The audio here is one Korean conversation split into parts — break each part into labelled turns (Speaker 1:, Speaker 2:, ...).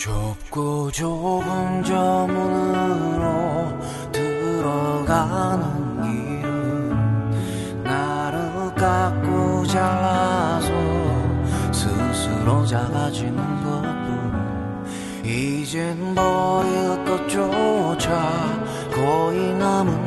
Speaker 1: 좁고 좁은 저 문으로 들어가는 길은 나를 깎고 잘라서 스스로 작아지는 것뿐. 이젠 버릴 것조차 거의 남은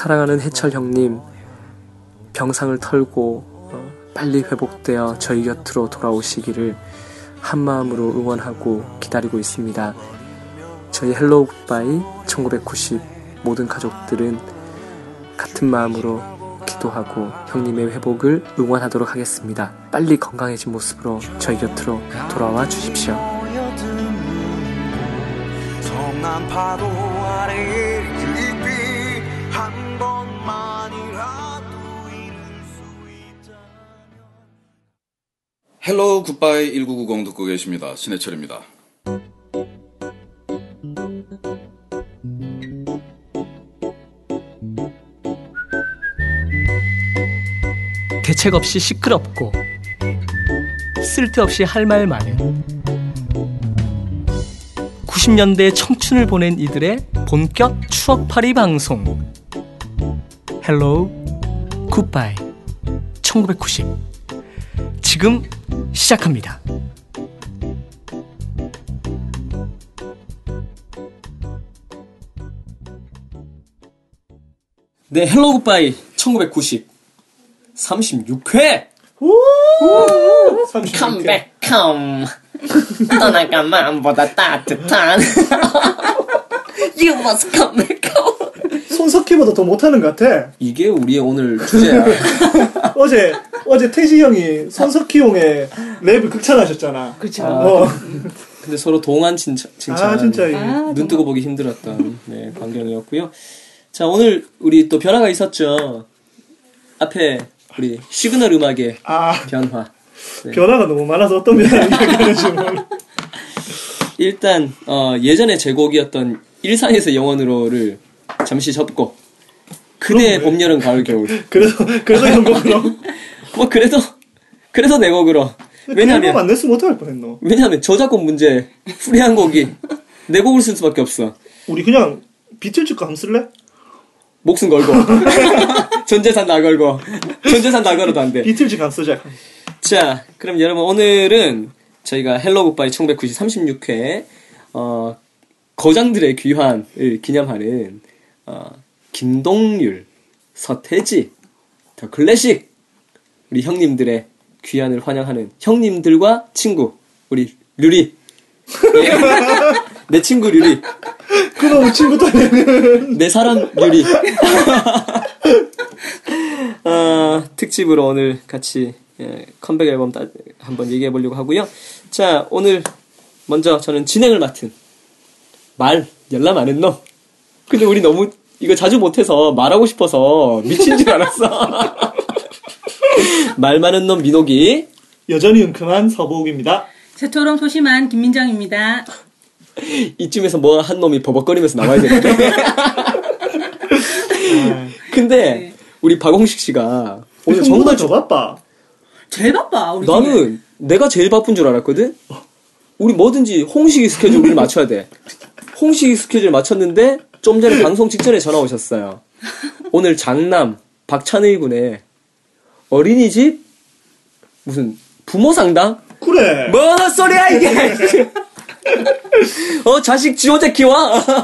Speaker 2: 사랑하는 해철 형님, 병상을 털고 어, 빨리 회복되어 저희 곁으로 돌아오시기를 한마음으로 응원하고 기다리고 있습니다. 저희 Hello Goodbye 1990 모든 가족들은 같은 마음으로 기도하고 형님의 회복을 응원하도록 하겠습니다. 빨리 건강해진 모습으로 저희 곁으로 돌아와 주십시오.
Speaker 3: Hello Goodbye 1990 듣고 계십니다. 신해철입니다.
Speaker 4: 대책 없이 시끄럽고 쓸데없이 할 말 많은 90년대 청춘을 보낸 이들의 본격 추억팔이 방송 Hello 굿바이 1990 지금 시작합니다. 네, 헬로우 굿바이 1990 36회!
Speaker 5: 컴백 컴 떠나가 마음보다 따뜻한. You must come back home.
Speaker 6: 손석희보다 더 못하는 것 같아.
Speaker 4: 이게 우리의 오늘 주제야.
Speaker 6: 어제 어제 태지 형이 손석희 형의 랩을 극찬하셨잖아.
Speaker 7: 그렇죠.
Speaker 6: 어.
Speaker 4: 근데 서로 동안 칭찬, 칭찬
Speaker 6: 아 진짜
Speaker 4: 이눈 뜨고 보기 힘들었던 네, 광경이었고요. 자 오늘 우리 또 변화가 있었죠. 앞에 우리 시그널 음악의
Speaker 6: 아
Speaker 4: 변화. 네.
Speaker 6: 변화가 너무 많아서 어떤 변화를 얘기하는지 모르.
Speaker 4: 일단 어, 예전에 제곡이었던 일상에서 영원으로를 잠시 접고
Speaker 6: 그럼
Speaker 4: 봄, 여름, 가을, 겨울.
Speaker 6: 그래서 그래서 형곡으로
Speaker 4: 뭐 그래도 그래도 내 곡으로. 왜냐면
Speaker 6: 안 냈으면 어떡할 뻔했노.
Speaker 4: 왜냐면 저작권 문제 후리한 곡이 내 곡을 쓸 수밖에 없어.
Speaker 6: 우리 그냥 비틀즈 거 한번 쓸래?
Speaker 4: 목숨 걸고 전 재산 다 걸고 전 재산 다 걸어도 안 돼.
Speaker 6: 비틀즈 거 한번 쓰자.
Speaker 4: 자, 그럼 여러분 오늘은 저희가 Hello Goodbye 1990 36회 어, 거장들의 귀환을 기념하는 어, 김동률, 서태지, The Classic 우리 형님들의 귀환을 환영하는 형님들과 친구 우리 류리 예. 내 친구 류리
Speaker 6: 그놈의 친구 딸내는
Speaker 4: 내 사람 류리 어, 특집으로 오늘 같이 예, 컴백 앨범 따, 한번 얘기해 보려고 하고요. 자 오늘 먼저 저는 진행을 맡은 말 열나 많은 놈. 근데 우리 너무 이거 자주 못해서 말하고 싶어서 미친 줄 알았어. 말 많은 놈 민옥이
Speaker 6: 여전히 은큼한 서보욱입니다.
Speaker 7: 새처럼 소심한 김민정입니다.
Speaker 4: 이쯤에서 뭐 한 놈이 버벅거리면서 나와야 되는데.
Speaker 6: 아,
Speaker 4: 근데 우리 박홍식 씨가 오늘 정말
Speaker 6: 더 바빠.
Speaker 7: 제일 바빠 우리 중에.
Speaker 4: 나는 내가 제일 바쁜 줄 알았거든. 우리 뭐든지 홍식이 스케줄을 맞춰야 돼. 홍식이 스케줄 맞췄는데 좀 전에 방송 직전에 전화 오셨어요. 오늘 장남 박찬의 군의 어린이집 무슨 부모 상담?
Speaker 6: 그래.
Speaker 4: 뭐 소리야 이게? 어 자식 지 혼자 키워?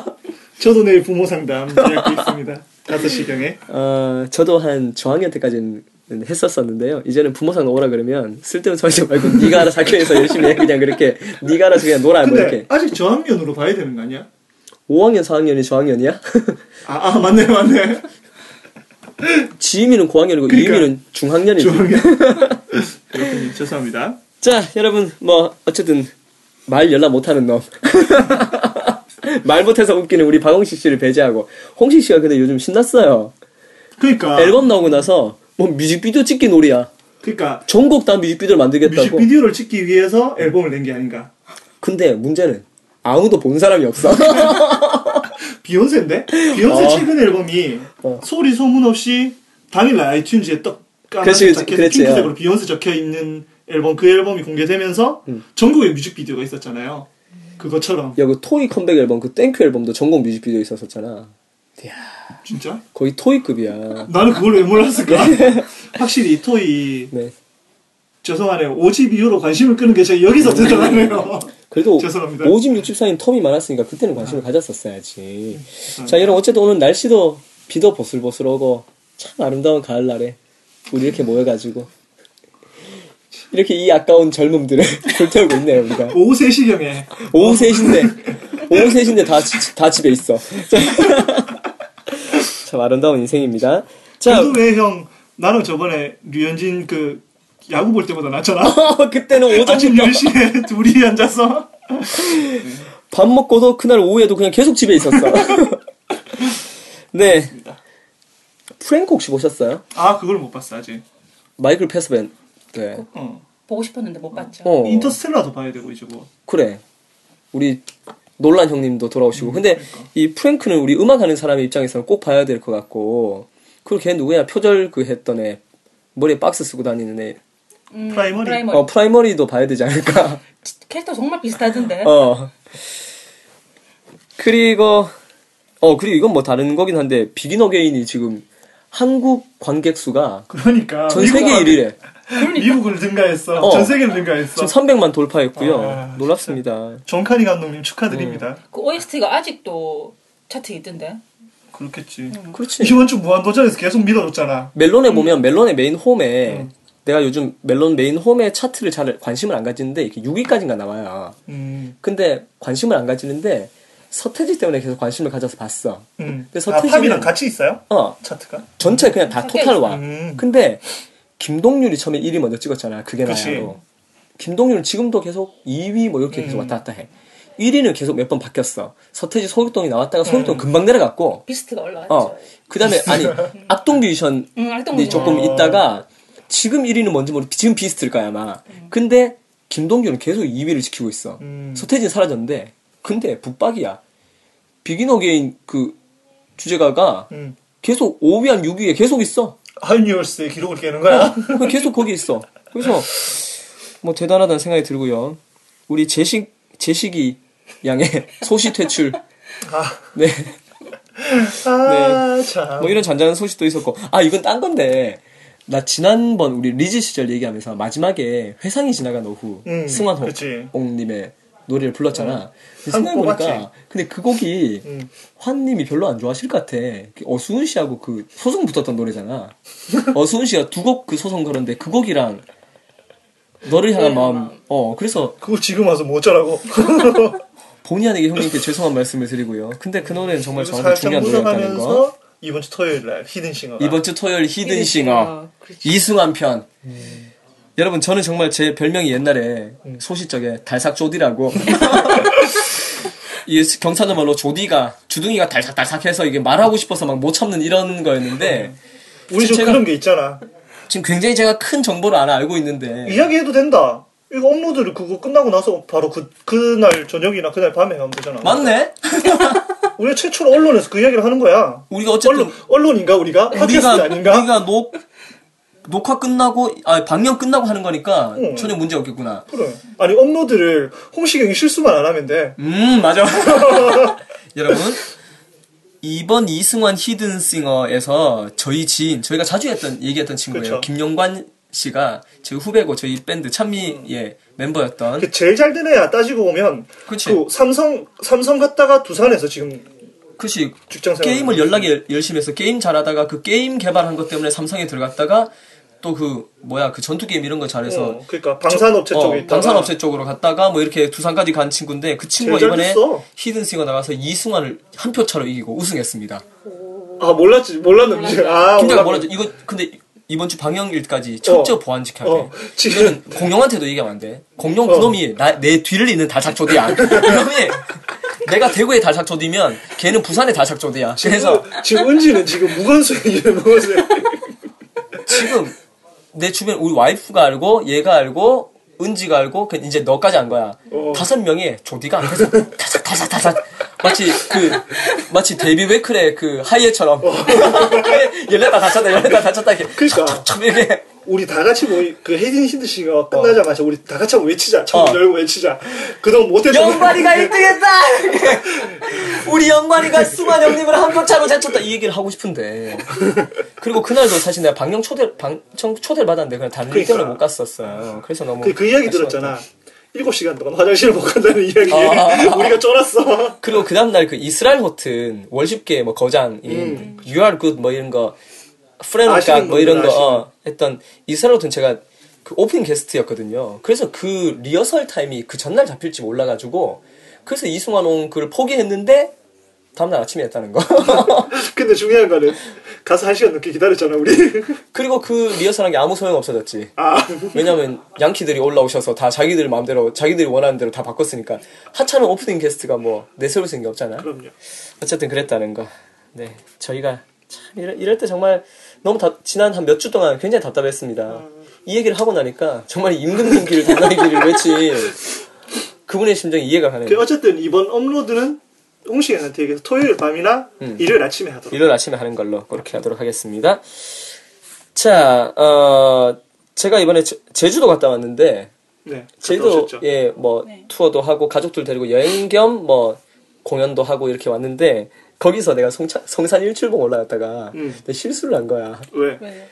Speaker 6: 저도 내일 부모 상담 예약돼 있습니다. 5시경에.
Speaker 4: 어 저도 한 저학년 때까지는 했었었는데요. 이제는 부모 상담 오라 그러면 쓸데없는 소리 하지 말고 네가 알아서 학교에서 열심히 해 그냥 그렇게 네가 알아서 그냥 놀아 뭐
Speaker 6: 근데
Speaker 4: 이렇게.
Speaker 6: 아직 저학년으로 봐야 되는 거 아니야?
Speaker 4: 5학년 4학년이 저학년이야?
Speaker 6: 아, 아 맞네 맞네.
Speaker 4: 지임이는 고학년이고
Speaker 6: 그러니까.
Speaker 4: 이임이는 중학년이지.
Speaker 6: 그렇군요. 죄송합니다.
Speaker 4: 자, 여러분 뭐 어쨌든 말 연락 못하는 놈. 말 못해서 웃기는 우리 박홍식 씨를 배제하고 홍식 씨가 근데 요즘 신났어요.
Speaker 6: 그러니까
Speaker 4: 앨범 나오고 나서 뭐 뮤직비디오 찍기 놀이야.
Speaker 6: 그러니까
Speaker 4: 전곡 다 뮤직비디오를 만들겠다고.
Speaker 6: 뮤직비디오를 찍기 위해서 앨범을 낸 게 아닌가.
Speaker 4: 근데 문제는 아무도 본 사람이 없어.
Speaker 6: 비욘세인데? 비욘세
Speaker 4: 어.
Speaker 6: 최근 앨범이
Speaker 4: 어.
Speaker 6: 소리 소문 없이 당일날 아이튠즈에 떡 까만색 자켓에 핑크색으로
Speaker 4: 어.
Speaker 6: 비욘세 적혀 있는 앨범 그 앨범이 공개되면서
Speaker 4: 음.
Speaker 6: 전국에 뮤직비디오가 있었잖아요. 그것처럼
Speaker 4: 야, 그 토이 컴백 앨범, 그 Thank You 앨범도 전곡 뮤직비디오 있었었잖아.
Speaker 6: 진짜?
Speaker 4: 거의 토이급이야.
Speaker 6: 나는 그걸 왜 몰랐을까? 확실히 이 토이
Speaker 4: 네.
Speaker 6: 죄송하네요. 5집 이후로 관심을 끄는 게 제가 여기서 드러나네요.
Speaker 4: 그래도
Speaker 6: 죄송합니다.
Speaker 4: 5집 6집 사이에 term이 많았으니까 그때는 관심을 가졌었어야지. 자, 여러분 어쨌든 오늘 날씨도 비도 보슬보슬하고 참 아름다운 가을날에 우리 이렇게 모여가지고 이렇게 이 아까운 젊음들을 불태우고 있네요 우리가.
Speaker 6: 오후 3시경에
Speaker 4: 오후 3시인데 오후 3시인데 다, 지- 다 집에 있어. 자, 참 아름다운 인생입니다. 자,
Speaker 6: 그래도 왜 형, 나는 저번에 류현진 그 야구 볼 때마다 났잖아.
Speaker 4: 그때는
Speaker 6: 아침
Speaker 4: 오전부터
Speaker 6: 10시에 둘이 앉아서.
Speaker 4: 밥 먹고도 그날 오후에도 그냥 계속 집에 있었어. 네. 프랭크 혹시 보셨어요?
Speaker 6: 아, 그걸 못 봤어, 아직.
Speaker 4: 마이클 패스벤더. 네.
Speaker 6: 어.
Speaker 7: 보고 싶었는데 못 봤죠.
Speaker 4: 어.
Speaker 6: 인터스텔라도 봐야 되고, 이제 뭐.
Speaker 4: 그래. 우리 놀란 형님도 돌아오시고. 근데 이 프랭크는 우리 음악하는 사람의 입장에서는 꼭 봐야 될 것 같고. 그리고 걔 누구야? 표절 그 했던 애. 머리에 박스 쓰고 다니는 애.
Speaker 7: 음,
Speaker 6: 프라이머리?
Speaker 7: 프라이머리.
Speaker 4: 어, 프라이머리도 봐야 되지 않을까?
Speaker 7: 캐릭터 정말 비슷하던데.
Speaker 4: 어. 그리고, 어, 그리고 이건 뭐 다른 거긴 한데, 비긴 어게인이 지금 한국 관객 수가
Speaker 6: 그러니까.
Speaker 4: 전 세계
Speaker 6: 미국-
Speaker 4: 1위래.
Speaker 6: 미국을 능가했어.
Speaker 4: 어.
Speaker 6: 전 세계를 등가했어.
Speaker 4: 지금 300만 돌파했고요.
Speaker 6: 아,
Speaker 4: 놀랍습니다.
Speaker 6: 존 카니 감독님 축하드립니다.
Speaker 7: 그 OST가 아직도 차트에 있던데.
Speaker 6: 그렇겠지.
Speaker 4: 그렇지.
Speaker 6: 이번 주 무한도전에서 계속 밀어줬잖아.
Speaker 4: 멜론에 보면 멜론의 main home에
Speaker 6: 음.
Speaker 4: 내가 요즘 멜론 main home의 차트를 잘 관심을 안 가지는데 이렇게 6위까지인가 나와요.
Speaker 6: 음.
Speaker 4: 근데 관심을 안 가지는데 서태지 때문에 계속 관심을 가져서 봤어.
Speaker 6: 음.
Speaker 4: 근데
Speaker 6: 아,
Speaker 4: 서태지는-
Speaker 6: 팝이랑 같이 있어요?
Speaker 4: 어,
Speaker 6: 차트가?
Speaker 4: 전체 그냥 다
Speaker 7: 섞여 total.
Speaker 4: 와.
Speaker 6: 음.
Speaker 4: 근데 김동률이 처음에 1위 먼저 찍었잖아. 그게
Speaker 6: 그치.
Speaker 4: 나야로. 김동률은 지금도 계속 2위 뭐 이렇게 계속
Speaker 6: 음.
Speaker 4: 왔다 갔다 해. 1위는 계속 몇 번 바뀌었어. 서태지 소격동이 나왔다가 소격동
Speaker 6: 음.
Speaker 4: 금방 내려갔고.
Speaker 7: 비스트가 올라왔죠.
Speaker 4: 어. 그 다음에, 아니, 악동 뮤지션이
Speaker 7: 응, 활동
Speaker 4: 조금
Speaker 6: 어.
Speaker 4: 있다가, 지금 1위는 뭔지 모르 지금 비스트일 거야, 아마. 근데, 김동률은 계속 2위를 지키고 있어.
Speaker 6: 음.
Speaker 4: 서태지는 사라졌는데, 근데 붙박이야. 비긴 어게인 그 주제가가
Speaker 6: 음.
Speaker 4: 계속 5위 한 6위에 계속 있어.
Speaker 6: 하이뉴얼스의 기록을 깨는 거야?
Speaker 4: 그냥 계속 거기 있어. 그래서, 뭐 대단하다는 생각이 들고요. 우리 제시, 제시카 양의 소시 퇴출. 네.
Speaker 6: 아, 참.
Speaker 4: 뭐 이런 잔잔한 소식도 있었고 아 이건 딴 건데 나 지난번 우리 리즈 시절 얘기하면서 마지막에 회상이 지나간 오후
Speaker 6: 음,
Speaker 4: 승환호. 옹님의 노래를 불렀잖아
Speaker 6: 한곡
Speaker 4: 생각해보니까. 근데 그 곡이
Speaker 6: 음.
Speaker 4: 환님이 별로 안 좋아하실 것 같아 어수은 씨하고 그 소송 붙었던 노래잖아 어수은 씨가 두 곡 그 소송 걸었는데 그 곡이랑 너를 향한 마음 어 그래서
Speaker 6: 그거 지금 와서 뭐 어쩌라고.
Speaker 4: 본의 아니게 형님께 죄송한 말씀을 드리고요 근데 그 노래는 정말 저한테 중요한 노래였다는 거
Speaker 6: 이번 주 토요일 날 히든싱어가
Speaker 4: 이번 주 토요일 히든싱어
Speaker 7: 히든싱어. 그렇지.
Speaker 4: 이승환 편. 여러분 저는 정말 제 별명이 옛날에 소시적에 달삭 조디라고 이 경상도 말로 조디가 주둥이가 달삭달삭해서 이게 말하고 싶어서 막 못 참는 이런 거였는데
Speaker 6: 우리 좀 그런 게 있잖아.
Speaker 4: 지금 굉장히 제가 큰 정보를 하나 알고 있는데
Speaker 6: 이야기해도 된다. 이거 업로드를 그거 끝나고 나서 바로 그 그날 저녁이나 그날 밤에 하면 되잖아.
Speaker 4: 맞네?
Speaker 6: 우리가 최초로 언론에서 그 이야기를 하는 거야.
Speaker 4: 우리가 어쨌든
Speaker 6: 언론 언론인가 우리가? 팟캐스트
Speaker 4: 우리가
Speaker 6: 아닌가?
Speaker 4: 우리가 녹 녹화 끝나고 아 방영 끝나고 하는 거니까
Speaker 6: 응.
Speaker 4: 전혀 문제 없겠구나.
Speaker 6: 그래. 아니 업로드를 홍시경이 실수만 안 하면 돼.
Speaker 4: 음, 맞아. 여러분, 이번 이승환 히든싱어에서 저희 지인, 저희가 자주 했던, 얘기했던 친구예요.
Speaker 6: 그쵸.
Speaker 4: 김영관 씨가 제 후배고 저희 밴드 찬미의 멤버였던.
Speaker 6: 그 제일 잘 된 애야 따지고 보면
Speaker 4: 그치.
Speaker 6: 그 삼성 삼성 갔다가 두산에서 지금
Speaker 4: 그치.
Speaker 6: 직장 생활
Speaker 4: 게임을 연락이 열- 열심히 해서 게임 잘하다가 그 게임 개발한 것 때문에 삼성에 들어갔다가 또 그, 뭐야, 그 전투 게임 이런 거 잘해서.
Speaker 6: 어, 그러니까 방산업체
Speaker 4: 저-
Speaker 6: 쪽에
Speaker 4: 어, 방산업체 쪽으로 갔다가 뭐 이렇게 두산까지 간 친구인데 그 친구가 이번에. 히든싱어 나가서 이승환을 한 표 차로 이기고 우승했습니다.
Speaker 6: 아 몰랐지 몰랐는데 아
Speaker 4: 근데
Speaker 6: 몰랐-
Speaker 4: 뭐라죠? 이거 근데 이번 주 방영일까지 철저
Speaker 6: 어.
Speaker 4: 보안 지키게.
Speaker 6: 어, 지금
Speaker 4: 공룡한테도 얘기하면 안 돼. 공룡
Speaker 6: 어.
Speaker 4: 그놈이 나, 내 뒤를 잇는 달삭조디야. 그놈이 내가 대구의 달삭조디면 걔는 부산의 달삭조디야. 그래서
Speaker 6: 지금 은지는 지금 얘기를 무건수
Speaker 4: 지금 내 주변 우리 와이프가 알고 얘가 알고 은지가 알고 그 이제 너까지 안 거야.
Speaker 6: 어.
Speaker 4: 다섯 명의 조디가 계속 다삭 다삭 다삭 마치 그 마치 데이비 웨클의 그 하이에처럼 열렸다 닫혔다 열렸다 닫혔다 이렇게
Speaker 6: 그러니까.
Speaker 4: 참 이렇게
Speaker 6: 우리 다 같이 모이 그 헤이든 힌드 씨가 끝나자마자 우리 다 같이 한번 외치자. 창문
Speaker 4: 어.
Speaker 6: 열고 외치자. 그동안 못했던
Speaker 4: 영관이가 1등했다! 우리 영관이가 승환 형님을 한표 차로 제쳤다 이 얘기를 하고 싶은데 그리고 그날도 사실 내가 방영 초대 방청 초대를 받았는데 그냥 다른 일
Speaker 6: 그러니까.
Speaker 4: 때문에 못 갔었어요. 그래서 너무
Speaker 6: 그, 그 이야기. 들었잖아. 7시간 동안 화장실을 못 간다는 이야기.
Speaker 4: 아.
Speaker 6: 우리가 쫄았어.
Speaker 4: 그리고 그 다음날 그 이스라엘 호튼 월십계 뭐 거장인
Speaker 6: 음.
Speaker 4: You are good 뭐 이런 거 프레노각 뭐 이런 거 어, 했던 이스라엘 호튼 제가 그 오프닝 게스트였거든요. 그래서 그 리허설 타임이 그 전날 잡힐지 몰라가지고 그래서 이승환 온 그걸 포기했는데 다음날 아침에 했다는 거.
Speaker 6: 근데 중요한 거는 가서 한 시간 넘게 기다렸잖아, 우리.
Speaker 4: 그리고 그 리허설한 게 아무 소용 없어졌지.
Speaker 6: 아.
Speaker 4: 왜냐면 양키들이 올라오셔서 다 자기들 마음대로 자기들이 원하는 대로 다 바꿨으니까 하찮은 오프닝 게스트가 뭐 내세울 수 있는 게 없잖아.
Speaker 6: 그럼요.
Speaker 4: 어쨌든 그랬다는 거. 네, 저희가 참 이럴, 이럴 때 정말 너무 다, 지난 한 몇 주 동안 굉장히 답답했습니다. 이 얘기를 하고 나니까 정말 임금님 길 당나귀 길을 외친 그분의 심정이 이해가 가네요.
Speaker 6: 그 어쨌든 이번 업로드는 홍식이한테 얘기해서 토요일 밤이나
Speaker 4: 음.
Speaker 6: 일요일 아침에 하도록.
Speaker 4: 일요일 아침에 하는 걸로 그렇게 하도록 하겠습니다. 자, 어, 제가 이번에 제, 제주도 갔다 왔는데
Speaker 6: 네.
Speaker 4: 제주도
Speaker 6: 오셨죠?
Speaker 4: 예, 뭐
Speaker 7: 네.
Speaker 4: 투어도 하고 가족들 데리고 여행 겸 뭐 공연도 하고 이렇게 왔는데 거기서 내가 송차, 성산 일출봉 올라갔다가
Speaker 6: 음.
Speaker 4: 내 실수를 한 거야.
Speaker 6: 왜?
Speaker 7: 왜?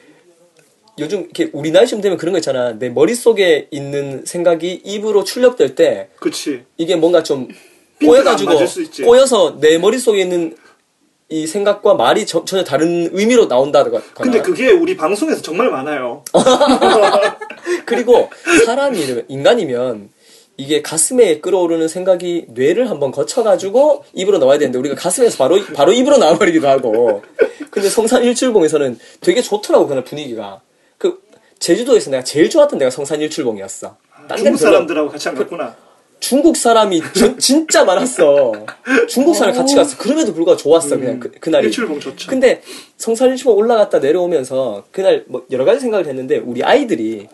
Speaker 4: 요즘 이렇게 우리 나이쯤 되면 그런 거 있잖아. 내 머릿속에 있는 생각이 입으로 출력될 때
Speaker 6: 그치.
Speaker 4: 이게 뭔가 좀 꼬여가지고. 꼬여서 내 머릿속에 있는 이 생각과 말이 저- 전혀 다른 의미로 나온다거나
Speaker 6: 근데 그게 우리 방송에서 정말 많아요.
Speaker 4: 그리고 사람이 인간이면 이게 가슴에 끌어오르는 생각이 뇌를 한번 거쳐가지고 입으로 나와야 되는데 우리가 가슴에서 바로 바로 입으로 나와버리기도 하고 근데 성산 일출봉에서는 되게 좋더라고 그날 분위기가 그 제주도에서 내가 제일 좋았던 데가 성산 일출봉이었어 딴
Speaker 6: 중국 사람들하고 같이 안 갔구나.
Speaker 4: 중국 사람이 전- 진짜 많았어. 중국 사람 같이 갔어. 그럼에도 불구하고 좋았어. 그냥 그, 그날이.
Speaker 6: 일출봉 좋죠.
Speaker 4: 근데 성산 일출봉 올라갔다 내려오면서 그날 뭐 여러 가지 생각을 했는데 우리 아이들이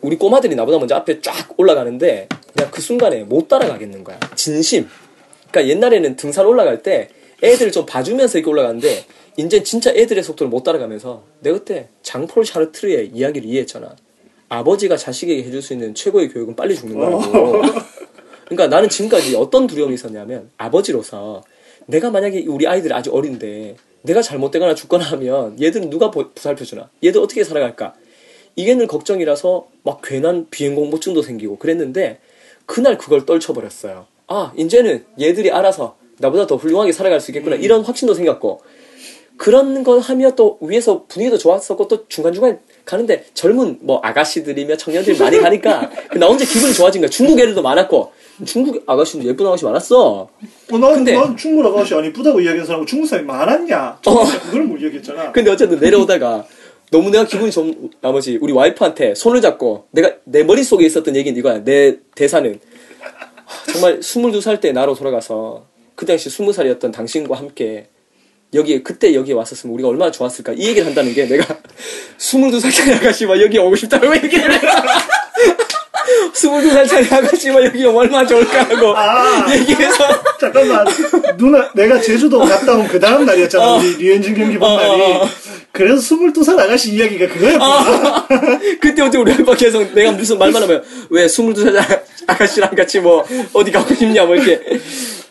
Speaker 4: 우리 꼬마들이 나보다 먼저 앞에 쫙 올라가는데 내가 그 순간에 못 따라가겠는 거야. 진심. 그러니까 옛날에는 등산 올라갈 때 애들 좀 봐주면서 이렇게 올라가는데 이제 진짜 애들의 속도를 못 따라가면서 내가 그때 장폴 샤르트르의 이야기를 이해했잖아. 아버지가 자식에게 해줄 수 있는 최고의 교육은 빨리 죽는 거라고. 그러니까 나는 지금까지 어떤 두려움이 있었냐면 아버지로서 내가 만약에 우리 아이들이 아직 어린데 내가 잘못되거나 죽거나 하면 얘들은 누가 보- 보살펴주나? 얘들 어떻게 살아갈까? 이게 늘 걱정이라서 막 괜한 비행 공포증도 생기고 그랬는데 그날 그걸 떨쳐버렸어요. 아 이제는 얘들이 알아서 나보다 더 훌륭하게 살아갈 수 있겠구나 이런 확신도 생겼고 그런 거 하며 또 위에서 분위기도 좋았었고 또 중간중간 가는데 젊은 뭐 아가씨들이며 청년들이 많이 가니까 나 혼자 기분이 좋아진 거야. 중국 애들도 많았고 중국 아가씨도 예쁜 아가씨 많았어.
Speaker 6: 어, 난,
Speaker 4: 근데-
Speaker 6: 난 중국 아가씨 안 이쁘다고 이야기한 사람하고 중국 사람이 많았냐?
Speaker 4: 어.
Speaker 6: 그걸 못 이야기했잖아.
Speaker 4: 근데 어쨌든 내려오다가 너무 내가 기분이 좋은 나머지 우리 와이프한테 손을 잡고 내가 내 머릿속에 있었던 얘기는 이거야. 내 대사는 정말 22살 때 나로 돌아가서 그 당시 20살이었던 당신과 함께 여기에 그때 여기에 왔었으면 우리가 얼마나 좋았을까 이 얘기를 한다는 게 내가 22살짜리 아가씨와 여기 오고 싶다고 얘기를 해. 22살짜리 아가씨와 여기 오면 얼마나 좋을까 하고
Speaker 6: 아.
Speaker 4: 얘기해서
Speaker 6: 잠깐만. 누나, 내가 제주도 갔다 온 그 다음 날이었잖아. 우리 류현진 경기 본
Speaker 4: 어,
Speaker 6: 날이.
Speaker 4: 어, 어.
Speaker 6: 그래서 22살 아가씨 이야기가 그거였구나.
Speaker 4: 그때부터 우리 아빠 계속 내가 무슨 말만 하면 왜 22살 아가씨랑 같이 뭐 어디 가고 싶냐 뭐 이렇게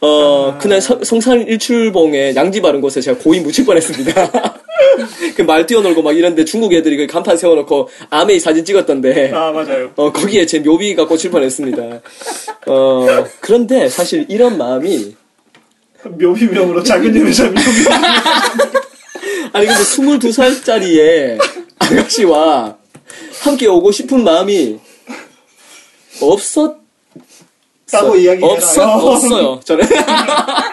Speaker 4: 어 그날 성- 성산 일출봉에 양지 바른 곳에 제가 고이 묻힐 뻔했습니다. 그말 뛰어놀고 막 이런데 중국 애들이 그 간판 세워놓고 아메이 사진 찍었던데
Speaker 6: 아, 맞아요.
Speaker 4: 어 거기에 제 묘비가 꽂힐 뻔 했습니다. 어 그런데 사실 이런 마음이
Speaker 6: 묘비명으로 작은 여자 묘비.
Speaker 4: 아니 근데 22살짜리의 아가씨와 함께 오고 싶은 마음이 없었. 없어 없어요 저는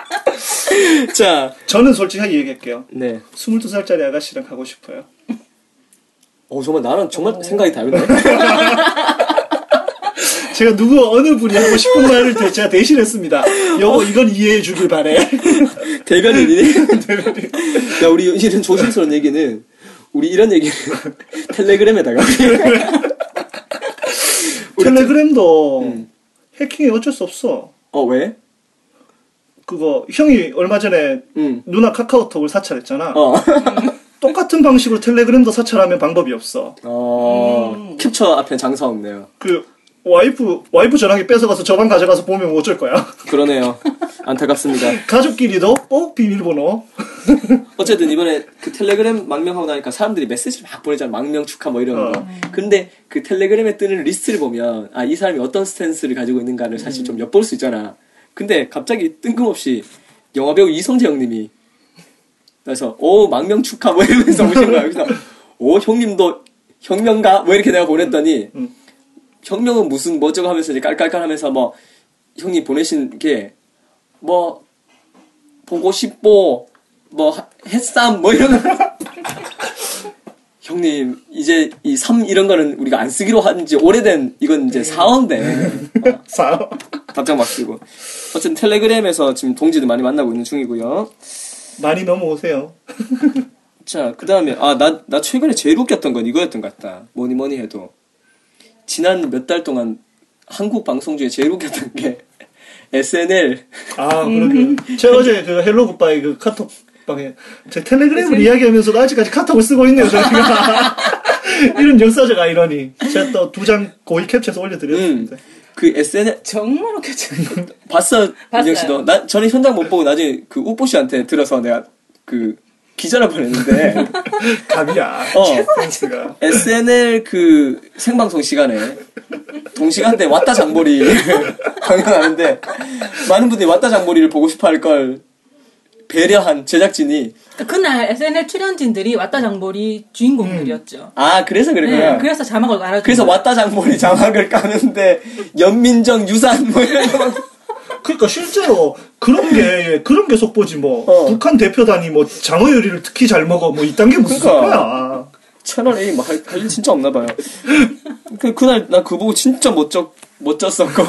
Speaker 4: 자
Speaker 6: 저는 솔직하게 얘기할게요.
Speaker 4: 네.
Speaker 6: 22살짜리 아가씨랑 가고 싶어요.
Speaker 4: 어 정말 나는 정말 생각이 다르네.
Speaker 6: 제가 누구 어느 분이 하고 싶은 말을 대- 제가 대신했습니다. 여보 이건 이해해 주길 바래.
Speaker 4: 대변인이네. 야 우리 이런 조심스러운 얘기는 우리 이런 얘기는 텔레그램에다가
Speaker 6: 텔레그램도 해킹이 어쩔 수 없어.
Speaker 4: 어 왜?
Speaker 6: 그거 형이 얼마 전에
Speaker 4: 음.
Speaker 6: 누나 카카오톡을 사찰했잖아.
Speaker 4: 어.
Speaker 6: 똑같은 방식으로 텔레그램도 사찰하면 방법이 없어.
Speaker 4: 어. 캡처 앞에 장사 없네요.
Speaker 6: 그 와이프 와이프 전화기 뺏어가서 저방 가져가서 보면 뭐 어쩔 거야.
Speaker 4: 그러네요. 안타깝습니다.
Speaker 6: 가족끼리도 꼭 비밀번호.
Speaker 4: 어쨌든 이번에 그 텔레그램 망명하고 나니까 사람들이 메시지를 막 보내잖아. 망명 축하 뭐 이런 거. 근데 그 텔레그램에 뜨는 리스트를 보면 아, 이 사람이 어떤 스탠스를 가지고 있는가를 사실 좀 엿볼 수 있잖아. 근데 갑자기 뜬금없이 영화배우 이성재 형님이 그래서 오 망명 축하 뭐 이러면서 오신 거야. 그래서 오 형님도 혁명가 뭐 이렇게 내가 보냈더니
Speaker 6: 음.
Speaker 4: 혁명은 무슨 뭐저거 하면서 이제 깔깔깔하면서 뭐 형님 보내신 게 뭐 보고 싶고 뭐 하- 햇삼 뭐 이런 거. 형님 이제 이 삼 이런 거는 우리가 안 쓰기로 한 지 오래된 이건 이제 사어인데
Speaker 6: 사.
Speaker 4: 답장 막 쓰고 어쨌든 텔레그램에서 지금 동지들 많이 만나고 있는 중이고요
Speaker 6: 많이 넘어오세요.
Speaker 4: 자 그 다음에 아 나 나 최근에 제일 웃겼던 건 이거였던 것 같다 뭐니 뭐니 해도 지난 몇 달 동안 한국 방송 중에 제일 웃겼던 게 SNL
Speaker 6: 아, 그러게. 제가 어제 그 Hello Goodbye 그 카톡 방에 제 텔레그램을 이야기하면서도 아직까지 카톡을 쓰고 있네요, 저희가. 이런 역사적 아이러니. 제가 또 두 장 고의 캡처해서 올려드렸는데.
Speaker 4: 그 SNL
Speaker 7: 정말 웃겼죠.
Speaker 4: 봤어. 민정 씨도 나 저는 현장 못 보고 나중에 그 우뽀 씨한테 들어서 내가 그 기자를 보냈는데
Speaker 6: 갑이야.
Speaker 4: 어. SNL 그 생방송 시간에 동시간대 왔다 장보리 강연하는데 많은 분들이 왔다 장보리를 보고 싶어 할 걸 배려한 제작진이
Speaker 7: 그날 SNL 출연진들이 왔다 장보리 주인공들이었죠.
Speaker 4: 아 그래서 그랬구나
Speaker 7: 네, 그래서 자막을 알아준
Speaker 4: 그래서. 왔다 장보리 자막을 까는데 연민정 유산 뭐 이런 거
Speaker 6: 그러니까 실제로 그런 게 그런 게 속보지 뭐
Speaker 4: 어.
Speaker 6: 북한 대표단이 뭐 장어 요리를 특히 잘 먹어 뭐 이딴 게 무슨
Speaker 4: 그러니까.
Speaker 6: 속보야.
Speaker 4: 채널 A 뭐할일 진짜 없나 봐요. 그 그날 나 그거 보고 진짜 멋쩍 멋졌었고.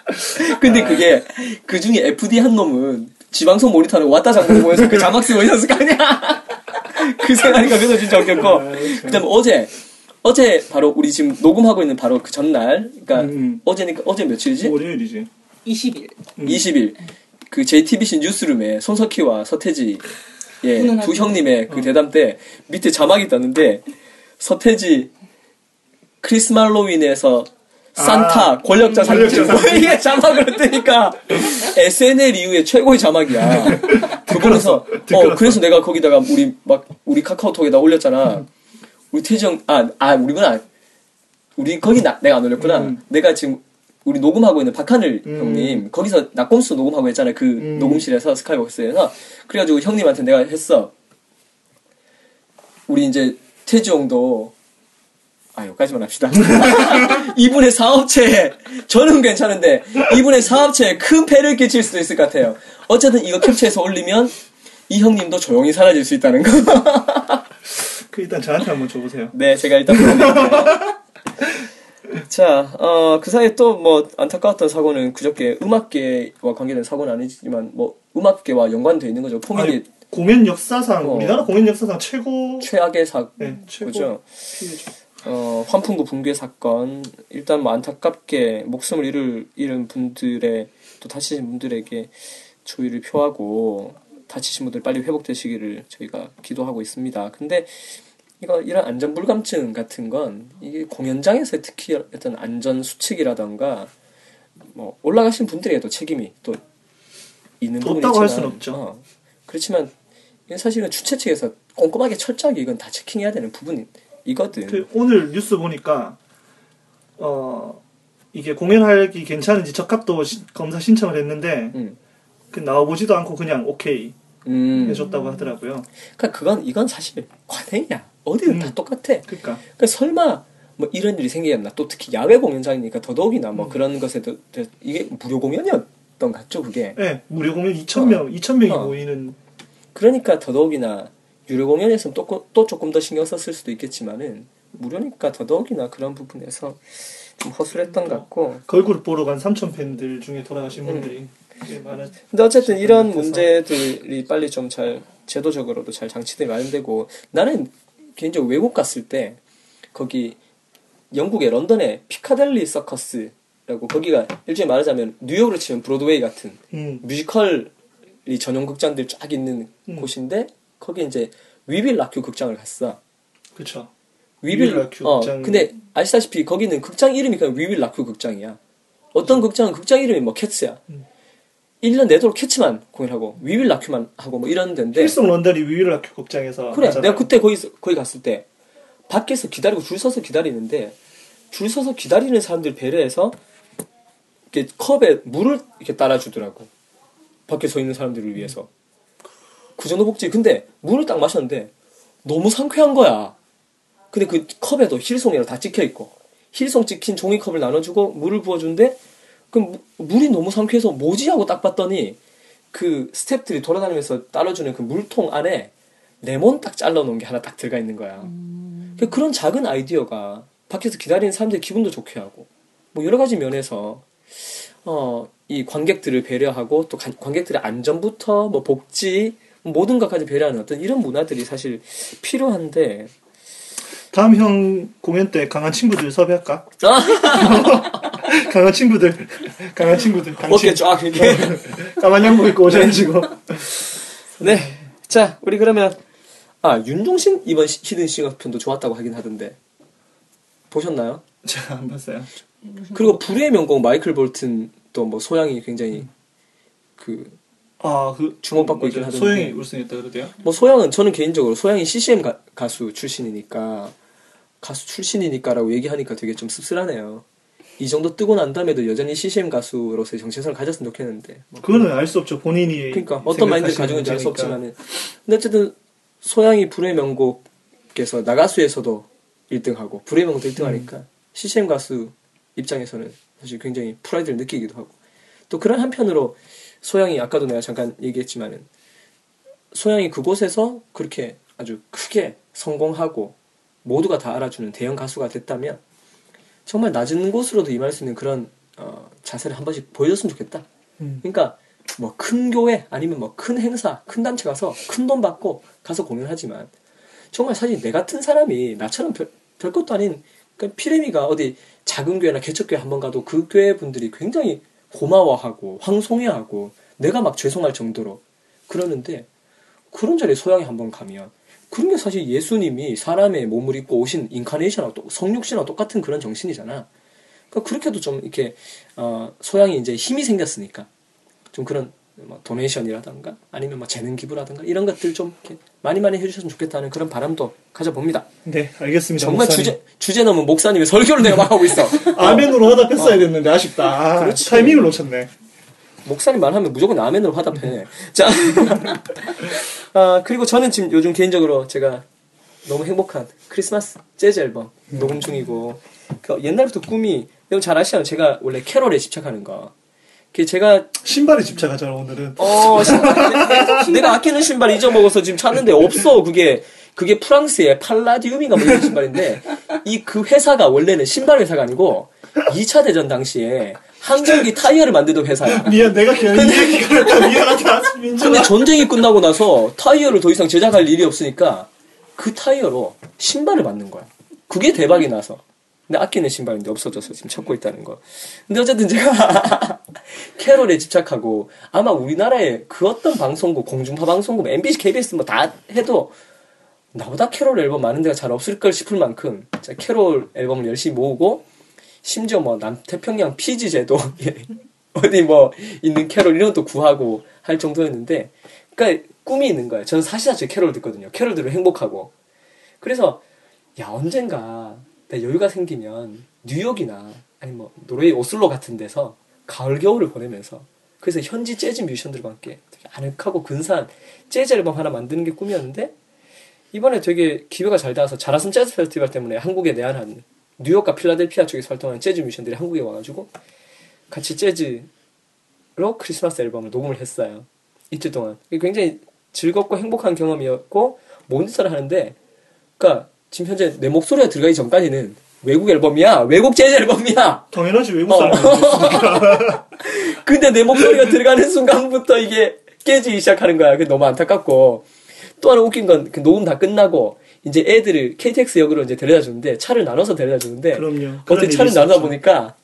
Speaker 4: 근데 그게 그 중에 FD 한 놈은 지방송 모니터를 왔다 장보고 보면서 그 자막 쓰고 있었을 거 아니야. 그 생각하니까 그래서 진짜 웃겼고. 그 다음에 어제 어제 바로 우리 지금 녹음하고 있는 바로 그 전날. 그러니까
Speaker 6: 음.
Speaker 4: 어제니까 어제 며칠이지?
Speaker 6: 월요일이지.
Speaker 7: 20일.
Speaker 4: 20일 그 JTBC 뉴스룸에 손석희와 서태지 예. 두 형님의 그 대담 때 밑에 자막이 떴는데 서태지 크리스말로윈에서 산타
Speaker 6: 아,
Speaker 4: 권력자 상징 이게 자막으로 뜨니까 SNL 이후에 최고의 자막이야. 그거에서 어. 그래서 내가 거기다가 우리 막 우리 카카오톡에다 올렸잖아. 우리 태지 형아아 우리구나 우리 거기 나, 내가 안 올렸구나.
Speaker 6: 음.
Speaker 4: 내가 지금 우리 녹음하고 있는 박하늘
Speaker 6: 음.
Speaker 4: 형님 거기서 낙검수 녹음하고 했잖아요. 그
Speaker 6: 음.
Speaker 4: 녹음실에서 스카이벅스에서 그래가지고 형님한테 내가 했어. 우리 이제 태지 형도 아 여기까지만 합시다. 이분의 사업체에 저는 괜찮은데 이분의 사업체에 큰 폐를 끼칠 수도 있을 것 같아요. 어쨌든 이거 캡처해서 올리면 이 형님도 조용히 사라질 수 있다는 거.
Speaker 6: 그 일단 저한테 한번 줘보세요.
Speaker 4: 네, 제가 일단. 자, 어, 그 사이에 또 뭐 안타까웠던 사고는 그저께 음악계와 관계된 사고는 아니지만 뭐 음악계와 연관되어 있는 거죠.
Speaker 6: 아니, 공연 역사상
Speaker 4: 어.
Speaker 6: 우리나라 공연 역사상 최고
Speaker 4: 최악의 사고죠.
Speaker 6: 네, 최고 피해죠.
Speaker 4: 어, 환풍구 붕괴 사건 일단 뭐 안타깝게 목숨을 잃을, 잃은 분들의 또 다치신 분들에게 조의를 표하고 다치신 분들 빨리 회복되시기를 저희가 기도하고 있습니다. 근데 이거 이런 안전 불감증 같은 건 이게 공연장에서 특히 어떤 안전 수칙이라던가 뭐 올라가신 분들에게도 책임이 또 있는 부분이
Speaker 6: 없다고 할 수는 없죠.
Speaker 4: 어, 그렇지만 이건 사실은 주최 측에서 꼼꼼하게 철저하게 이건 다 체킹해야 되는 부분 이거든.
Speaker 6: 그 오늘 뉴스 보니까 어 이게 공연하기 괜찮은지 적합도 시- 검사 신청을 했는데
Speaker 4: 음.
Speaker 6: 그 나와보지도 않고 그냥 오케이
Speaker 4: 음.
Speaker 6: 해줬다고 하더라고요.
Speaker 4: 그러니까 그건 이건 사실 관행이야. 어디든 다
Speaker 6: 음.
Speaker 4: 똑같아.
Speaker 6: 그러니까
Speaker 4: 그러니까 설마 뭐 이런 일이 생기겠나? 또 특히 야외 공연장이니까 더더욱이나
Speaker 6: 음.
Speaker 4: 뭐 그런 것에도 더- 이게 무료 공연이었던 것 같죠, 그게.
Speaker 6: 예 무료 공연 2천 명 2천 명이
Speaker 4: 어.
Speaker 6: 모이는
Speaker 4: 그러니까 더더욱이나 유료 공연에서는 또, 고- 또 조금 더 신경 썼을 수도 있겠지만은 무료니까 더더욱이나 그런 부분에서 좀 허술했던 것 같고.
Speaker 6: 걸그룹 보러 간 3천 팬들 중에 돌아가신
Speaker 4: 음.
Speaker 6: 분들이 꽤 많은
Speaker 4: 근데 어쨌든 이런 문제들이 빨리 좀 잘 제도적으로도 잘 장치들이 마련되고 나는 개인적으로 외국 갔을 때 거기 영국의 런던의 피카델리 서커스라고 거기가 일종의 말하자면 뉴욕으로 치면 브로드웨이 같은
Speaker 6: 음.
Speaker 4: 뮤지컬 이 전용 극장들 쫙 있는
Speaker 6: 음.
Speaker 4: 곳인데 거기 이제 We Will Rock You 극장을 갔어.
Speaker 6: 그쵸.
Speaker 4: We Will
Speaker 6: We Will Rock You
Speaker 4: 어
Speaker 6: 극장.
Speaker 4: 근데 아시다시피 거기는 극장 이름이 그냥 We Will Rock You 극장이야. 어떤 극장은 극장 이름이 뭐 Cats야.
Speaker 6: 음.
Speaker 4: 1년 내도록 Cats만 공연하고 We Will Rock You만 하고 뭐 이런 데인데
Speaker 6: 필성 런던이 We Will Rock You 극장에서
Speaker 4: 그래
Speaker 6: 하잖아요.
Speaker 4: 내가 그때 거기 거기 갔을 때 밖에서 기다리고 줄 서서 기다리는데 줄 서서 기다리는 사람들 배려해서 이렇게 컵에 물을 이렇게 따라주더라고 밖에 서 있는 사람들을 위해서 그 정도 복지. 근데 물을 딱 마셨는데 너무 상쾌한 거야. 근데 그 컵에도 힐송이랑 다 찍혀 있고. 힐송 찍힌 종이컵을 나눠주고 물을 부어주는데 그 무- 물이 너무 상쾌해서 뭐지? 하고 딱 봤더니 그 스탭들이 돌아다니면서 따라주는 그 물통 안에 레몬 딱 잘라놓은 게 하나 딱 들어가 있는 거야. 그 그런 작은 아이디어가 밖에서 기다리는 사람들의 기분도 좋게 하고. 뭐 여러 가지 면에서 어, 이 관객들을 배려하고 또 관- 관객들의 안전부터 뭐 복지 모든 것까지 배려하는 어떤 이런 문화들이 사실 필요한데
Speaker 6: 다음 형 공연 때 강한 친구들 섭외할까?
Speaker 4: 아,
Speaker 6: 강한 친구들, 강한 친구들, 강친.
Speaker 4: 어깨 쫙 이렇게
Speaker 6: 까만 양복 입고 오셔가지고.
Speaker 4: 네. 자, 우리 그러면 아 윤종신 이번 시- 히든 싱어 편도 좋았다고 하긴 하던데 보셨나요?
Speaker 6: 제가 안 봤어요.
Speaker 4: 그리고 불의 명곡 마이클 볼튼도 뭐 소양이 굉장히 그뭐
Speaker 6: 아, 그
Speaker 4: 주목받고 있긴. 하던데.
Speaker 6: 소영이 우승했다 그러대요.
Speaker 4: 소양은 저는 개인적으로 소양이 CCM 가, 가수 출신이니까 가수 출신이니까라고 얘기하니까 되게 좀 씁쓸하네요. 이 정도 뜨고 난 다음에도 여전히 CCM 가수로서의 정체성을 가졌으면 좋겠는데 뭐
Speaker 6: 그거는 알 수 없죠. 본인이
Speaker 4: 그러니까 어떤 마인드를 가지고 있는지 알 수 없지만은 근데 어쨌든 소양이 불의 명곡에서 나가수에서도 1등하고 불의 명곡도 1등하니까 CCM 가수 입장에서는 사실 굉장히 프라이드를 느끼기도 하고 또 그런 한편으로 소양이 아까도 내가 잠깐 얘기했지만은 소양이 그곳에서 그렇게 아주 크게 성공하고 모두가 다 알아주는 대형 가수가 됐다면 정말 낮은 곳으로도 임할 수 있는 그런 어, 자세를 한 번씩 보여줬으면 좋겠다.
Speaker 6: 음.
Speaker 4: 그러니까 뭐 큰 교회 아니면 뭐 큰 행사, 큰 단체 가서 큰 돈 받고 가서 공연하지만 정말 사실 내 같은 사람이 나처럼 별, 별 것도 아닌 그 피레미가 어디 작은 교회나 개척교회 한 번 가도 그 교회 분들이 굉장히 고마워하고 황송해하고 내가 막 죄송할 정도로 그러는데 그런 자리에 소양이 한번 가면 그런 게 사실 예수님이 사람의 몸을 입고 오신 인카네이션하고 또 성육신하고 똑같은 그런 정신이잖아. 그러니까 그렇게도 좀 이렇게 어, 소양이 이제 힘이 생겼으니까 좀 그런 뭐 도네이션이라든가 아니면 뭐 재능 기부라든가 이런 것들 좀 많이 많이 해주셨으면 좋겠다는 그런 바람도 가져봅니다.
Speaker 6: 네, 알겠습니다.
Speaker 4: 정말
Speaker 6: 목사님.
Speaker 4: 주제 주제 넘은 목사님의 설교를 내가 막 하고 있어.
Speaker 6: 아멘으로 화답했어야 됐는데 아쉽다. 아,
Speaker 4: 그렇지.
Speaker 6: 타이밍을 놓쳤네.
Speaker 4: 목사님 말하면 무조건 아멘으로 화답해. 자, 아, 그리고 저는 지금 요즘 개인적으로 제가 너무 행복한 크리스마스 재즈 앨범 녹음 중이고 그 옛날부터 꿈이 여러분 잘 아시잖아요. 제가 원래 캐롤에 집착하는 거. 그 제가
Speaker 6: 신발에 집착하잖아 오늘은.
Speaker 4: 어 신발, 내가 아끼는 신발 잊어먹어서 지금 찾는데 없어. 그게 그게 프랑스의 팔라디움인가 뭐 이런 신발인데 이 그 회사가 원래는 신발 회사가 아니고 2차 대전 당시에 항공기 타이어를 만들던 회사야.
Speaker 6: 미안, 내가 그냥 이 얘기가 했다 미안하다 민준아.
Speaker 4: 근데 전쟁이 끝나고 나서 타이어를 더 이상 제작할 일이 없으니까 그 타이어로 신발을 만든 거야. 그게 대박이 나서. 근데 아끼는 신발인데 없어져서 지금 찾고 있다는 거. 근데 어쨌든 제가 캐롤에 집착하고 아마 우리나라의 그 어떤 방송국, 공중파 방송국, MBC, KBS 뭐 다 해도 나보다 캐롤 앨범 많은 데가 잘 없을 걸 싶을 만큼 제가 캐롤 앨범을 열심히 모으고 심지어 뭐 남태평양 피지 제도 어디 뭐 있는 캐롤 이런 것도 구하고 할 정도였는데 그러니까 꿈이 있는 거예요. 저는 사실 사실 캐롤 듣거든요. 캐롤 들으면 행복하고 그래서 야 언젠가 내 여유가 생기면 뉴욕이나 아니 뭐 노르웨이 오슬로 같은 데서 가을 겨울을 보내면서 그래서 현지 재즈 뮤지션들과 함께 되게 아늑하고 근사한 재즈 앨범 하나 만드는 게 꿈이었는데 이번에 되게 기회가 잘 닿아서 자라섬 재즈 페스티벌 때문에 한국에 내한한 뉴욕과 필라델피아 쪽에서 활동하는 재즈 뮤지션들이 한국에 와가지고 같이 재즈로 크리스마스 앨범을 녹음을 했어요. 이틀 동안. 굉장히 즐겁고 행복한 경험이었고 모니터를 하는데 그러니까 지금 현재 내 목소리가 들어가기 전까지는 외국 앨범이야. 외국 재즈 앨범이야.
Speaker 6: 당연하지 외국
Speaker 4: 어.
Speaker 6: 사람이니까.
Speaker 4: 근데 내 목소리가 들어가는 순간부터 이게 깨지기 시작하는 거야. 그게 너무 안타깝고. 또 하나 웃긴 건 그 녹음 다 끝나고 이제 애들을 KTX 역으로 이제 데려다 주는데 차를 나눠서 데려다 주는데
Speaker 6: 그럼요.
Speaker 4: 어떻게 차를 나누다
Speaker 6: 있었죠.
Speaker 4: 보니까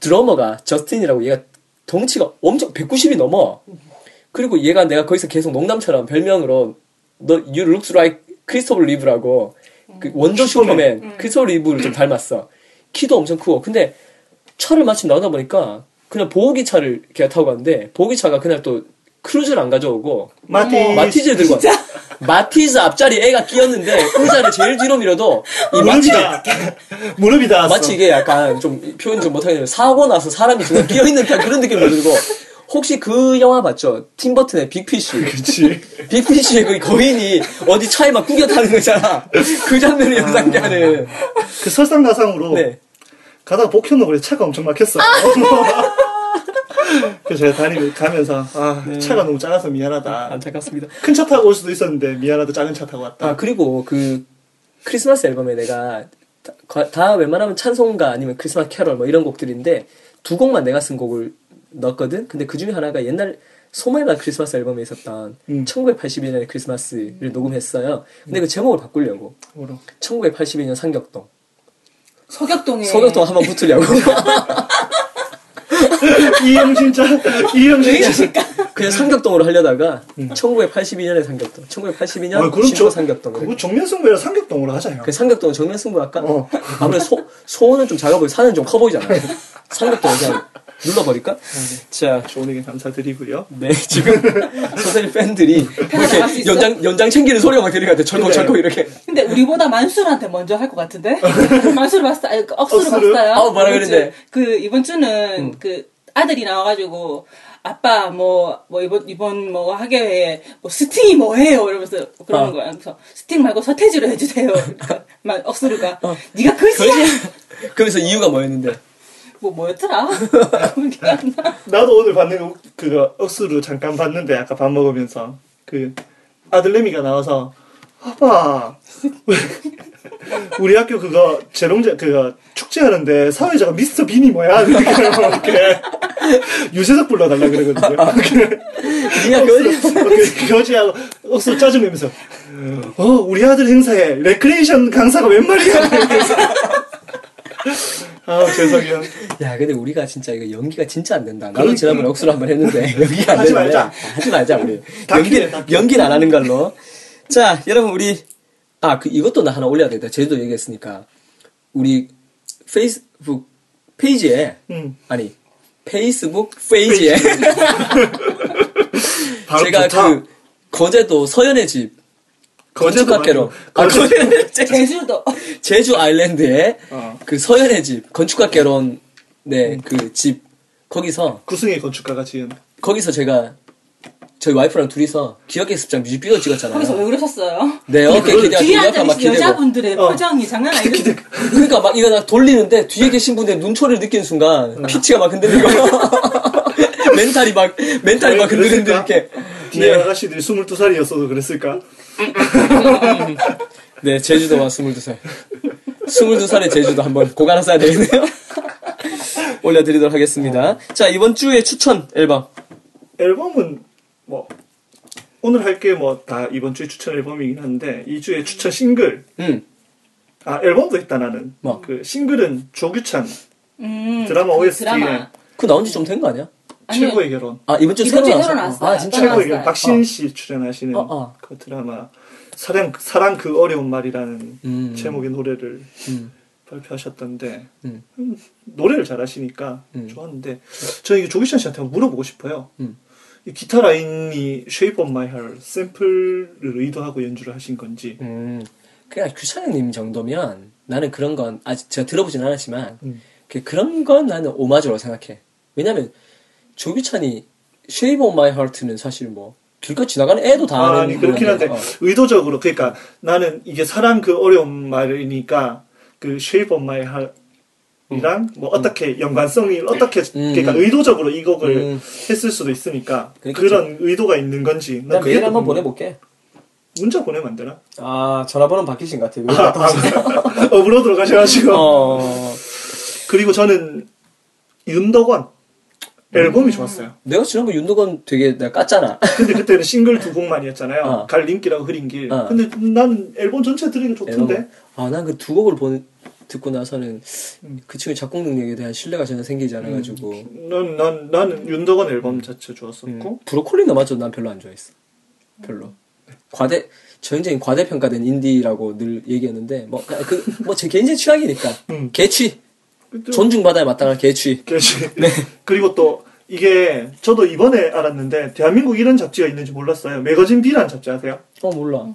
Speaker 4: 드러머가 저스틴이라고 얘가 덩치가 엄청 190이 넘어. 그리고 얘가 내가 거기서 계속 농담처럼 별명으로 너 you looks like 크리스토퍼 리브라고 그 원조 슈퍼맨 크리스토퍼 리브를 좀 닮았어. 키도 엄청 크고 근데 차를 마침 나오다 보니까 그냥 보호기 차를 걔가 타고 갔는데 보호기 차가 그냥 또 크루즈를 안 가져오고
Speaker 6: 마티
Speaker 4: 마티즈를 들고 왔어. 마티즈 앞자리 애가 끼었는데 의자를 제일 뒤로 밀어도 이 마티
Speaker 6: 무릎이 다 무릎이 닿았어.
Speaker 4: 마치 이게 약간 좀 표현 좀 못하겠는데 사고 나서 사람이 중간 끼어 있는 그런 느낌이 들고 혹시 그 영화 봤죠? 팀버튼의 빅피쉬.
Speaker 6: 그렇지.
Speaker 4: 빅피쉬의 그 거인이 어디 차에 막 구겨 타는 거 있잖아. 그 장면을 연상케하는.
Speaker 6: 그 설상가상으로
Speaker 4: 네.
Speaker 6: 가다가 복현로그에 차가 엄청 막혔어. 그래서 제가 다니고 가면서 아 차가 너무 작아서 미안하다.
Speaker 4: 안타깝습니다.
Speaker 6: 큰 차 타고 올 수도 있었는데 미안하다 작은 차 타고 왔다.
Speaker 4: 아 그리고 그 크리스마스 앨범에 내가 다, 거- 다 웬만하면 찬송가 아니면 크리스마스 캐럴 뭐 이런 곡들인데 두 곡만 내가 쓴 곡을 넣었거든. 근데 그 중에 하나가 옛날 소말가 크리스마스 앨범에 있었던
Speaker 6: 음.
Speaker 4: 1982년의 크리스마스를 녹음했어요. 근데 그 제목을 바꾸려고
Speaker 6: 뭐로?
Speaker 4: 1982년 상격동
Speaker 7: 서격동에
Speaker 4: 서격동 한번 붙으려고
Speaker 6: 이형 진짜 이형 진짜.
Speaker 4: 그냥 상격동으로 하려다가 1982년에 상격동 1982년
Speaker 6: 아, 저
Speaker 4: 상격동
Speaker 6: 그거 정면승부라 상격동으로 하자요.
Speaker 4: 그 상격동은 정면 승부 할까?
Speaker 6: 어.
Speaker 4: 아무래도 소, 소는 좀 작아 보이고 산은 좀 커 보이잖아. 상격동 그냥 눌러버릴까? 자,
Speaker 6: 좋은 의견 감사드리고요.
Speaker 4: 네, 지금 소세지 팬들이 뭐 이렇게? 연장, 연장 챙기는 소리가 막 들리거든. 철컥철컥 이렇게.
Speaker 7: 근데 우리보다 만수한테 먼저 할 것 같은데? 만수르 봤어, 아니, 그
Speaker 6: 억수르?
Speaker 7: 봤어요.
Speaker 4: 어, 뭐라. 그랬는데?
Speaker 7: 그, 이번 주는 그 아들이 나와가지고, 아빠, 뭐, 뭐, 이번, 이번 뭐 학예회에, 뭐, 스팅이 뭐해요? 이러면서 그러는
Speaker 4: 어.
Speaker 7: 거야. 그래서, 스팅 말고 서태지로 해주세요. 그러니까, 막, 억수르가, 니가 그지야!
Speaker 4: 그러면서 이유가 뭐였는데?
Speaker 7: 뭐, 뭐였더라? 기억이 안 나.
Speaker 6: 나도 오늘 봤는 거, 그거 억수르 잠깐 봤는데 아까 밥 먹으면서 그 아들내미가 나와서 아빠 우리 학교 그거 재롱제 그거 축제하는데 사회자가 미스터 빈이 뭐야 이렇게 유재석 불러달라 그러거든요.
Speaker 4: 니가 그,
Speaker 6: 거지하고 억수르 짜증 내면서 어 우리 아들 행사에 레크레이션 강사가 웬 말이야. 아 죄송해요.
Speaker 4: 야, 근데 우리가 진짜 이거 연기가 진짜 안 된다. 나도 지난번에 억수로 한 번 했는데, 연기가 안
Speaker 6: 하지
Speaker 4: 되는데.
Speaker 6: 말자.
Speaker 4: 아, 하지 말자, 우리. 연기. 연기는 안 하는 걸로. 자, 여러분, 우리, 아, 그, 이것도 나 하나 올려야 되겠다. 제주도 얘기했으니까. 우리, 페이스북 페이지에,
Speaker 6: 음.
Speaker 4: 아니, 페이스북 페이지에, 제가
Speaker 6: 좋다.
Speaker 4: 그, 거제도 서연의 집, 건축학개론. 아,
Speaker 6: 거제도.
Speaker 4: 거제도.
Speaker 7: 제주도.
Speaker 4: 제주 아일랜드에,
Speaker 6: 어.
Speaker 4: 그 서연의 집, 건축학개론, 네, 그 집, 거기서,
Speaker 6: 구승회 건축가가 지은
Speaker 4: 거기서 제가 저희 와이프랑 둘이서 기억의 습작 뮤직비디오 찍었잖아요.
Speaker 7: 거기서 왜 그러셨어요?
Speaker 4: 네, 어깨 기대가
Speaker 7: 뒤에
Speaker 4: 약간 막
Speaker 7: 앉아계신
Speaker 4: 기대고.
Speaker 7: 여자분들의
Speaker 6: 어.
Speaker 7: 표정이 장난 아니던데.
Speaker 4: 그러니까 막 이거 나 돌리는데 뒤에 계신 분의 눈초리를 느끼는 순간 피치가 막 흔들리고 멘탈이 막 멘탈이 막
Speaker 6: 그랬을까?
Speaker 4: 이렇게.
Speaker 6: 뒤에
Speaker 4: 네.
Speaker 6: 아가씨들이 22살이었어도 그랬을까?
Speaker 4: 네, 제주도와 22살. 22살의 제주도 한번 곡 하나 써야 되겠네요. 올려드리도록 하겠습니다. 자, 이번 주에 추천 앨범.
Speaker 6: 앨범은 뭐 오늘 할 게 뭐 다 이번 주에 추천 앨범이긴 한데 이 주에 추천 싱글
Speaker 4: 음,
Speaker 6: 아 앨범도 있다 나는
Speaker 4: 뭐?
Speaker 6: 그 싱글은 조규찬
Speaker 7: 음,
Speaker 6: 드라마
Speaker 7: 그
Speaker 6: OST 에
Speaker 7: 드라마.
Speaker 4: 그 나온 지 좀 된 거 아니야?
Speaker 6: 최고의 결혼
Speaker 4: 아, 이번 주
Speaker 7: 이번
Speaker 4: 새로 나왔어. 아, 진짜?
Speaker 6: 최고의 결혼. 박신 씨 출연하시는
Speaker 4: 어, 어.
Speaker 6: 그 드라마 사랑 사랑 그 어려운 말이라는
Speaker 4: 음.
Speaker 6: 제목의 노래를
Speaker 4: 음.
Speaker 6: 발표하셨던데
Speaker 4: 음.
Speaker 6: 음, 노래를 잘하시니까
Speaker 4: 음.
Speaker 6: 좋았는데 저는 이게 조규찬 씨한테 한번 물어보고 싶어요.
Speaker 4: 음.
Speaker 6: 이 기타 라인이 Shape of My Heart 샘플을 의도하고 연주를 하신 건지
Speaker 4: 음, 그냥 규찬님 정도면 나는 그런 건 아직 제가 들어보진 않았지만. 그- 그런 건 나는 오마주로 생각해. 왜냐면 조규찬이 Shape of My Heart는 사실 뭐 길가 지나가는 애도 다
Speaker 6: 아, 아니 그렇긴 한데
Speaker 4: 어.
Speaker 6: 의도적으로 그러니까 나는 이게 사랑 그 어려운 말이니까 그 Shape of My Heart이랑 뭐 어떻게 연관성이 어떻게
Speaker 4: 음.
Speaker 6: 그러니까 의도적으로 이 곡을
Speaker 4: 음.
Speaker 6: 했을 수도 있으니까
Speaker 4: 그러니까
Speaker 6: 그런 의도가 있는 건지
Speaker 4: 나
Speaker 6: 그게
Speaker 4: 메일 한번. 보내볼게.
Speaker 6: 문자 보내면 안 되나?
Speaker 4: 아 전화번호 바뀌신 것 같아요.
Speaker 6: 업로드로 가셔가지고
Speaker 4: 어,
Speaker 6: 그리고 저는 윤덕원 앨범이 좋았어요.
Speaker 4: 내가 지난번 윤덕원 되게 내가 깠잖아.
Speaker 6: 근데 그때는 싱글 두 곡만이었잖아요.
Speaker 4: 어.
Speaker 6: 갈림길하고 흐린 길.
Speaker 4: 어.
Speaker 6: 근데 난 앨범 전체 들으니까 좋던데.
Speaker 4: 아, 난 그 두 곡을 본, 듣고 나서는 그 친구의 작곡 능력에 대한 신뢰가 전혀 생기지 않아가지고
Speaker 6: 난, 난, 나는 윤덕원 앨범 자체 좋았었고
Speaker 4: 음. 브로콜리 너마저 난 별로 안 좋아했어. 별로. 과대 전형적인 과대평가된 인디라고 늘 얘기했는데 뭐 그 뭐 제 개인적 취향이니까
Speaker 6: 음.
Speaker 4: 개취 존중받아야 마땅한 개취.
Speaker 6: 그렇지. 그리고 또 이게 저도 이번에 알았는데 대한민국 이런 잡지가 있는지 몰랐어요. 매거진 B라는 잡지 아세요?
Speaker 4: 어 몰라.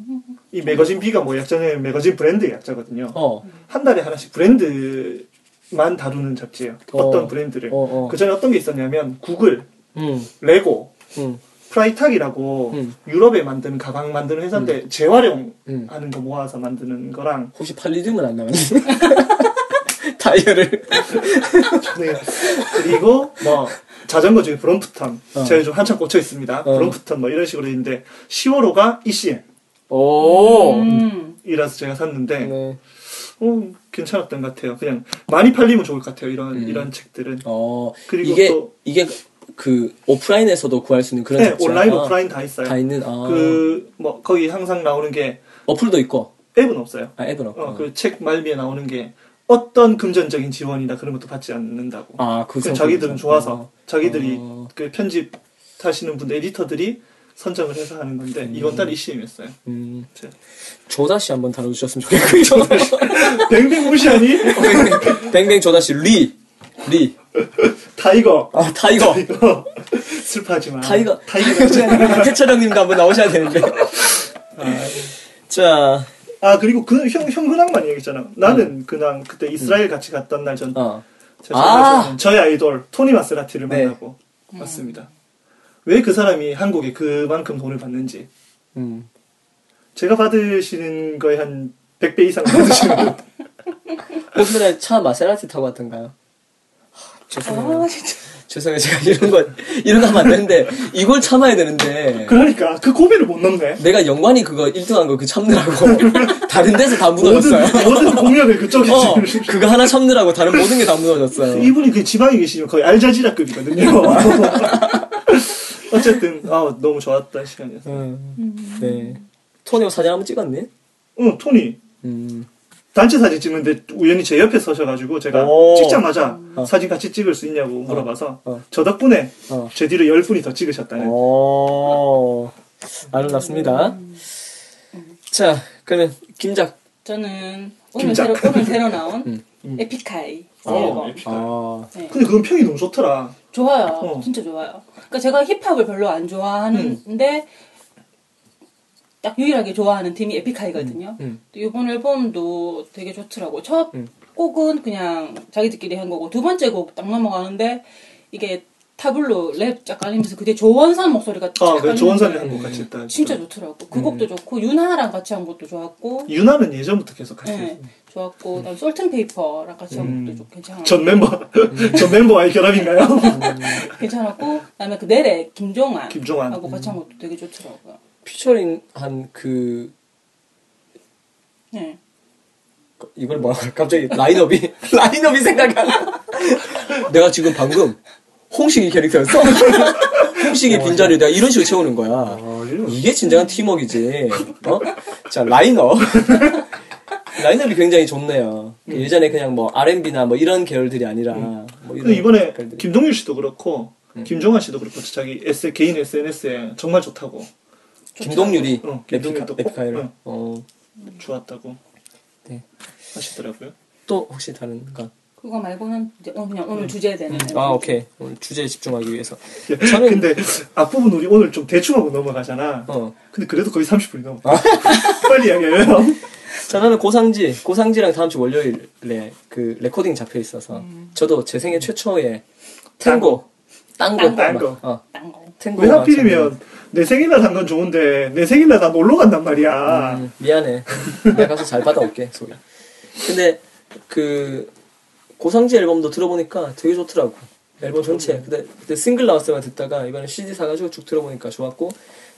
Speaker 6: 이 매거진 B가 뭐 약자는 매거진 브랜드의 약자거든요.
Speaker 4: 어.
Speaker 6: 한 달에 하나씩 브랜드만 다루는 잡지예요.
Speaker 4: 어.
Speaker 6: 어떤 브랜드를.
Speaker 4: 어, 어.
Speaker 6: 그 전에 어떤 게 있었냐면 구글,
Speaker 4: 음.
Speaker 6: 레고,
Speaker 4: 음.
Speaker 6: 프라이탁이라고
Speaker 4: 음.
Speaker 6: 유럽에 만드는 가방 만드는 회사인데 재활용
Speaker 4: 음.
Speaker 6: 하는 거 모아서 만드는 거랑
Speaker 4: 혹시 팔리즘은 안 나왔니? 타이어를.
Speaker 6: 네. 그리고 뭐 자전거 중에 브롬프턴
Speaker 4: 어.
Speaker 6: 제가 좀 한참 꽂혀 있습니다.
Speaker 4: 어.
Speaker 6: 브롬프턴 뭐 이런 식으로 있는데 10월호가 ECM
Speaker 4: 오.
Speaker 7: 음.
Speaker 6: 이라서 제가 샀는데
Speaker 4: 네.
Speaker 6: 어, 괜찮았던 것 같아요. 그냥 많이 팔리면 좋을 것 같아요. 이런
Speaker 4: 음.
Speaker 6: 이런 책들은.
Speaker 4: 어.
Speaker 6: 그리고
Speaker 4: 이게
Speaker 6: 또-
Speaker 4: 이게 그 오프라인에서도 구할 수 있는 그런
Speaker 6: 네? 온라인
Speaker 4: 아,
Speaker 6: 오프라인 다 있어요.
Speaker 4: 다 있는 아.
Speaker 6: 그뭐 거기 항상 나오는 게
Speaker 4: 어플도 있고.
Speaker 6: 앱은 없어요.
Speaker 4: 아 앱은 없고.
Speaker 6: 어, 그 책 말미에 나오는 게 어떤 금전적인 지원이나 그런 것도 받지 않는다고.
Speaker 4: 아, 그.
Speaker 6: 자기들은 좋아서
Speaker 4: 어.
Speaker 6: 자기들이
Speaker 4: 어.
Speaker 6: 그 편집 하시는 분들 에디터들이 선정을 해서 하는 건데 이번 달 ECM이었어요.
Speaker 4: 음.
Speaker 6: 자.
Speaker 4: 조다쉬 한번 다뤄주셨으면 좋겠고요.
Speaker 6: 뱅뱅 무시하니?
Speaker 4: 뱅뱅 조다쉬 리. 리.
Speaker 6: 타이거.
Speaker 4: 아 타이거.
Speaker 6: 이거 슬퍼하지 마.
Speaker 4: 타이거.
Speaker 6: 타이거.
Speaker 4: 해철 형님도 한번 나오셔야 되는데. 자.
Speaker 6: 아 그리고 그 형, 형 근황만 얘기했잖아. 나는 근황 그때 이스라엘 같이 갔던 날전
Speaker 4: 음. 어.
Speaker 6: 제가
Speaker 4: 아!
Speaker 6: 저의 아이돌 토니 마세라티를
Speaker 4: 네.
Speaker 6: 만나고 왔습니다. 왜 그 사람이 한국에 그만큼 돈을 받는지
Speaker 4: 음.
Speaker 6: 제가 받으시는 거에 한 100배 이상 받으시는
Speaker 4: 오늘에 차 마세라티 타고 왔던가요? 하, 죄송해요.
Speaker 7: 아, 진짜.
Speaker 4: 죄송해요. 제가 이런 거, 이런 거 하면 안 되는데, 이걸 참아야 되는데.
Speaker 6: 그러니까 그 고비를 못 넘네.
Speaker 4: 내가 영관이 그거 1등 한 거 그 참느라고. 다른 데서 다
Speaker 6: 모든
Speaker 4: 무너졌어요.
Speaker 6: 모든 공약을 그쪽에
Speaker 4: 어, 그거 하나 참느라고 다른 모든 게 다 무너졌어요.
Speaker 6: 이분이 그 지방에 계시면 거의 알자지라급이거든요. 어쨌든 아 너무 좋았던 시간이었어요.
Speaker 4: 음, 네. 토니오 사진 한번 찍었니?
Speaker 6: 응 토니
Speaker 4: 음.
Speaker 6: 단체 사진 찍는데 우연히 제 옆에 서셔가지고 제가
Speaker 4: 오.
Speaker 6: 찍자마자
Speaker 4: 어.
Speaker 6: 사진 같이 찍을 수 있냐고 물어봐서
Speaker 4: 어.
Speaker 6: 저 덕분에
Speaker 4: 어.
Speaker 6: 제 뒤로 열 분이 더 찍으셨다는.
Speaker 4: 오. 아름답습니다. 자, 그러면 김작.
Speaker 7: 저는 오늘
Speaker 6: 김작.
Speaker 7: 새로, 오늘 새로 나온
Speaker 4: 음.
Speaker 7: 에픽하이 새
Speaker 6: 어,
Speaker 7: 앨범.
Speaker 6: 에픽하이.
Speaker 4: 아.
Speaker 7: 네.
Speaker 6: 근데 그건 평이 너무 좋더라.
Speaker 7: 좋아요.
Speaker 6: 어.
Speaker 7: 진짜 좋아요. 그러니까 제가 힙합을 별로 안 좋아하는데 딱 유일하게 좋아하는 팀이 에픽하이거든요.
Speaker 4: 음.
Speaker 7: 이번 앨범도 되게 좋더라고. 첫
Speaker 4: 음.
Speaker 7: 곡은 그냥 자기들끼리 한 거고 두 번째 곡 딱 넘어가는데 이게 타블로 랩쫙 깔리면서 그게 조원선 목소리가 쫙
Speaker 6: 아, 그 조원선이
Speaker 7: 깔리는데
Speaker 6: 한곡 같이 했다.
Speaker 7: 진짜 좋더라고. 그
Speaker 4: 음.
Speaker 7: 곡도 좋고 유나랑 같이 한 것도 좋았고
Speaker 6: 유나는 예전부터 계속 같이
Speaker 7: 네. 좋았고 그다음 솔튼페이퍼랑 같이 한
Speaker 6: 음.
Speaker 7: 곡도 좀 괜찮았고
Speaker 6: 전 멤버 전 멤버와의 결합인가요?
Speaker 7: 괜찮았고 그다음에 그 내래 김종환
Speaker 6: 김종환.
Speaker 7: 하고 같이 한 것도 되게 좋더라고요.
Speaker 4: 피처링 한 그,
Speaker 7: 네.
Speaker 4: 이걸 뭐라 그래? 갑자기 라인업이, 라인업이 생각이 안 나. 내가 지금 방금 홍식이 캐릭터였어. 홍식이 빈자리를 내가 이런 식으로 채우는 거야. 이게 진정한 팀워크이지. 어? 자, 라인업. 라인업이 굉장히 좋네요. 예전에 그냥 뭐 R&B나 뭐 이런 계열들이 아니라 뭐 이런
Speaker 6: 근데 이번에
Speaker 4: 계열들이.
Speaker 6: 김동률 씨도 그렇고 김종환 씨도 그렇고 자기 S, 개인 SNS에 정말 좋다고
Speaker 4: 김동률이
Speaker 6: 어, 김동률도 꼭,
Speaker 4: 에피카이를.
Speaker 6: 응.
Speaker 4: 어,
Speaker 6: 좋았다고
Speaker 4: 네.
Speaker 6: 하시더라고요.
Speaker 4: 또 혹시 다른 거?
Speaker 7: 그거 말고는 이제 오늘 그냥 오늘 주제에 되는
Speaker 4: 아, 오케이. 오늘 주제에 집중하기 위해서.
Speaker 6: 저는
Speaker 4: 저는-
Speaker 6: 근데 앞부분 우리 오늘 좀 대충 하고 넘어가잖아.
Speaker 4: 어.
Speaker 6: 근데 그래도 거의 30분이 넘어. 빨리 이야기해요.
Speaker 4: 자, 저는 고상지, 고상지랑 다음 주 월요일에 그 레코딩 잡혀 있어서 저도 제 생애 최초의 탱고, 땅고,
Speaker 6: 땅고.
Speaker 4: 어. 탱고.
Speaker 6: 왜 하필이면 내 생일날 한건 좋은데 내 생일날 나 놀러 간단 말이야.
Speaker 4: 음, 미안해. 내가 가서 잘 받아올게, 소리. 근데 그 고상지 앨범도 들어보니까 되게 좋더라고. 앨범 전체. 근데 그때 싱글 나왔을 때만 듣다가 이번에 CD 사가지고 쭉 들어보니까 좋았고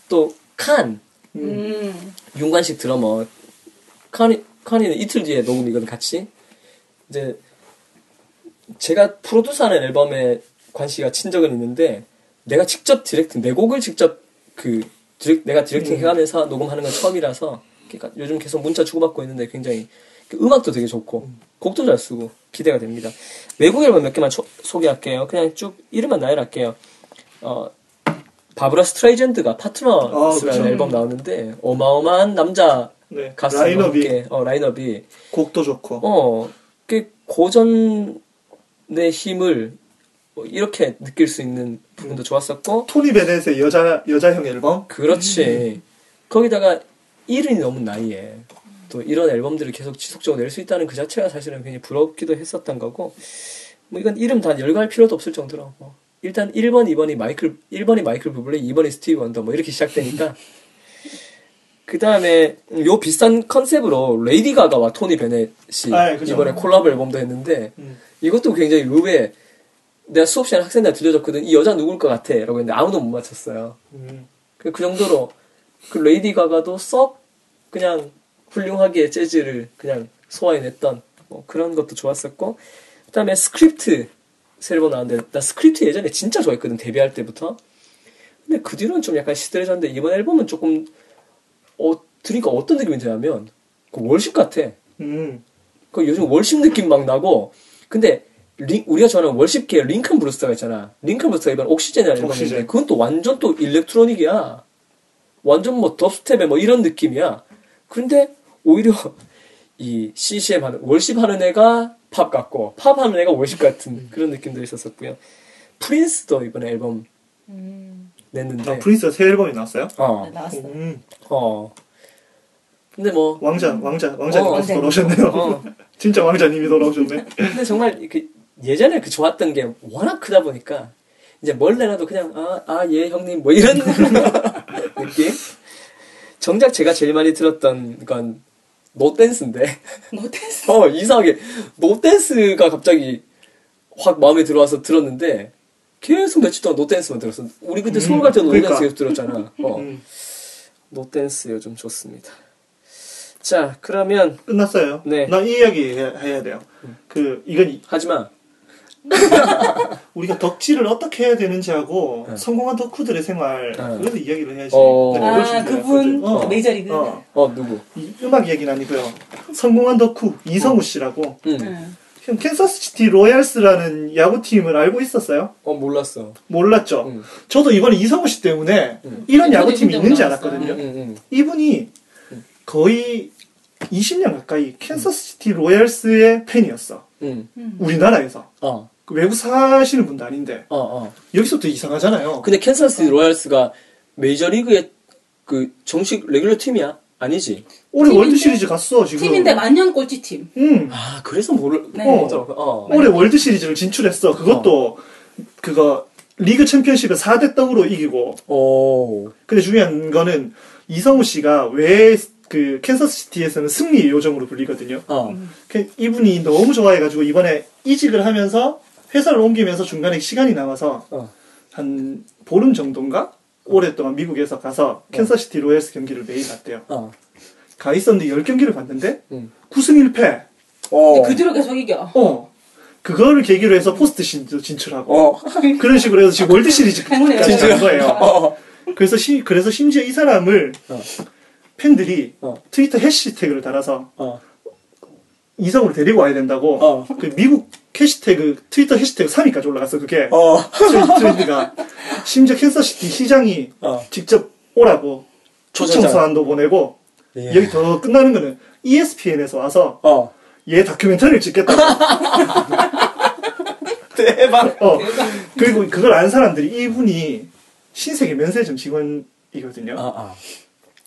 Speaker 4: 또 칸,
Speaker 7: 음.
Speaker 4: 윤관식 드러머 카니 카니는 이틀 뒤에 녹음이거든 같이 이제 제가 프로듀서하는 앨범에 관씨가 친 적은 있는데 내가 직접 디렉팅 내 곡을 직접 그 direc, 내가 directing 해가면서 녹음하는 건 처음이라서 그러니까 요즘 계속 문자 주고받고 있는데 굉장히 그 음악도 되게 좋고 곡도 잘 쓰고 기대가 됩니다. 외국 앨범 몇 개만 초- 소개할게요. 그냥 쭉 이름만 나열할게요. 어, 바브라 스트라이샌드가 Partners라는
Speaker 6: 아.
Speaker 4: 앨범 나오는데 어마어마한 남자
Speaker 6: 네.
Speaker 4: 가수와
Speaker 6: 라인업이
Speaker 4: 어, 라인업이
Speaker 6: 곡도 좋고.
Speaker 4: 어, 그 고전의 힘을 뭐 이렇게 느낄 수 있는 부분도 좋았었고
Speaker 6: 토니 베넷의 여자 여자형 앨범.
Speaker 4: 그렇지. 거기다가 일흔이 넘은 나이에 또 이런 앨범들을 계속 지속적으로 낼 수 있다는 그 자체가 사실은 굉장히 부럽기도 했었던 거고 뭐 이건 이름 다 열거할 필요도 없을 정도로 뭐 일단 1번, 2번이 마이클 1번이 마이클 부블레, 2번이 스티브 원더 뭐 이렇게 시작되니까 그 다음에 요 비슷한 컨셉으로 레이디 가가와 토니 베넷이
Speaker 6: 아, 그죠.
Speaker 4: 이번에 콜라보 앨범도 했는데
Speaker 6: 음.
Speaker 4: 이것도 굉장히 의외 내가 수업 시간에 학생들 들려줬거든. 이 여자 누굴 것 같아? 라고 했는데 아무도 못 맞췄어요.
Speaker 6: 음.
Speaker 4: 그, 그 정도로 그 레이디 가가도 썩 그냥 훌륭하게 재즈를 그냥 소화해냈던 뭐 그런 것도 좋았었고 그다음에 스크립트 새 앨범 나왔는데 나 스크립트 예전에 진짜 좋아했거든 데뷔할 때부터. 근데 그 뒤로는 좀 약간 시들해졌는데 이번 앨범은 조금 어 들으니까 어떤 느낌이 드냐면 그 worship 같아.
Speaker 6: 음.
Speaker 4: 그 요즘 worship 느낌 막 나고. 근데 링- 우리가 좋아하는 worship계 링컨 브루스터가 있잖아 링컨 브루스터가 이번 Oxygen이라는 앨범인데
Speaker 6: 옥시젠.
Speaker 4: 그건 또 완전 또 electronic이야 완전 뭐 dubstep에 뭐 이런 느낌이야 근데 오히려 이 CCM 하는 worship 하는 애가 팝 같고 팝 하는 애가 worship 같은 그런 느낌도 있었었고요 프린스도 이번에 앨범 냈는데
Speaker 6: 아, 프린스가 새 앨범이 나왔어요?
Speaker 4: 어,
Speaker 7: 나왔어.
Speaker 6: 음.
Speaker 4: 어. 근데 뭐
Speaker 6: 왕자, 왕자, 왕자님
Speaker 4: 어,
Speaker 6: 돌아오셨네요.
Speaker 4: 어.
Speaker 6: 진짜 왕자님이 돌아오셨네.
Speaker 4: 근데 정말 그 예전에 그 좋았던 게 워낙 크다 보니까 이제 뭘 내놔도 그냥 아아예 형님 뭐 이런 느낌. 정작 제가 제일 많이 들었던 건 노댄스인데
Speaker 7: 노댄스.
Speaker 4: 어 이상하게 노댄스가 갑자기 확 마음에 들어와서 들었는데 계속 며칠 동안 노댄스만 들었어. 우리 그때 서울 갈 때도
Speaker 6: 그러니까.
Speaker 4: 노댄스 계속 들었잖아. 어.
Speaker 6: 음.
Speaker 4: 노댄스 요즘 좋습니다. 자 그러면
Speaker 6: 끝났어요.
Speaker 4: 네.
Speaker 6: 나 이 이야기 해야, 해야 돼요. 그, 이건 이-
Speaker 4: 하지마.
Speaker 6: 우리가 덕질을 어떻게 해야 되는지 하고
Speaker 4: 네.
Speaker 6: 성공한 덕후들의 생활
Speaker 4: 네.
Speaker 6: 그래서 이야기를 해야지.
Speaker 4: 어.
Speaker 6: 네,
Speaker 7: 아, 그분
Speaker 6: 준비했거든. 어.
Speaker 7: 메이저리그.
Speaker 6: 어.
Speaker 4: 어 누구?
Speaker 6: 이 음악 얘기는 아니고요. 성공한 덕후 이성우 씨라고
Speaker 4: 응.
Speaker 7: 응.
Speaker 6: 형 캔서스시티 로얄스라는 야구팀을 알고 있었어요?
Speaker 4: 어 몰랐어.
Speaker 6: 몰랐죠.
Speaker 4: 응.
Speaker 6: 저도 이번에 이성우 씨 때문에
Speaker 4: 응.
Speaker 6: 이런 야구팀이 있는지
Speaker 7: 때문에
Speaker 6: 알았거든요.
Speaker 4: 응, 응.
Speaker 6: 이분이 거의 20년 가까이 캔서스시티 로얄스의 팬이었어.
Speaker 4: 응.
Speaker 6: 우리나라에서.
Speaker 4: 어.
Speaker 6: 그 외국 사시는 분도 아닌데
Speaker 4: 어, 어.
Speaker 6: 여기서부터 이상하잖아요.
Speaker 4: 근데 캔사스 로얄스가 메이저리그의 그 정식 레귤러 팀이야? 아니지?
Speaker 6: 올해
Speaker 7: 팀인데-
Speaker 6: 월드 시리즈 갔어 지금.
Speaker 7: 팀인데 만년 꼴찌팀.
Speaker 6: 응.
Speaker 4: 아, 그래서 모를,
Speaker 7: 네.
Speaker 4: 모르더라고. 어.
Speaker 6: 올해 월드 시리즈를 진출했어. 그것도 그거 리그 챔피언십을 4대 떡으로 이기고.
Speaker 4: 오.
Speaker 6: 근데 중요한 거는 이성우 씨가 왜 그 캔서스시티에서는 승리의 요정으로 불리거든요.
Speaker 4: 어.
Speaker 6: 그 이분이 너무 좋아해가지고 이번에 이직을 하면서 회사를 옮기면서 중간에 시간이 남아서
Speaker 4: 어.
Speaker 6: 한 보름 정도인가 오랫동안 미국에서 가서 캔서시티 로얄스 경기를 매일 봤대요.
Speaker 4: 어.
Speaker 6: 가 있었는데 10경기를 봤는데
Speaker 4: 응.
Speaker 6: 9승 1패.
Speaker 4: 어.
Speaker 7: 그 뒤로 계속 이겨.
Speaker 6: 어. 그거를 계기로 해서 포스트 시즌 진출하고
Speaker 4: 어.
Speaker 6: 그런 식으로 해서 지금 월드 간
Speaker 7: 여정.
Speaker 6: 거예요.
Speaker 4: 어.
Speaker 6: 그래서 시, 그래서 심지어 이 사람을
Speaker 4: 어.
Speaker 6: 팬들이
Speaker 4: 어.
Speaker 6: 트위터 해시태그를 달아서
Speaker 4: 어.
Speaker 6: 이성우를 데리고 와야 된다고
Speaker 4: 어.
Speaker 6: 그 미국 해시태그 트위터 해시태그 3위까지 올라갔어 그게
Speaker 4: 어.
Speaker 6: 트렌- 트렌드가 심지어 캔서시티 시장이
Speaker 4: 어.
Speaker 6: 직접 오라고 초청. 서한도 보내고
Speaker 4: 예.
Speaker 6: 여기 더 끝나는 거는 ESPN에서 와서
Speaker 4: 어.
Speaker 6: 얘 다큐멘터리를 찍겠다고
Speaker 4: 대박.
Speaker 6: 어. 그리고 그걸 안 사람들이 이분이 신세계 면세점 직원이거든요.
Speaker 4: 아, 아.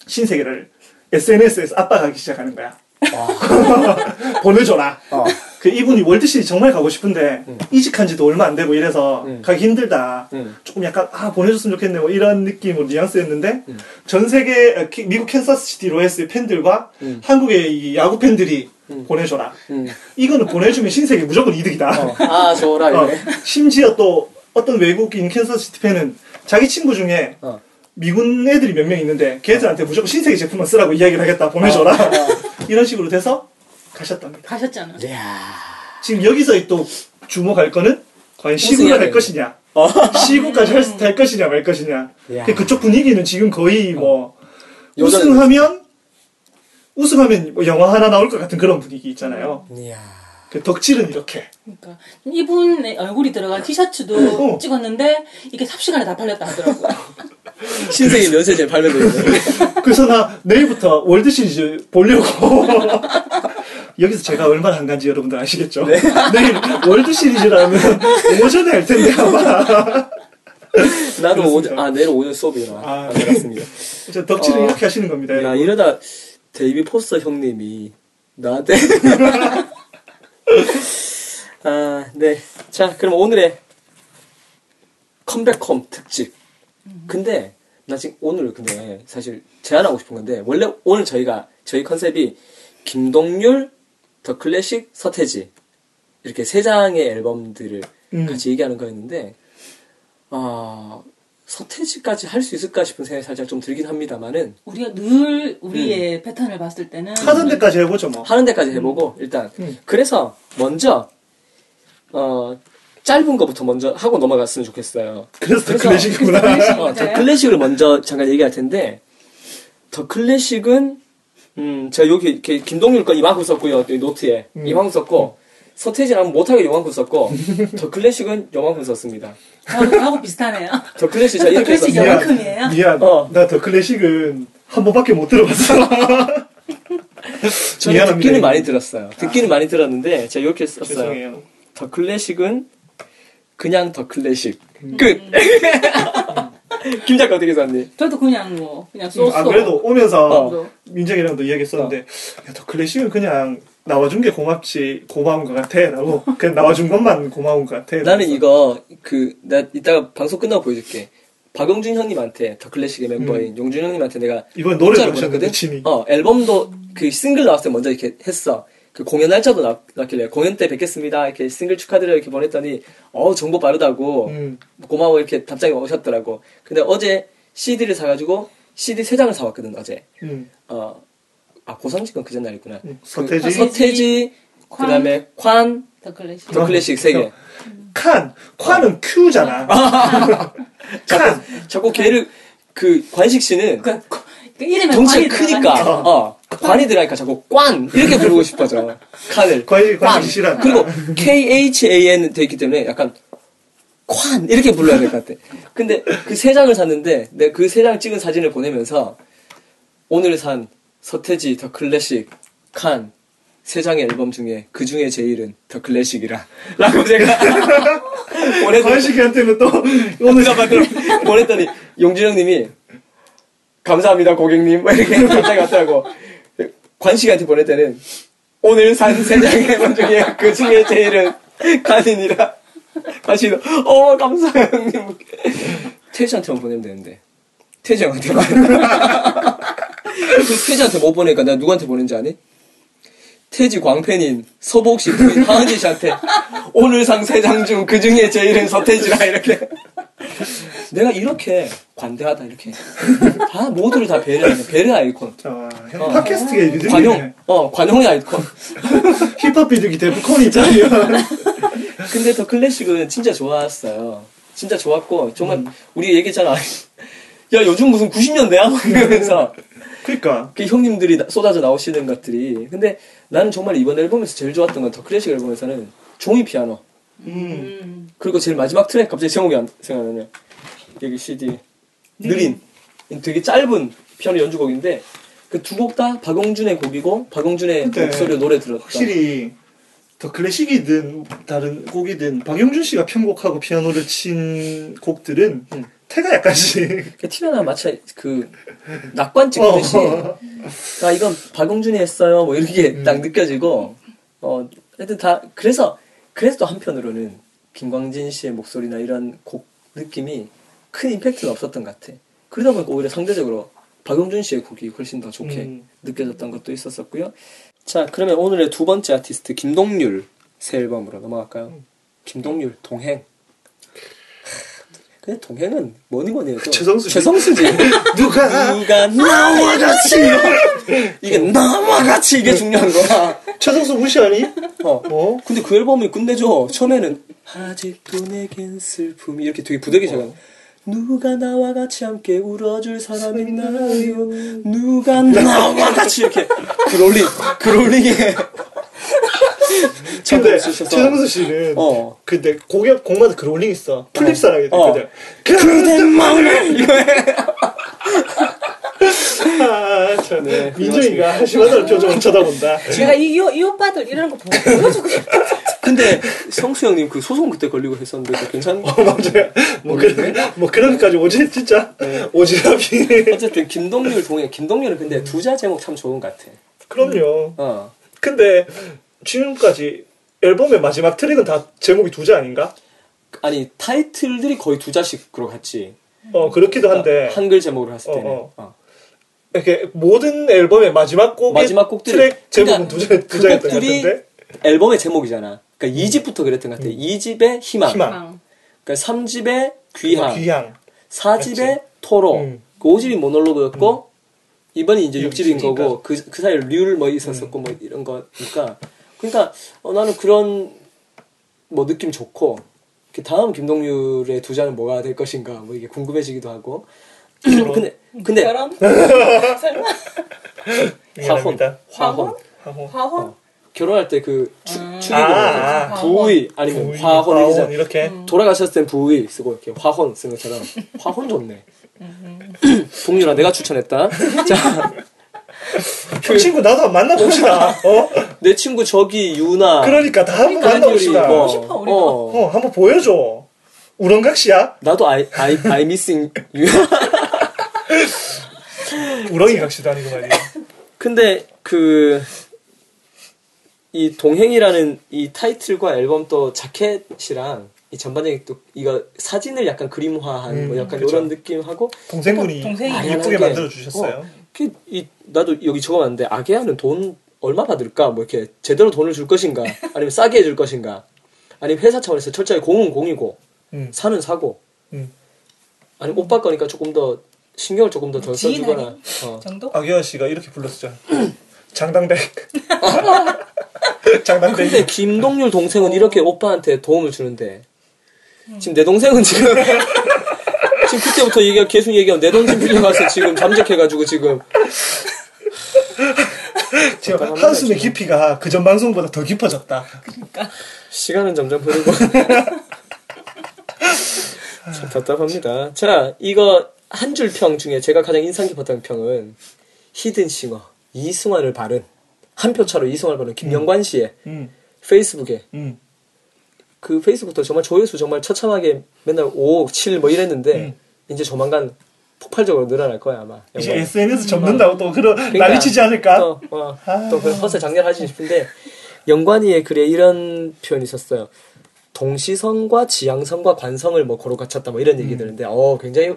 Speaker 6: 신세계를 SNS에서 압박하기 시작하는 거야. 보내줘라.
Speaker 4: 어.
Speaker 6: 그 이분이 월드시리즈 정말 가고 싶은데 이직한 지도 얼마 안 되고 이래서
Speaker 4: 응.
Speaker 6: 가기 힘들다.
Speaker 4: 응.
Speaker 6: 조금 약간 아 보내줬으면 좋겠네 뭐 이런 느낌으로 뉘앙스였는데 전 세계 어, 키- 미국 캔사스시티 로얄스의 팬들과
Speaker 4: 응.
Speaker 6: 한국의 이 야구 팬들이
Speaker 4: 응.
Speaker 6: 보내줘라.
Speaker 4: 응.
Speaker 6: 이거는 보내주면 신세계 무조건 이득이다.
Speaker 4: 어. 아, 좋아라,
Speaker 6: 어. 심지어 또 어떤 외국인 캔서시티 팬은 자기 친구 중에
Speaker 4: 어.
Speaker 6: 미군 애들이 몇 명 있는데 걔들한테 무조건 신세계 제품만 쓰라고 이야기를 하겠다 보내줘라
Speaker 4: 어.
Speaker 6: 이런 식으로 돼서 가셨답니다.
Speaker 7: 가셨잖아.
Speaker 4: 이야.
Speaker 6: 지금 여기서 또 주목할 거는 과연 시구를 할 것이냐
Speaker 4: 어.
Speaker 6: 시구까지 할, 수- 할 것이냐 말 것이냐
Speaker 4: 야.
Speaker 6: 그 그쪽 분위기는 지금 거의 뭐
Speaker 4: 요전-
Speaker 6: 우승하면 우승하면 뭐 영화 하나 나올 것 같은 그런 분위기 있잖아요.
Speaker 4: 이야.
Speaker 6: 그 덕질은 이렇게.
Speaker 7: 그러니까 이분의 얼굴이 들어간 티셔츠도
Speaker 6: 어.
Speaker 7: 찍었는데 이게 삽시간에 다 팔렸다 하더라고요.
Speaker 4: 신세계 면세제 발매되고
Speaker 6: 그래서 나 내일부터 월드 시리즈 보려고. 여기서 제가 얼마나 한간지 여러분들 아시겠죠? 내일 월드 시리즈라면 오전에 할 텐데 아마.
Speaker 4: 나도 오전. 아 내일 오전 수업이라
Speaker 6: 아.
Speaker 4: 아, 알았습니다.
Speaker 6: 저 덕질은
Speaker 4: 어.
Speaker 6: 이렇게 하시는 겁니다.
Speaker 4: 야
Speaker 6: 여러분.
Speaker 4: 이러다 데이빗 포스터 형님이 나한테 아, 네. 자, 그럼 오늘의 Come Back Home 특집. 근데 나 지금 오늘 근데 사실 제안하고 싶은 건데 원래 오늘 저희가 저희 컨셉이 김동률, 더 클래식, 서태지 이렇게 세 장의 앨범들을
Speaker 6: 음.
Speaker 4: 같이 얘기하는 거였는데 아 서태지까지 할 수 있을까 싶은 생각이 살짝 좀 들긴 합니다만은
Speaker 7: 우리가 늘 우리의 패턴을 봤을 때는
Speaker 6: 하던 데까지 해보죠 뭐.
Speaker 4: 하는 데까지 해보고 일단
Speaker 6: 음.
Speaker 4: 그래서 먼저 어 짧은 거부터 먼저 하고 넘어갔으면 좋겠어요.
Speaker 6: 그래서 더 클래식이구나.
Speaker 4: 어, 더 클래식을 먼저 잠깐 얘기할 텐데 더 클래식은 음 제가 여기 이렇게 김동률 거 이만큼 썼고요 이 노트에
Speaker 6: 음.
Speaker 4: 이만큼 썼고 서태지는 못하게 요만큼 썼고 더 클래식은 요만큼 썼습니다.
Speaker 7: 저하고, 저하고 비슷하네요.
Speaker 4: 더 클래식
Speaker 7: 더
Speaker 4: 이렇게
Speaker 7: 클래식
Speaker 4: 썼어요.
Speaker 7: 요만큼이에요?
Speaker 6: 미안.
Speaker 4: 어.
Speaker 6: 나더 클래식은 한 번밖에 못 들어봤어.
Speaker 4: 저는
Speaker 6: 미안합니다.
Speaker 4: 듣기는 많이 들었어요. 듣기는 많이 들었는데 제가 이렇게 썼어요.
Speaker 6: 죄송해요.
Speaker 4: 더 클래식은 그냥 더 클래식.
Speaker 6: 음.
Speaker 4: 끝. 김 작가 어떻게 썼니?
Speaker 7: 저도 그냥 뭐 그냥 쏘쏘.
Speaker 6: 안 그래도 오면서
Speaker 4: 어.
Speaker 6: 민정이랑도 이야기했었는데 야, 더 클래식은 그냥 나와준 게 고맙지 고마운 것 같아 라고 그냥 나와준 것만 고마운 것 같아
Speaker 4: 나는 이거 그 나 이따가 방송 끝나고 보여줄게. 박영준 형님한테 더 클래식의 멤버인 용준 형님한테 내가
Speaker 6: 하셨는데
Speaker 4: 보냈거든?
Speaker 6: 친히
Speaker 4: 어 앨범도 그 싱글 나왔을 때 먼저 이렇게 했어. 그 공연 날짜도 나, 났길래 공연 때 뵙겠습니다 이렇게 싱글 축하드려 이렇게 보냈더니 어 정보 빠르다고
Speaker 6: 음.
Speaker 4: 고마워 이렇게 답장이 오셨더라고. 근데 어제 CD를 사가지고 CD 세 장을 사왔거든 어제.
Speaker 6: 음.
Speaker 4: 어, 아, 고상직은 그 전날이구나.
Speaker 6: 음,
Speaker 4: 그
Speaker 6: 서태지.
Speaker 4: 서태지, 그
Speaker 7: 관.
Speaker 4: 다음에 관,
Speaker 7: 더 클래식.
Speaker 4: 더 클래식 세 개.
Speaker 6: 칸 칸은 큐잖아 칸
Speaker 4: 자꾸 걔를, 그, 관식 씨는
Speaker 7: 그, 그, 그 이름에
Speaker 4: 덩치가 크니까.
Speaker 7: 어,
Speaker 4: 그 관이 들어가니까 자꾸 관! 이렇게 부르고 싶어져. 칸을.
Speaker 6: 관이
Speaker 4: 관.
Speaker 6: 관이 싫어
Speaker 4: 그리고 K-H-A-N 돼 있기 때문에 약간, 관! 이렇게 불러야 될 것 같아. 근데 그 세 장을 샀는데, 내가 그 세 장 찍은 사진을 보내면서, 오늘 산 서태지, 더 클래식, 칸, 세 장의 앨범 중에 그 중에 제일은 더 클래식이라. 라고 제가 보내서
Speaker 6: 관식이한테는 또
Speaker 4: 오늘 잡아들 보냈더니 용준 형님이 감사합니다 고객님 뭐 이렇게 갑자기 왔더라고. 관식이한테 보낼 때는 오늘 산 세 장의 앨범 중에 그 중에 제일은 칸이니라. 관식이도 어 감사해요 형님. 태지한테만 보내면 되는데 태지 형한테만. 그 태지한테 못 보내니까 내가 누구한테 보낸지 아니? 태지 광팬인 서복 씨 부인 하은지 씨한테 오늘 상 세 장 중 그 중에 제일은 서태지라 이렇게. 내가 이렇게 관대하다 이렇게. 다 모두를 다 배려하는 배려 아이콘.
Speaker 6: 아, 형
Speaker 4: 어.
Speaker 6: 팟캐스트계 리듬이네
Speaker 4: 관용 어 관용의 아이콘.
Speaker 6: 힙합 비둘기 데프콘이 짱이야
Speaker 4: 근데 더 클래식은 진짜 좋았어요. 진짜 좋았고 정말
Speaker 6: 음.
Speaker 4: 우리 얘기했잖아. 야 요즘 무슨 90년대야? 이러면서
Speaker 6: 그니까.
Speaker 4: 그 형님들이 나- 쏟아져 나오시는 것들이. 근데 나는 정말 이번 앨범에서 제일 좋았던 건 더 클래식 앨범에서는 종이 피아노.
Speaker 6: 음.
Speaker 7: 음.
Speaker 4: 그리고 제일 마지막 트랙 갑자기 제목이 안 생각나네 여기 CD 느린. 되게 짧은 피아노 연주곡인데 그 두 곡 다 박용준의 곡이고 박용준의 목소리로 노래 들었다.
Speaker 6: 확실히 더 클래식이든 다른 곡이든 박영준 씨가 편곡하고 피아노를 친 곡들은
Speaker 4: 음.
Speaker 6: 태가 약간씩.
Speaker 4: 그 티나나 마치 그 낙관 찍듯이.
Speaker 6: 어.
Speaker 4: 아 이건 박용준이 했어요. 뭐 이렇게
Speaker 6: 음.
Speaker 4: 딱 느껴지고. 어 하여튼 다 그래서 그래서 또 한편으로는 김광진 씨의 목소리나 이런 곡 느낌이 큰 임팩트는 없었던 것 같아. 그러다 보니까 오히려 상대적으로 박용준 씨의 곡이 훨씬 더 좋게
Speaker 6: 음.
Speaker 4: 느껴졌던 것도 있었었고요. 자 그러면 오늘의 두 번째 아티스트 김동률 새 앨범으로 넘어갈까요? 김동률 동행 근데 동행은 뭐니 뭐니 해도
Speaker 6: 최성수지.
Speaker 4: 최성수지
Speaker 6: 누가
Speaker 4: 누가 나와 같이 이게 나와 같이 이게 중요한 거야.
Speaker 6: 최성수 무시하니?
Speaker 4: 어.
Speaker 6: 어?
Speaker 4: 근데 그 앨범이 끝내줘. 처음에는 아직도 내겐 슬픔이 이렇게 되게 부득이 시작한 누가 나와 같이 함께 울어줄 사람 있나요? 누가 나와 같이 이렇게 그롤링 그롤링에
Speaker 6: 근데
Speaker 4: 주셔서.
Speaker 6: 최성수 씨는
Speaker 4: 어.
Speaker 6: 근데 곡에 곡마다 그 롤링 있어. 플립 사랑이
Speaker 4: 어.
Speaker 6: 있거든.
Speaker 4: 그대 마음을 이거 해.
Speaker 6: 아, 참.
Speaker 4: 네,
Speaker 6: 민정이가 한심하다는 표정을 쳐다본다.
Speaker 7: 제가 이, 이, 이 오빠들 이러는 거 보고 보여주고 싶어.
Speaker 4: 근데 성수 형님 그 소송 그때 걸리고 했었는데 그 괜찮?
Speaker 6: 어, 맞아요. 뭐 그런 뭐 그런까지 오지 진짜 오지랖이.
Speaker 4: 어쨌든 김동률 동해 김동률은 근데 두자 제목 참 좋은 것 같아.
Speaker 6: 그럼요.
Speaker 4: 어.
Speaker 6: 근데 지금까지 앨범의 마지막 트랙은 다 제목이 두자 아닌가?
Speaker 4: 아니 타이틀들이 거의 두 자씩으로 갔지.
Speaker 6: 어 그렇기도 한데
Speaker 4: 한글 제목으로 했을 때는.
Speaker 6: 어,
Speaker 4: 어.
Speaker 6: 이렇게 모든 앨범의 마지막 곡의
Speaker 4: 마지막 곡들이
Speaker 6: 트랙 제목은
Speaker 4: 그러니까
Speaker 6: 두자
Speaker 4: 그
Speaker 6: 두자였던 같은데
Speaker 4: 앨범의 제목이잖아. 그러니까 2집부터 그랬던 것 같아. 2집의 희망.
Speaker 6: 희망,
Speaker 4: 그러니까 3집의 귀향.
Speaker 6: 귀향,
Speaker 4: 4집의 토로.
Speaker 6: 음.
Speaker 4: 그 5집이 모놀로그였고 이번이 이제 6집인
Speaker 6: 육집이니까.
Speaker 4: 거고 그, 그 사이에 류를 뭐 있었었고 뭐 이런 거니까 그러니까 어, 나는 그런 뭐 느낌 좋고 다음 김동률의 두자는 뭐가 될 것인가 뭐 이게 궁금해지기도 하고 근데 근데
Speaker 7: 결혼? 설마?
Speaker 6: 미안합니다.
Speaker 4: 화혼
Speaker 6: 화혼.
Speaker 7: 화혼?
Speaker 4: 결혼할 때 그 축이기
Speaker 6: 아, 아.
Speaker 4: 부의 아니면
Speaker 6: 부위,
Speaker 4: 화혼 이잖아
Speaker 6: 이렇게
Speaker 4: 돌아가셨을 땐 부의 쓰고 이렇게 화혼 쓴 것처럼 화혼 좋네. 동률아 내가 추천했다. 자,
Speaker 6: 그 친구 나도 만나봅시다. 어?
Speaker 4: 내 친구 저기 유나.
Speaker 6: 그러니까 다 한번
Speaker 7: 그러니까
Speaker 6: 만나봅시다.
Speaker 4: 뭐,
Speaker 7: 싶어.
Speaker 4: 어,
Speaker 6: 어, 한번 보여줘. 우렁각시야?
Speaker 4: 나도 I I I missing you.
Speaker 6: 우렁이 각시도 아니고 말이야.
Speaker 4: 근데 그 이 동행이라는 이 타이틀과 앨범 또 자켓이랑 이 전반적인 또 이거 사진을 약간 그림화한
Speaker 6: 음,
Speaker 4: 뭐 약간
Speaker 6: 그쵸.
Speaker 4: 이런 느낌하고
Speaker 6: 동생분이
Speaker 7: 동생이
Speaker 6: 예쁘게
Speaker 4: 아련하게.
Speaker 6: 만들어 주셨어요.
Speaker 4: 어, 그, 이, 나도 여기 적어놨는데 아게아는 돈 얼마 받을까? 뭐 이렇게 제대로 돈을 줄 것인가? 아니면 싸게 해줄 것인가? 아니면 회사 차원에서 철저히 공은 공이고
Speaker 6: 음.
Speaker 4: 사는 사고
Speaker 6: 음.
Speaker 4: 아니면 오빠 거니까 조금 더 신경을 조금 더덜
Speaker 7: 지인
Speaker 4: 써주거나? 어.
Speaker 7: 정도?
Speaker 6: 아기아 씨가 이렇게 불렀었잖아. 장당백. 장당백.
Speaker 4: 근데 김동률 동생은 이렇게 오빠한테 도움을 주는데 지금 내 동생은 지금 지금 그때부터 얘기가 계속 얘기하면 내 돈 좀 빌려가서 지금 잠적해가지고 지금 잠깐만
Speaker 6: 한숨의
Speaker 4: 지금.
Speaker 6: 깊이가 그전 방송보다 더 깊어졌다.
Speaker 4: 시간은 점점 흐르고 참 답답합니다. 자 이거 한 줄 평 중에 제가 가장 인상 깊었던 평은 히든싱어 이승환을 바른 한 표 차로 이승환을 바른 김영관 씨의
Speaker 6: 음,
Speaker 4: 페이스북에
Speaker 6: 음.
Speaker 4: 그 페이스북도 정말 조회수 정말 처참하게 맨날 5, 7 뭐 이랬는데 이제 조만간 폭발적으로 늘어날 거야 아마.
Speaker 6: 이제. SNS 접는다고 또 그런
Speaker 4: 그러니까
Speaker 6: 난리치지 않을까?
Speaker 4: 또, 어,
Speaker 6: 아.
Speaker 4: 또 그런 헛을 장렬하지 싶은데 영관이의 글에 이런 표현이 있었어요. 동시성과 지향성과 관성을 뭐 고루 갖췄다 뭐 이런 얘기 들는데 어 굉장히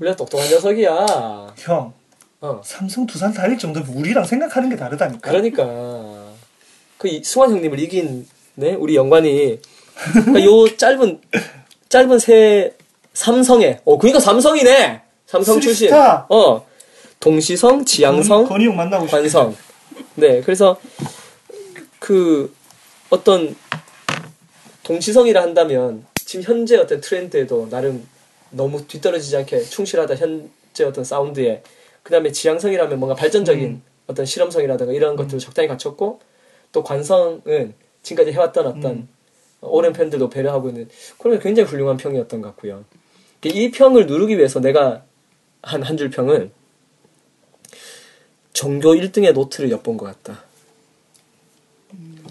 Speaker 4: 우리가 똑똑한 녀석이야.
Speaker 6: 형,
Speaker 4: 어
Speaker 6: 삼성 두산 다닐 정도면 우리랑 생각하는 게 다르다니까.
Speaker 4: 그러니까 그 이- 승환 형님을 이긴 네 우리 영관이 그러니까 요 짧은 짧은 새 삼성에 어 그러니까 삼성이네! 삼성 출신
Speaker 6: 쓰리스타.
Speaker 4: 어. 동시성 지향성
Speaker 6: 건희 형 만나고.
Speaker 4: 관성. 네, 그래서 그 어떤 동시성이라 한다면 지금 현재 어떤 트렌드에도 나름 너무 뒤떨어지지 않게 충실하다 현재 어떤 사운드에. 그다음에 지향성이라면 뭔가 발전적인 어떤 실험성이라든가 이런 것들을 적당히 갖췄고 또 관성은 지금까지 해왔던 어떤 오랜 팬들도 배려하고 있는 그러면 굉장히 훌륭한 평이었던 것 같고요. 이 평을 누르기 위해서 내가 한 한 줄 평은 전교 1등의 노트를 엿본 것 같다.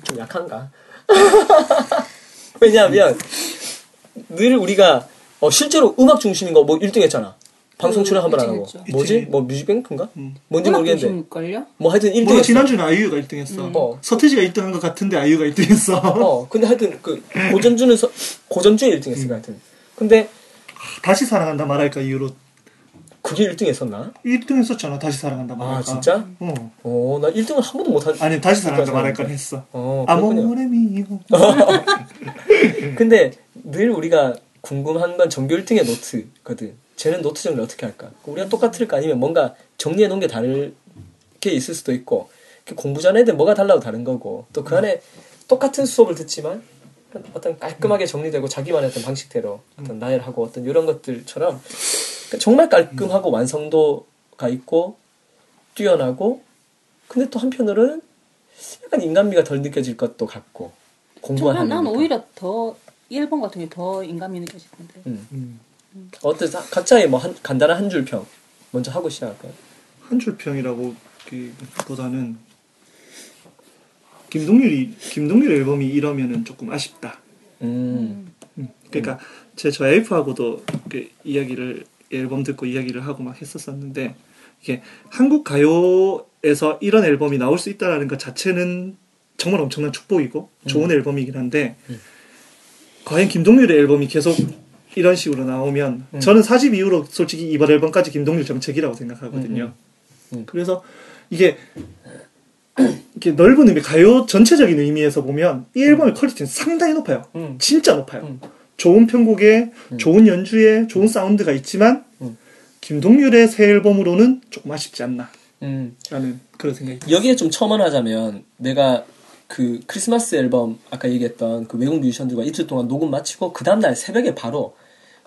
Speaker 4: 좀 약한가? 왜냐하면 늘 우리가 어, 실제로 음악 중심인 거 뭐 1등 했잖아. 방송 출연 한 번 안 하고.
Speaker 7: 그치,
Speaker 6: 그치.
Speaker 4: 뭐지? 뭐 뮤직뱅크인가? 뭔지 모르겠는데.
Speaker 7: 걸요?
Speaker 4: 뭐 하여튼 1등
Speaker 6: 뭐
Speaker 4: 했어.
Speaker 6: 지난주는 아이유가 1등 했어.
Speaker 4: 어.
Speaker 6: 서태지가 1등 한 것 같은데 아이유가 1등 했어.
Speaker 4: 어, 근데 하여튼 그 고전주는 서, 고전주에 1등 했을 것 같은. 근데
Speaker 6: 다시 사랑한다 말할까 이유로
Speaker 4: 그게 1등 했었나?
Speaker 6: 1등 했었잖아. 다시 사랑한다 말할까.
Speaker 4: 아, 진짜?
Speaker 6: 어.
Speaker 4: 어, 나 1등을 한 번도 못 한.
Speaker 6: 아니 다시 사랑한다 말할까 했어.
Speaker 4: 어.
Speaker 6: 아모레 미오.
Speaker 4: 근데 늘 우리가 궁금한 건 전교 1등의 노트거든. 쟤는 노트 정리 어떻게 할까? 우리가 똑같을까? 아니면 뭔가 정리해 놓은 게 다를 게 있을 수도 있고 그 공부 전 애들 뭐가 달라고 다른 거고 또 그 안에 똑같은 수업을 듣지만 어떤 깔끔하게 정리되고 자기만의 어떤 방식대로 어떤 나열하고 어떤 이런 것들처럼 그러니까 정말 깔끔하고 완성도가 있고 뛰어나고 근데 또 한편으로는 약간 인간미가 덜 느껴질 것도 같고 하면
Speaker 7: 난 오히려 더 1번 같은 게 더 인감이 느껴지는데.
Speaker 4: 음. 어떤 사- 각자의 뭐 한, 간단한 한 줄 평 먼저 하고 시작할까요?
Speaker 6: 한 줄 평이라고 보다는 김동률이 김동률 앨범이 이러면은 조금 아쉽다.
Speaker 4: 음.
Speaker 6: 그러니까 제저 와이프하고도 그 이야기를 앨범 듣고 이야기를 하고 막 했었었는데 이게 한국 가요에서 이런 앨범이 나올 수 있다라는 것 자체는 정말 엄청난 축복이고 좋은 앨범이긴 한데 과연 김동률의 앨범이 계속 이런 식으로 나오면 저는 4집 이후로 솔직히 이번 앨범까지 김동률 정책이라고 생각하거든요.
Speaker 4: 음.
Speaker 6: 그래서 이게 이렇게 넓은 의미 가요 전체적인 의미에서 보면 이 앨범의 퀄리티는 상당히 높아요.
Speaker 4: 음.
Speaker 6: 진짜 높아요.
Speaker 4: 음.
Speaker 6: 좋은 편곡에 좋은 연주에 좋은 사운드가 있지만
Speaker 4: 음.
Speaker 6: 김동률의 새 앨범으로는 조금 아쉽지 않나
Speaker 4: 음.
Speaker 6: 라는 그런 생각이
Speaker 4: 여기에 좀 첨언하자면 내가 그 크리스마스 앨범 아까 얘기했던 그 외국 뮤지션들과 이틀 동안 녹음 마치고 그 다음날 새벽에 바로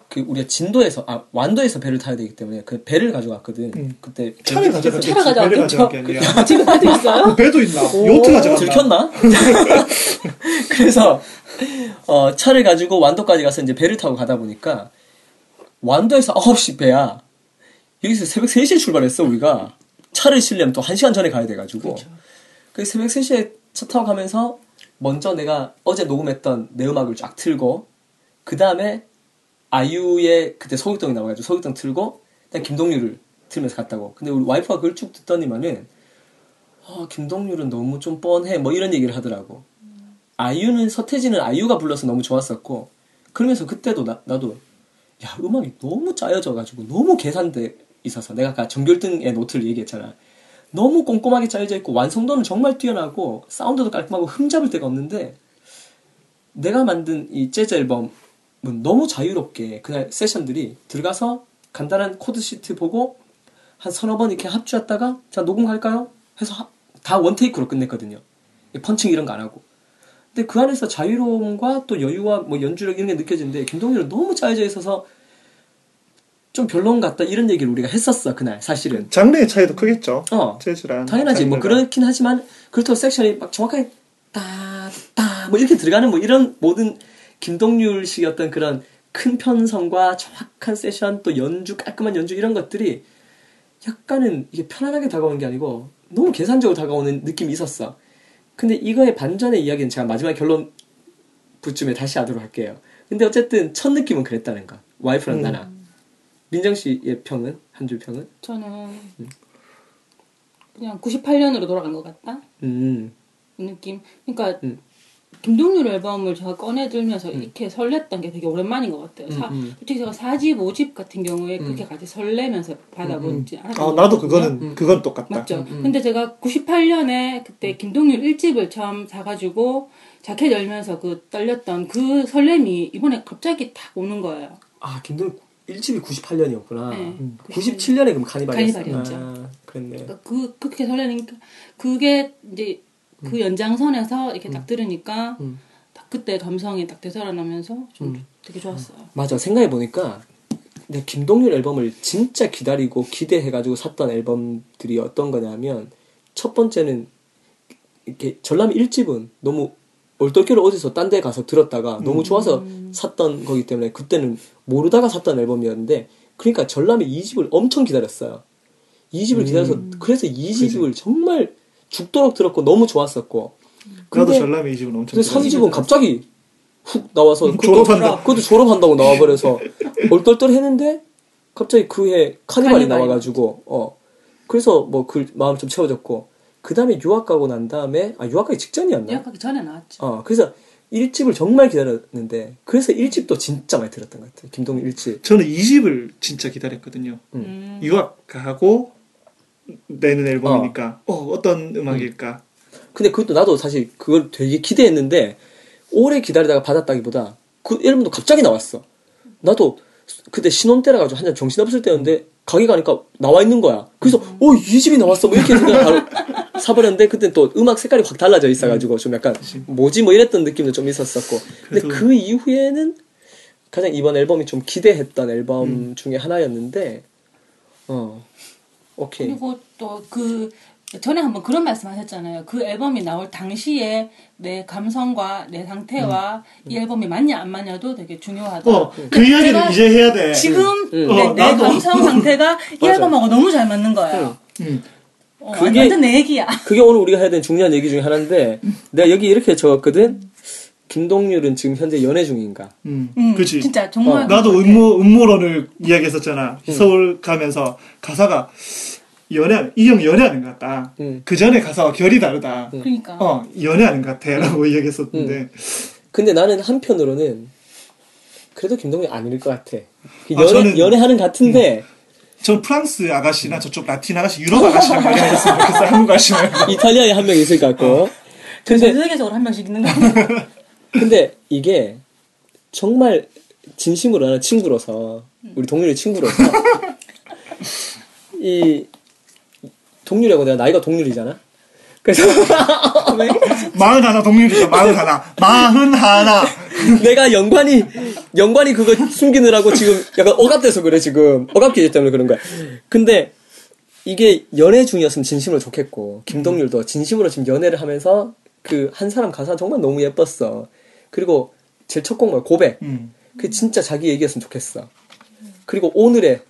Speaker 4: 그 우리가 진도에서 아 완도에서 배를 타야 되기 때문에 그 배를 가져갔거든.
Speaker 6: 음.
Speaker 4: 그때
Speaker 6: 차를 가져갔겠지
Speaker 7: 차를
Speaker 6: 가져간 게 아니라
Speaker 7: 지금 배도 있어요?
Speaker 6: 배도 있나 요트 가져갔나
Speaker 4: 들켰나? 그래서 어, 차를 가지고 완도까지 가서 이제 배를 타고 가다 보니까 완도에서 9시 배야. 여기서 새벽 3시에 출발했어 우리가. 차를 실려면 또 1시간 전에 가야 돼 가지고. 그 새벽 3시에 차 타고 가면서 먼저 내가 어제 녹음했던 내 음악을 쫙 틀고 그 다음에 아이유의 그때 소극동이 나와가지고 소극동 틀고 그다음 김동률을 틀면서 갔다고. 근데 우리 와이프가 그걸 쭉 듣더니만은 아, 김동률은 너무 좀 뻔해. 뭐 이런 얘기를 하더라고. 아이유는 서태지는 아이유가 불러서 너무 좋았었고 그러면서 그때도 나, 나도 야 음악이 너무 짜여져가지고 너무 계산돼 있어서 내가 아까 전교 1등의 노트를 얘기했잖아. 너무 꼼꼼하게 짜여져 있고 완성도는 정말 뛰어나고 사운드도 깔끔하고 흠잡을 데가 없는데 내가 만든 이 재즈 앨범은 너무 자유롭게 그날 세션들이 들어가서 간단한 chord sheet 보고 한 서너 번 이렇게 합주했다가 자 녹음 갈까요? 해서 합- 다 원테이크로 끝냈거든요. 펀칭 이런 거 안 하고. 근데 그 안에서 자유로움과 또 여유와 뭐 연주력 이런 게 느껴지는데 김동률은 너무 짜여져 있어서 좀 별론 같다 이런 얘기를 우리가 했었어 그날 사실은.
Speaker 6: 장르의 차이도 크겠죠
Speaker 4: 어
Speaker 6: 재즈랑
Speaker 4: 당연하지 뭐
Speaker 6: 장르가.
Speaker 4: 그렇긴 하지만 그렇다고 섹션이 막 정확하게 따 따 뭐 이렇게 들어가는 뭐 이런 모든 김동률 식의 어떤 그런 큰 편성과 정확한 세션 또 연주 깔끔한 연주 이런 것들이 약간은 이게 편안하게 다가오는 게 아니고 너무 계산적으로 다가오는 느낌이 있었어. 근데 이거의 반전의 이야기는 제가 마지막 결론 부쯤에 다시 하도록 할게요. 근데 어쨌든 첫 느낌은 그랬다는 거. 와이프랑
Speaker 6: 음.
Speaker 4: 나랑. 민정 씨의 평은 한 줄 평은?
Speaker 7: 저는 그냥 98년으로 돌아간 것 같다.
Speaker 4: 음.
Speaker 7: 이 느낌. 그러니까
Speaker 4: 음.
Speaker 7: 김동률 앨범을 제가 꺼내 들면서 이렇게 설렜던 게 되게 오랜만인 것 같아요. 사-
Speaker 4: 음.
Speaker 7: 솔직히 제가 4집, 5집 같은 경우에 그렇게 같이 설레면서 받아보지 않았던 아것
Speaker 6: 나도
Speaker 7: 같거든요.
Speaker 6: 그거는 그건 똑같다
Speaker 7: 맞죠. 근데 제가 98년에 그때 김동률 1집을 처음 사가지고 자켓 열면서 그 떨렸던 그 설렘이 이번에 갑자기 탁 오는 거예요.
Speaker 4: 아, 김동률 1집이 98년이었구나.
Speaker 7: 네.
Speaker 4: 97년에 그럼 카니발이었어.
Speaker 7: 카니발이었죠.
Speaker 4: 아, 그랬네.
Speaker 7: 그러니까 그 그렇게 설레니까 그게 이제 그 연장선에서 이렇게 딱 들으니까
Speaker 4: 음.
Speaker 7: 딱 그때 감성이 딱 되살아나면서 좀 되게 좋았어요.
Speaker 4: 맞아. 생각해 보니까 내 김동률 앨범을 진짜 기다리고 기대해가지고 샀던 앨범들이 어떤 거냐면 첫 번째는 이렇게 전람 1집은 너무 얼떨결에 어디서 딴 데 가서 들었다가 너무 좋아서 샀던 거기 때문에 그때는 모르다가 샀던 앨범이었는데 그러니까 전람의 2집을 엄청 기다렸어요. 2집을 기다려서 그래서 2집을 정말 죽도록 들었고 너무 좋았었고. 근데-
Speaker 6: 전람의 이 집은 엄청
Speaker 4: 근데 3집은 갑자기 훅 나와서 그것도,
Speaker 6: 졸업한다.
Speaker 4: 그것도 졸업한다고 나와버려서 얼떨떨 했는데 갑자기 그 해 카니발이
Speaker 7: 카니발이.
Speaker 4: 나와가지고 어. 그래서 뭐 그 마음 좀 채워졌고. 그 다음에 유학 가고 난 다음에 아 유학 가기 직전이었나?
Speaker 7: 예약하기 전에 나왔죠.
Speaker 4: 어 그래서 1집을 정말 기다렸는데 그래서 1집도 진짜 많이 들었던 것 같아요. 김동률 1집.
Speaker 6: 저는 이 집을 진짜 기다렸거든요.
Speaker 7: 음.
Speaker 6: 유학 가고 내는 앨범이니까. 어, 어 떤 음악일까?
Speaker 4: 근데 그것도 나도 사실 그걸 되게 기대했는데 오래 기다리다가 받았다기보다 그 앨범도 갑자기 나왔어. 나도 그때 신혼 때라 가지고 한참 정신 없을 때였는데 가게 가니까 나와 있는 거야. 그래서 어 이 집이 나왔어. 뭐 이렇게 생각 바로 사버렸는데 그때 또 음악 색깔이 확 달라져 있어가지고 좀 약간 뭐지? 뭐 이랬던 느낌도 좀 있었었고. 근데
Speaker 6: 그
Speaker 4: 이후에는 가장 이번 앨범이 좀 기대했던 앨범
Speaker 6: 음.
Speaker 4: 중에 하나였는데 어 오케이
Speaker 7: 그리고 또 그 전에 한번 그런 말씀하셨잖아요. 그 앨범이 나올 당시에 내 감성과 내 상태와 이 앨범이 맞냐 안 맞냐도 되게 중요하다.
Speaker 6: 어, 그 이야기를 이제 해야 돼.
Speaker 7: 지금
Speaker 4: 음.
Speaker 7: 내,
Speaker 6: 어,
Speaker 7: 내. 감성 상태가 이. 앨범하고 너무 잘 맞는 거예요.
Speaker 6: 음.
Speaker 7: 어,
Speaker 4: 그게-
Speaker 7: 완전 내 얘기야.
Speaker 4: 그게 오늘 우리가 해야 되는 중요한 얘기 중에 하나인데 내가 여기 이렇게 적었거든 김동률은 지금 현재 연애 중인가
Speaker 6: 음.
Speaker 7: 음,
Speaker 6: 그치.
Speaker 7: 진짜 정말
Speaker 6: 나도
Speaker 7: 그거 같아.
Speaker 6: 음모, 음모론을 이야기했었잖아. 서울 가면서 가사가 연애, 이 형 연애하는 것 같다.
Speaker 4: 음.
Speaker 6: 그 전에 가사와 결이 다르다.
Speaker 7: 그러니까
Speaker 6: 어, 연애하는 것 같아. 라고 이야기했었는데.
Speaker 4: 근데 나는 한편으로는 그래도 김동률 아닐 것 같아 그
Speaker 6: 아,
Speaker 4: 연애,
Speaker 6: 저는-
Speaker 4: 연애하는 것 같은데
Speaker 6: 전 프랑스 아가씨나 저쪽 라틴 아가씨, 유럽 아가씨랑 연애하셨으면 좋겠어. 한국 아가씨 말고.
Speaker 4: 이탈리아에 한 명 있을 것 같고
Speaker 7: 전
Speaker 4: 근데
Speaker 7: 세계적으로 한 명씩 있는 거 같아.
Speaker 4: 근데 이게 정말 진심으로 나는 친구로서 우리 동률이 친구로서 이 동률이하고 내가 나이가 동률이잖아. 그래서
Speaker 6: 마흔 하나 동률이죠. 마흔 하나. 마흔 하나.
Speaker 4: 내가 연관이 연관이 그거 숨기느라고 지금 약간 억압돼서 그래 지금 억압 기제 때문에 그런 거야. 근데 이게 연애 중이었으면 진심으로 좋겠고 김동률도 진심으로 지금 연애를 하면서 그 한 사람 가사 정말 너무 예뻤어. 그리고 제 첫 곡뭐 고백.
Speaker 6: 음.
Speaker 4: 그 진짜 자기 얘기였으면 좋겠어. 그리고 오늘의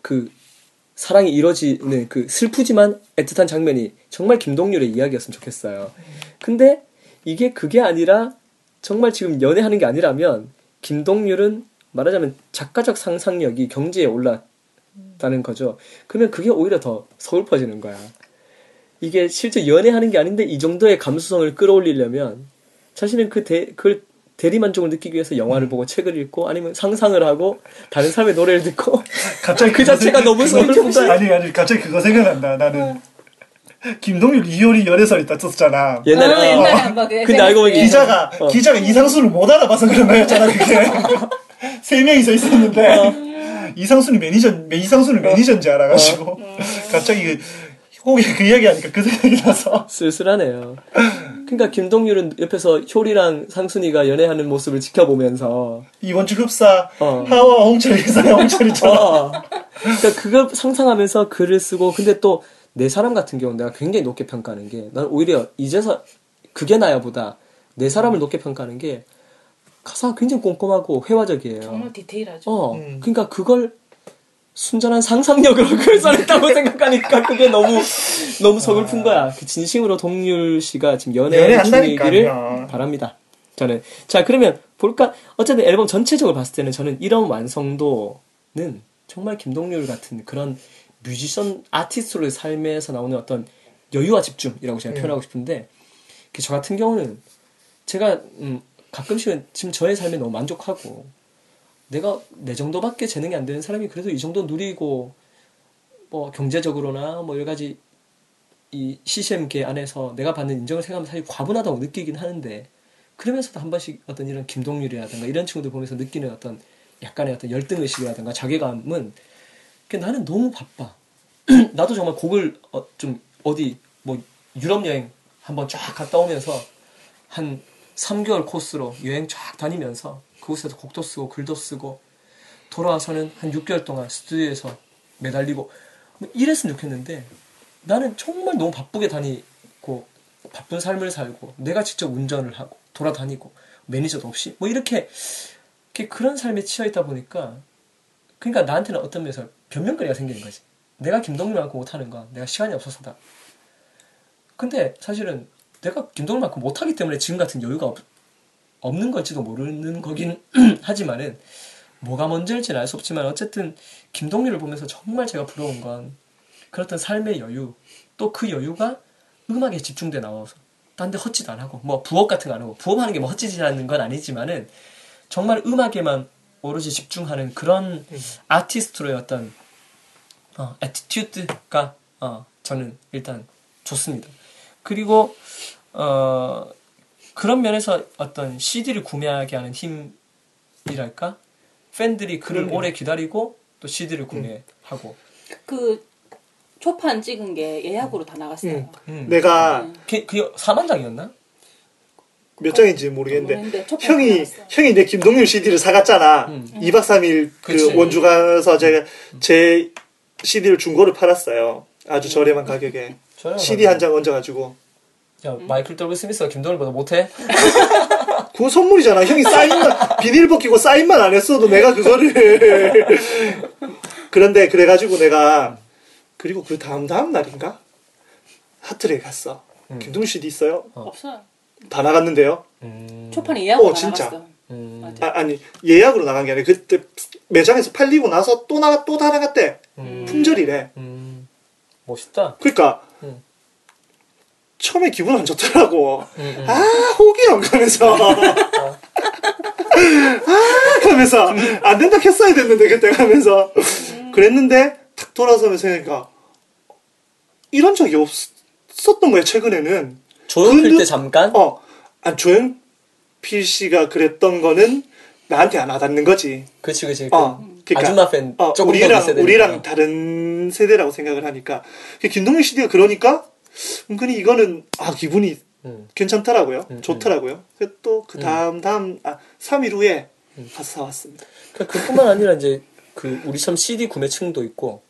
Speaker 4: 그 사랑이 이루어지는 그 슬프지만 애틋한 장면이 정말 김동률의 이야기였으면 좋겠어요. 근데 이게 그게 아니라 정말 지금 연애하는 게 아니라면 김동률은 말하자면 작가적 상상력이 경지에 올랐다는 거죠. 그러면 그게 오히려 더 서글퍼지는 거야. 이게 실제 연애하는 게 아닌데 이 정도의 감수성을 끌어올리려면 자신은 그 대, 그걸 대리만족을 느끼기 위해서 영화를 보고 책을 읽고 아니면 상상을 하고 다른 사람의 노래를 듣고
Speaker 6: 갑자기
Speaker 4: 그 자체가 너무 거야.
Speaker 6: 아니, 아니, 갑자기 그거 생각난다. 나는. 김동률 이효리 연애설이 떴었잖아.
Speaker 4: 옛날에
Speaker 7: 어,
Speaker 4: 어.
Speaker 7: 옛날에 한번 그
Speaker 4: 근데 알고 보니
Speaker 6: 기자가
Speaker 4: 어.
Speaker 6: 기자가 이상순을 못 알아봐서 그런 거였잖아 그게 세 명이서 있었는데
Speaker 4: 어.
Speaker 6: 이상순은 매니저 매- 이상순은 매니저인지 알아가지고 갑자기 그 혹이 그 이야기 하니까 그 생각이 나서
Speaker 4: 쓸쓸하네요. 그러니까 김동률은 옆에서 효리랑 상순이가 연애하는 모습을 지켜보면서
Speaker 6: 이번 주 흡사
Speaker 4: 어.
Speaker 6: 하와 홍철 이 사야 홍철이잖아
Speaker 4: 어. 그러니까 그걸 상상하면서 글을 쓰고 근데 또 내 사람 같은 경우는 내가 굉장히 높게 평가하는 게 난 오히려 이제서 그게 나야보다 내 사람을 높게 평가하는 게 가사가 굉장히 꼼꼼하고 회화적이에요.
Speaker 7: 정말 디테일하죠.
Speaker 4: 어,
Speaker 6: 음.
Speaker 4: 그러니까 그걸 순전한 상상력으로 글써냈다고 생각하니까 그게 너무 너무 서글픈 거야. 그 진심으로 동률 씨가 지금 연애. 중이기를 바랍니다. 저는 자 그러면 볼까? 어쨌든 앨범 전체적으로 봤을 때는 저는 이런 완성도는 정말 김동률 같은 그런 뮤지션 아티스트로의 삶에서 나오는 어떤 여유와 집중이라고 제가 표현하고 싶은데 그저 같은 경우는 제가 음, 가끔씩은 지금 저의 삶에 너무 만족하고 내가 내 정도밖에 재능이 안 되는 사람이 그래도 이 정도 누리고 뭐 경제적으로나 뭐 여러 가지 이 CCM계 안에서 내가 받는 인정을 생각하면 사실 과분하다고 느끼긴 하는데 그러면서도 한 번씩 어떤 이런 김동률이라든가 이런 친구들 보면서 느끼는 어떤 약간의 어떤 열등 의식이라든가 자괴감은 그 나는 너무 바빠. 나도 정말 곡을 어, 좀 어디 뭐 유럽 여행 한번 쫙 갔다 오면서 한 3개월 코스로 여행 쫙 다니면서 그곳에서 곡도 쓰고 글도 쓰고 돌아와서는 한 6개월 동안 스튜디오에서 매달리고 뭐 이랬으면 좋겠는데 나는 정말 너무 바쁘게 다니고 바쁜 삶을 살고 내가 직접 운전을 하고 돌아다니고 매니저도 없이 뭐 이렇게, 이렇게 그런 삶에 치여 있다 보니까 그러니까 나한테는 어떤 면에서 변명거리가 생기는 거지. 내가 김동률만큼 못하는 건 내가 시간이 없어서다. 근데 사실은 내가 김동률만큼 못하기 때문에 지금 같은 여유가 없, 없는 걸지도 모르는 거긴 하지만은 뭐가 먼저일지는 알 수 없지만 어쨌든 김동률을 보면서 정말 제가 부러운 건 그렇던 삶의 여유 또 그 여유가 음악에 집중돼 나와서 딴 데 헛짓 안 하고 뭐 부업 같은 거 안 하고 부업하는 게 뭐 헛짓이라는 건 아니지만은 정말 음악에만 오로지 집중하는 그런 아티스트로의 어떤 어, 애티튜드가 어, 저는 일단 좋습니다. 그리고 어, 그런 면에서 어떤 CD를 구매하게 하는 힘이랄까? 팬들이 그를
Speaker 6: 음.
Speaker 4: 오래 기다리고 또 CD를 구매하고
Speaker 7: 그 초판 찍은 게 예약으로 다 나갔어요.
Speaker 4: 음.
Speaker 6: 내가
Speaker 4: 그, 그 4만 장이었나?
Speaker 6: 몇 장인지 모르겠는데 형이
Speaker 7: 나왔어.
Speaker 6: 형이 내 김동률 CD를 사갔잖아. 2박 3일 그
Speaker 4: 그치.
Speaker 6: 원주 가서 제가 제 CD를 중고를 팔았어요. 아주 저렴한 가격에
Speaker 4: 저렴한
Speaker 6: CD 한 장 얹어가지고
Speaker 4: 야 마이클 W 스미스가 김동일보다 못해?
Speaker 6: 그거 선물이잖아. 형이 사인만 비닐 벗기고 사인만 안 했어도 내가 그거를 그런데 그래가지고 내가 그리고 그 다음 다음 날인가 하트에 갔어. 김동률 CD 있어요?
Speaker 7: 없어요.
Speaker 6: 다 나갔는데요.
Speaker 7: 초판이 예약으로
Speaker 6: 어,
Speaker 7: 다
Speaker 6: 진짜.
Speaker 7: 나갔어. 맞아.
Speaker 6: 아, 아니 예약으로 나간 게 아니라 그때 매장에서 팔리고 나서 또 나가 또 다 나갔대. 품절이래.
Speaker 4: 음, 멋있다.
Speaker 6: 그러니까
Speaker 4: 음.
Speaker 6: 처음에 기분 안 좋더라고.
Speaker 4: 음,
Speaker 6: 아 호기형 가면서 아 가면서 안 된다 했어야 됐는데 그때 가면서 그랬는데 탁 돌아서면서 생각하니까 이런 적이 없었던 거야 최근에는.
Speaker 4: 조용필
Speaker 6: 근데-
Speaker 4: 때 잠깐?
Speaker 6: 어, 아 조용필 씨가 그랬던 거는 나한테 안 와닿는 거지.
Speaker 4: 그치 그치.
Speaker 6: 어,
Speaker 4: 그
Speaker 6: 그러니까,
Speaker 4: 아줌마 팬
Speaker 6: 어, 우리랑
Speaker 4: 세대니까.
Speaker 6: 우리랑 다른 세대라고 생각을 하니까 그 김동률 CD가 그러니까 은근히 이거는 아 기분이
Speaker 4: 음.
Speaker 6: 괜찮더라고요.
Speaker 4: 음,
Speaker 6: 좋더라고요. 또그 다음 다음 아 3일 후에 가서 사왔습니다.
Speaker 4: 그러니까 그뿐만 아니라 이제 그 우리처럼 CD 구매층도 있고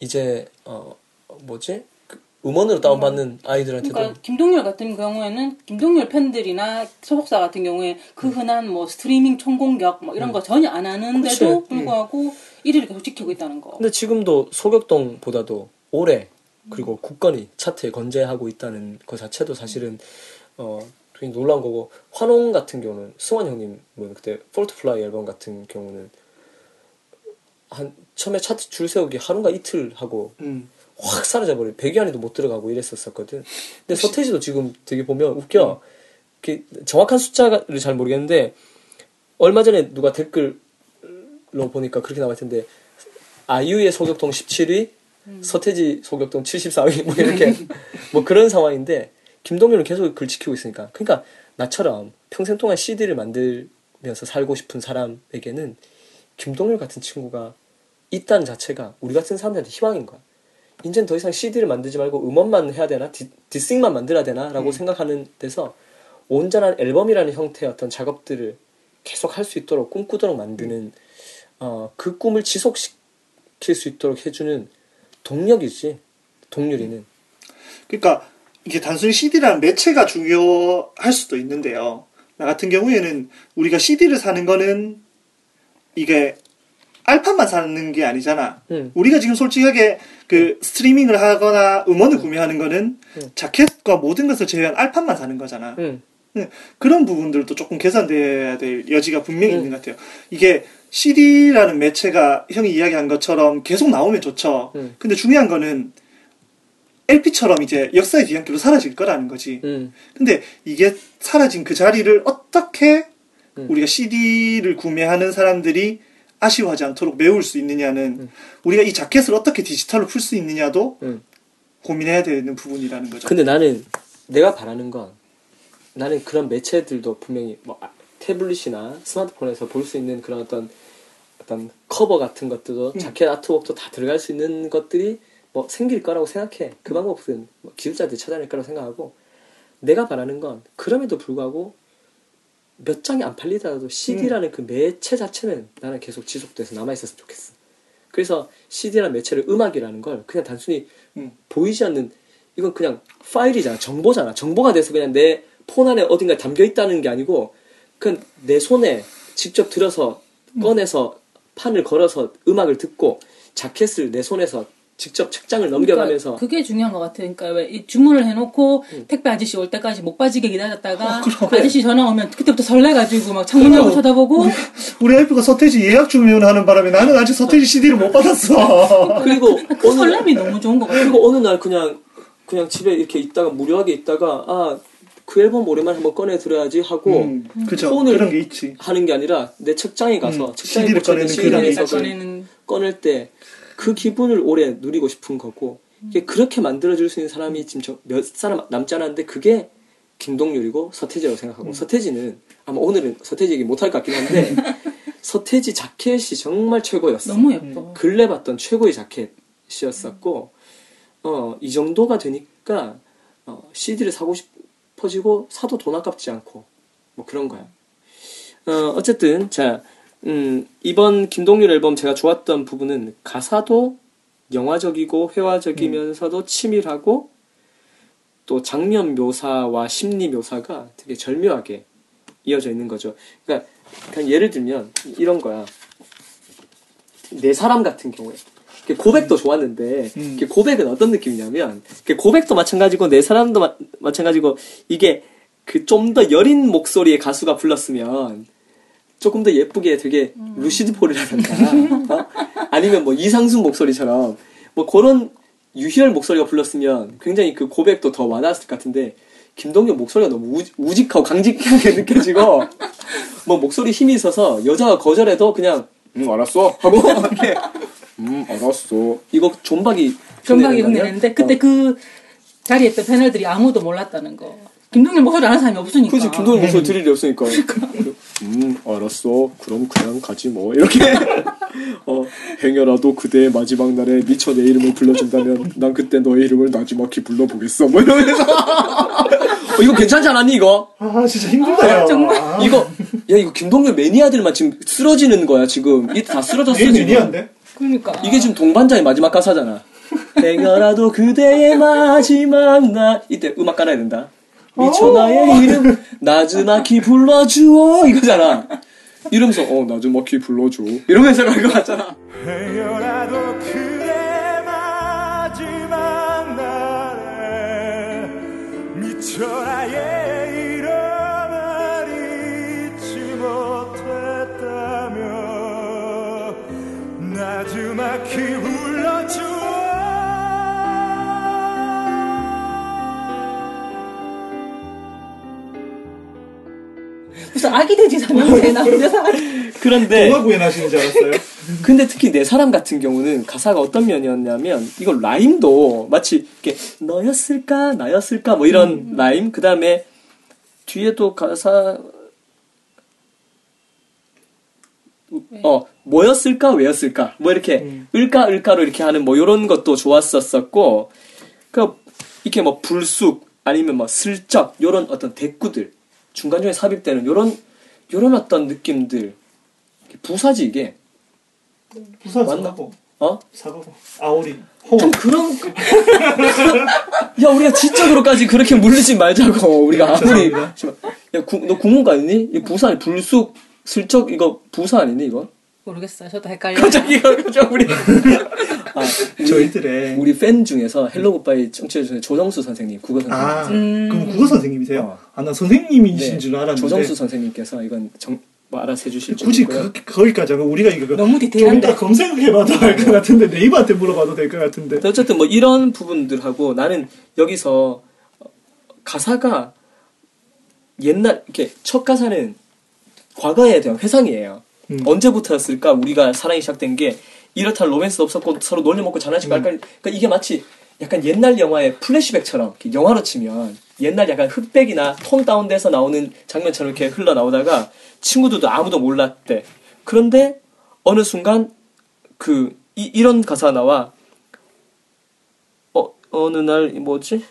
Speaker 4: 이제 어 뭐지 그 음원으로 다운받는 아이들한테도
Speaker 7: 그러니까 김동률 같은 경우에는 김동률 팬들이나 소속사 같은 경우에 그 흔한 뭐 스트리밍 총공격 뭐 이런 거 전혀 안 하는데도
Speaker 4: 그치. 음.
Speaker 7: 불구하고 1위를 계속 지키고 있다는 거.
Speaker 4: 근데 지금도 소격동보다도 올해 그리고 국건이 차트에 건재하고 있다는 것 자체도 사실은 어 되게 놀라운 거고 환홍 같은 경우는 승환 형님 뭐 그때 폴트 플라이 앨범 같은 경우는 한 처음에 차트 줄 세우기 하루가 이틀 하고
Speaker 6: 음.
Speaker 4: 확 사라져버려 100위 안에도 못 들어가고 이랬었거든. 근데 서태지도 지금 되게 보면 웃겨. 그 정확한 숫자를 잘 모르겠는데 얼마 전에 누가 댓글로 보니까 그렇게 나왔 텐데 아이유의 소격동 17위, 서태지 소격동 74위 뭐 이렇게 뭐 그런 상황인데 김동률은 계속 글 지키고 있으니까 그러니까 나처럼 평생 동안 CD를 만들면서 살고 싶은 사람에게는 김동률 같은 친구가 있다는 자체가 우리 같은 사람들한테 희망인 거야. 이젠 더 이상 CD를 만들지 말고 음원만 해야 되나? 디, 디싱만 만들어야 되나? 라고 생각하는 데서 온전한 앨범이라는 형태의 어떤 작업들을 계속 할 수 있도록 꿈꾸도록 만드는 어, 그 꿈을 지속시킬 수 있도록 해주는 동력이지 동률이는
Speaker 6: 그러니까 이게 단순히 CD라는 매체가 중요할 수도 있는데요. 나 같은 경우에는 우리가 CD를 사는 거는 이게 알판만 사는 게 아니잖아.
Speaker 4: 음.
Speaker 6: 우리가 지금 솔직하게 그 스트리밍을 하거나 음원을 구매하는 거는 자켓과 모든 것을 제외한 알판만 사는 거잖아.
Speaker 4: 음.
Speaker 6: 네, 그런 부분들도 조금 개선돼야 될 여지가 분명히
Speaker 4: 음.
Speaker 6: 있는 것 같아요. 이게 CD라는 매체가 형이 이야기한 것처럼 계속 나오면 좋죠.
Speaker 4: 음.
Speaker 6: 근데 중요한 거는 LP처럼 이제 역사의 뒤안길로 사라질 거라는 거지.
Speaker 4: 음.
Speaker 6: 근데 이게 사라진 그 자리를 어떻게
Speaker 4: 음.
Speaker 6: 우리가 CD를 구매하는 사람들이 아쉬워하지 않도록 메울 수 있느냐는 우리가 이 자켓을 어떻게 디지털로 풀 수 있느냐도
Speaker 4: 음.
Speaker 6: 고민해야 되는 부분이라는 거죠.
Speaker 4: 근데 나는 내가 바라는 건 나는 그런 매체들도 분명히 뭐 아, 태블릿이나 스마트폰에서 볼 수 있는 그런 어떤 어떤 커버 같은 것들도 자켓 artwork도 다 들어갈 수 있는 것들이 뭐 생길 거라고 생각해. 그 방법은 뭐 기술자들이 찾아낼 거라고 생각하고 내가 바라는 건 그럼에도 불구하고 몇 장이 안 팔리더라도 CD라는 그 매체 자체는 나는 계속 지속돼서 남아있었으면 좋겠어. 그래서 CD라는 매체를 음악이라는 걸 그냥 단순히
Speaker 6: 음.
Speaker 4: 보이지 않는 이건 그냥 파일이잖아. 정보잖아. 정보가 돼서 그냥 내 폰 안에 어딘가에 담겨 있다는 게 아니고 그냥 내 손에 직접 들어서 꺼내서 판을 걸어서 음악을 듣고 자켓을 내 손에서 직접 책장을 넘겨가면서
Speaker 7: 그러니까 그게 중요한 것 같아. 그러니까 왜이 주문을 해놓고 택배 아저씨 올 때까지 못 빠지게 기다렸다가 아저씨 전화 오면 그때부터 설레가지고 막 창문 열고 쳐다보고
Speaker 6: 우리 와이프가 서태지 예약 주문하는 바람에 나는 아직 서태지 CD를 못 받았어.
Speaker 4: 그리고
Speaker 7: 그
Speaker 4: 어느
Speaker 7: 설렘이 너무 좋은 것 같아.
Speaker 4: 그리고 어느 날 그냥 그냥 집에 이렇게 있다가 무료하게 있다가 아 그 앨범 오랜만에 한번 꺼내 들어야지 하고
Speaker 6: 음, 그죠.
Speaker 4: 폰을
Speaker 6: 그런 게 있지.
Speaker 4: 하는 게 아니라 내 책장에 가서
Speaker 6: 음,
Speaker 4: 책장에 꽂혀있는 CD에서.
Speaker 7: 꺼내는
Speaker 4: 꺼낼 때 그 기분을 오래 누리고 싶은 거고 이게 그렇게 만들어줄 수 있는 사람이 지금 저- 몇 사람 남지 않았는데 그게 김동률이고 서태지라고 생각하고
Speaker 6: 음.
Speaker 4: 서태지는 아마 오늘은 서태지 얘기 못할 것 같긴 한데 서태지 자켓이 정말 최고였어.
Speaker 7: 너무 예뻐.
Speaker 4: 근래 봤던 최고의 자켓이었었고 어, 이 정도가 되니까 어, CD를 사고 싶 어지고 사도 돈 아깝지 않고 뭐 그런 거야. 어, 어쨌든 자 음, 이번 김동률 앨범 제가 좋았던 부분은 가사도 영화적이고 회화적이면서도 치밀하고 또 장면 묘사와 심리 묘사가 되게 절묘하게 이어져 있는 거죠. 그러니까 그냥 예를 들면 이런 거야. 내 사람 같은 경우에 고백도 좋았는데
Speaker 6: 음.
Speaker 4: 고백은 어떤 느낌이냐면 고백도 마찬가지고 내 사람도 마, 마찬가지고 이게 그 좀 더 여린 목소리의 가수가 불렀으면 조금 더 예쁘게 되게 루시드 폴이라든가 어? 아니면 뭐 이상순 목소리처럼 뭐 그런 유희열 목소리가 불렀으면 굉장히 그 고백도 더 와닿았을 것 같은데 김동현 목소리가 너무 우, 우직하고 강직하게 느껴지고 뭐 목소리 힘이 있어서 여자가 거절해도 그냥 음 알았어 하고 이렇게 음 알았어 이거 존박이 아니야?
Speaker 7: 흉내냈는데 그때 그 자리에 있던 패널들이 아무도 몰랐다는 거. 김동률 목소리 아는 사람이 없으니까.
Speaker 4: 그지 김동현 목소리 들을 일 없으니까. 음 알았어. 그럼 그냥 가지 뭐 이렇게. 어 행여라도 그대의 마지막 날에 미처 내 이름을 불러준다면 난 그때 너의 이름을 나지막히 불러보겠어. 뭐 이러면서. 어, 이거 괜찮지 않았니 이거?
Speaker 6: 아 진짜 힘들다요.
Speaker 7: 정말?
Speaker 6: 아,
Speaker 4: 이거 야 이거 김동현 매니아들만 지금 쓰러지는 거야 지금. 이게 다 쓰러졌어
Speaker 6: 얘
Speaker 4: 지금.
Speaker 6: 매니아인데?
Speaker 7: 그러니까.
Speaker 4: 이게 지금 동반자의 마지막 가사잖아. 행여라도 그대의 마지막 날 이때 음악 깔아야 된다. 미쳐 나의 이름 나즈마키 불러주어 이거잖아. 이러면서 어 나즈마키 불러줘 이러면서 갈것 같잖아.
Speaker 1: 행여라도 그대 마지막 날에 미쳐 나의
Speaker 7: 무슨 아기 돼지 나온 여사.
Speaker 4: 그런데
Speaker 6: 동화 구현하시는 줄 알았어요.
Speaker 4: 근데 특히 내 사람 같은 경우는 가사가 어떤 면이었냐면 이거 라임도 마치 이렇게 너였을까 나였을까 뭐 이런 라임 그 다음에 뒤에도 가사 어 뭐였을까 왜였을까 뭐 이렇게 을까 을까로 이렇게 하는 뭐 이런 것도 좋았었었고 그 이렇게 뭐 불쑥 아니면 뭐 슬쩍 요런 어떤 대꾸들 중간 중에 삽입되는 요런 요런 어떤 느낌들 부사지 이게
Speaker 6: 부사
Speaker 4: 맞나?
Speaker 6: 사과
Speaker 4: 어?
Speaker 6: 사과 아오리
Speaker 4: 홍옥 그런 야 우리가 지적으로까지 그렇게 물리지 말자고 우리가 아무리
Speaker 6: 죄송합니다.
Speaker 4: 야너 국문과 아니니? 이 부사 아니 불쑥 슬쩍 이거 부사 아니니 이거?
Speaker 7: 모르겠어요. 저도 헷갈려.
Speaker 4: 갑자기 이거 그죠 우리 아, 우리,
Speaker 6: 저희들의
Speaker 4: 우리 팬 중에서 헬로 굿바이 청취자 중에 조정수 선생님 국어 선생님
Speaker 6: 아
Speaker 7: 음.
Speaker 6: 그럼 국어 선생님이세요?
Speaker 4: 어.
Speaker 6: 아나 선생님이신
Speaker 4: 네,
Speaker 6: 줄 알았는데
Speaker 4: 조정수 선생님께서 이건 정, 뭐 알아서 해주실 줄
Speaker 6: 굳이. 그, 거기까지 하고 우리가 이거
Speaker 7: 너무 디테일한데.
Speaker 6: 검색해봐도 알것 같은데 네이버한테 물어봐도 될 것 같은데
Speaker 4: 어쨌든 뭐 이런 부분들하고 나는 여기서 어, 가사가 옛날 이렇게 첫 가사는 과거에 대한 회상이에요.
Speaker 6: 음.
Speaker 4: 언제부터였을까 우리가 사랑이 시작된 게 이렇다 로맨스도 없었고 서로 놀려먹고 장난치고 할까 그러니까 이게 마치 약간 옛날 영화의 플래시백처럼 영화로 치면 옛날 약간 흑백이나 톤 다운돼서 나오는 장면처럼 이렇게 흘러나오다가 친구들도 아무도 몰랐대. 그런데 어느 순간 그 이, 이런 가사가 나와 어, 어느 날, 이 뭐지?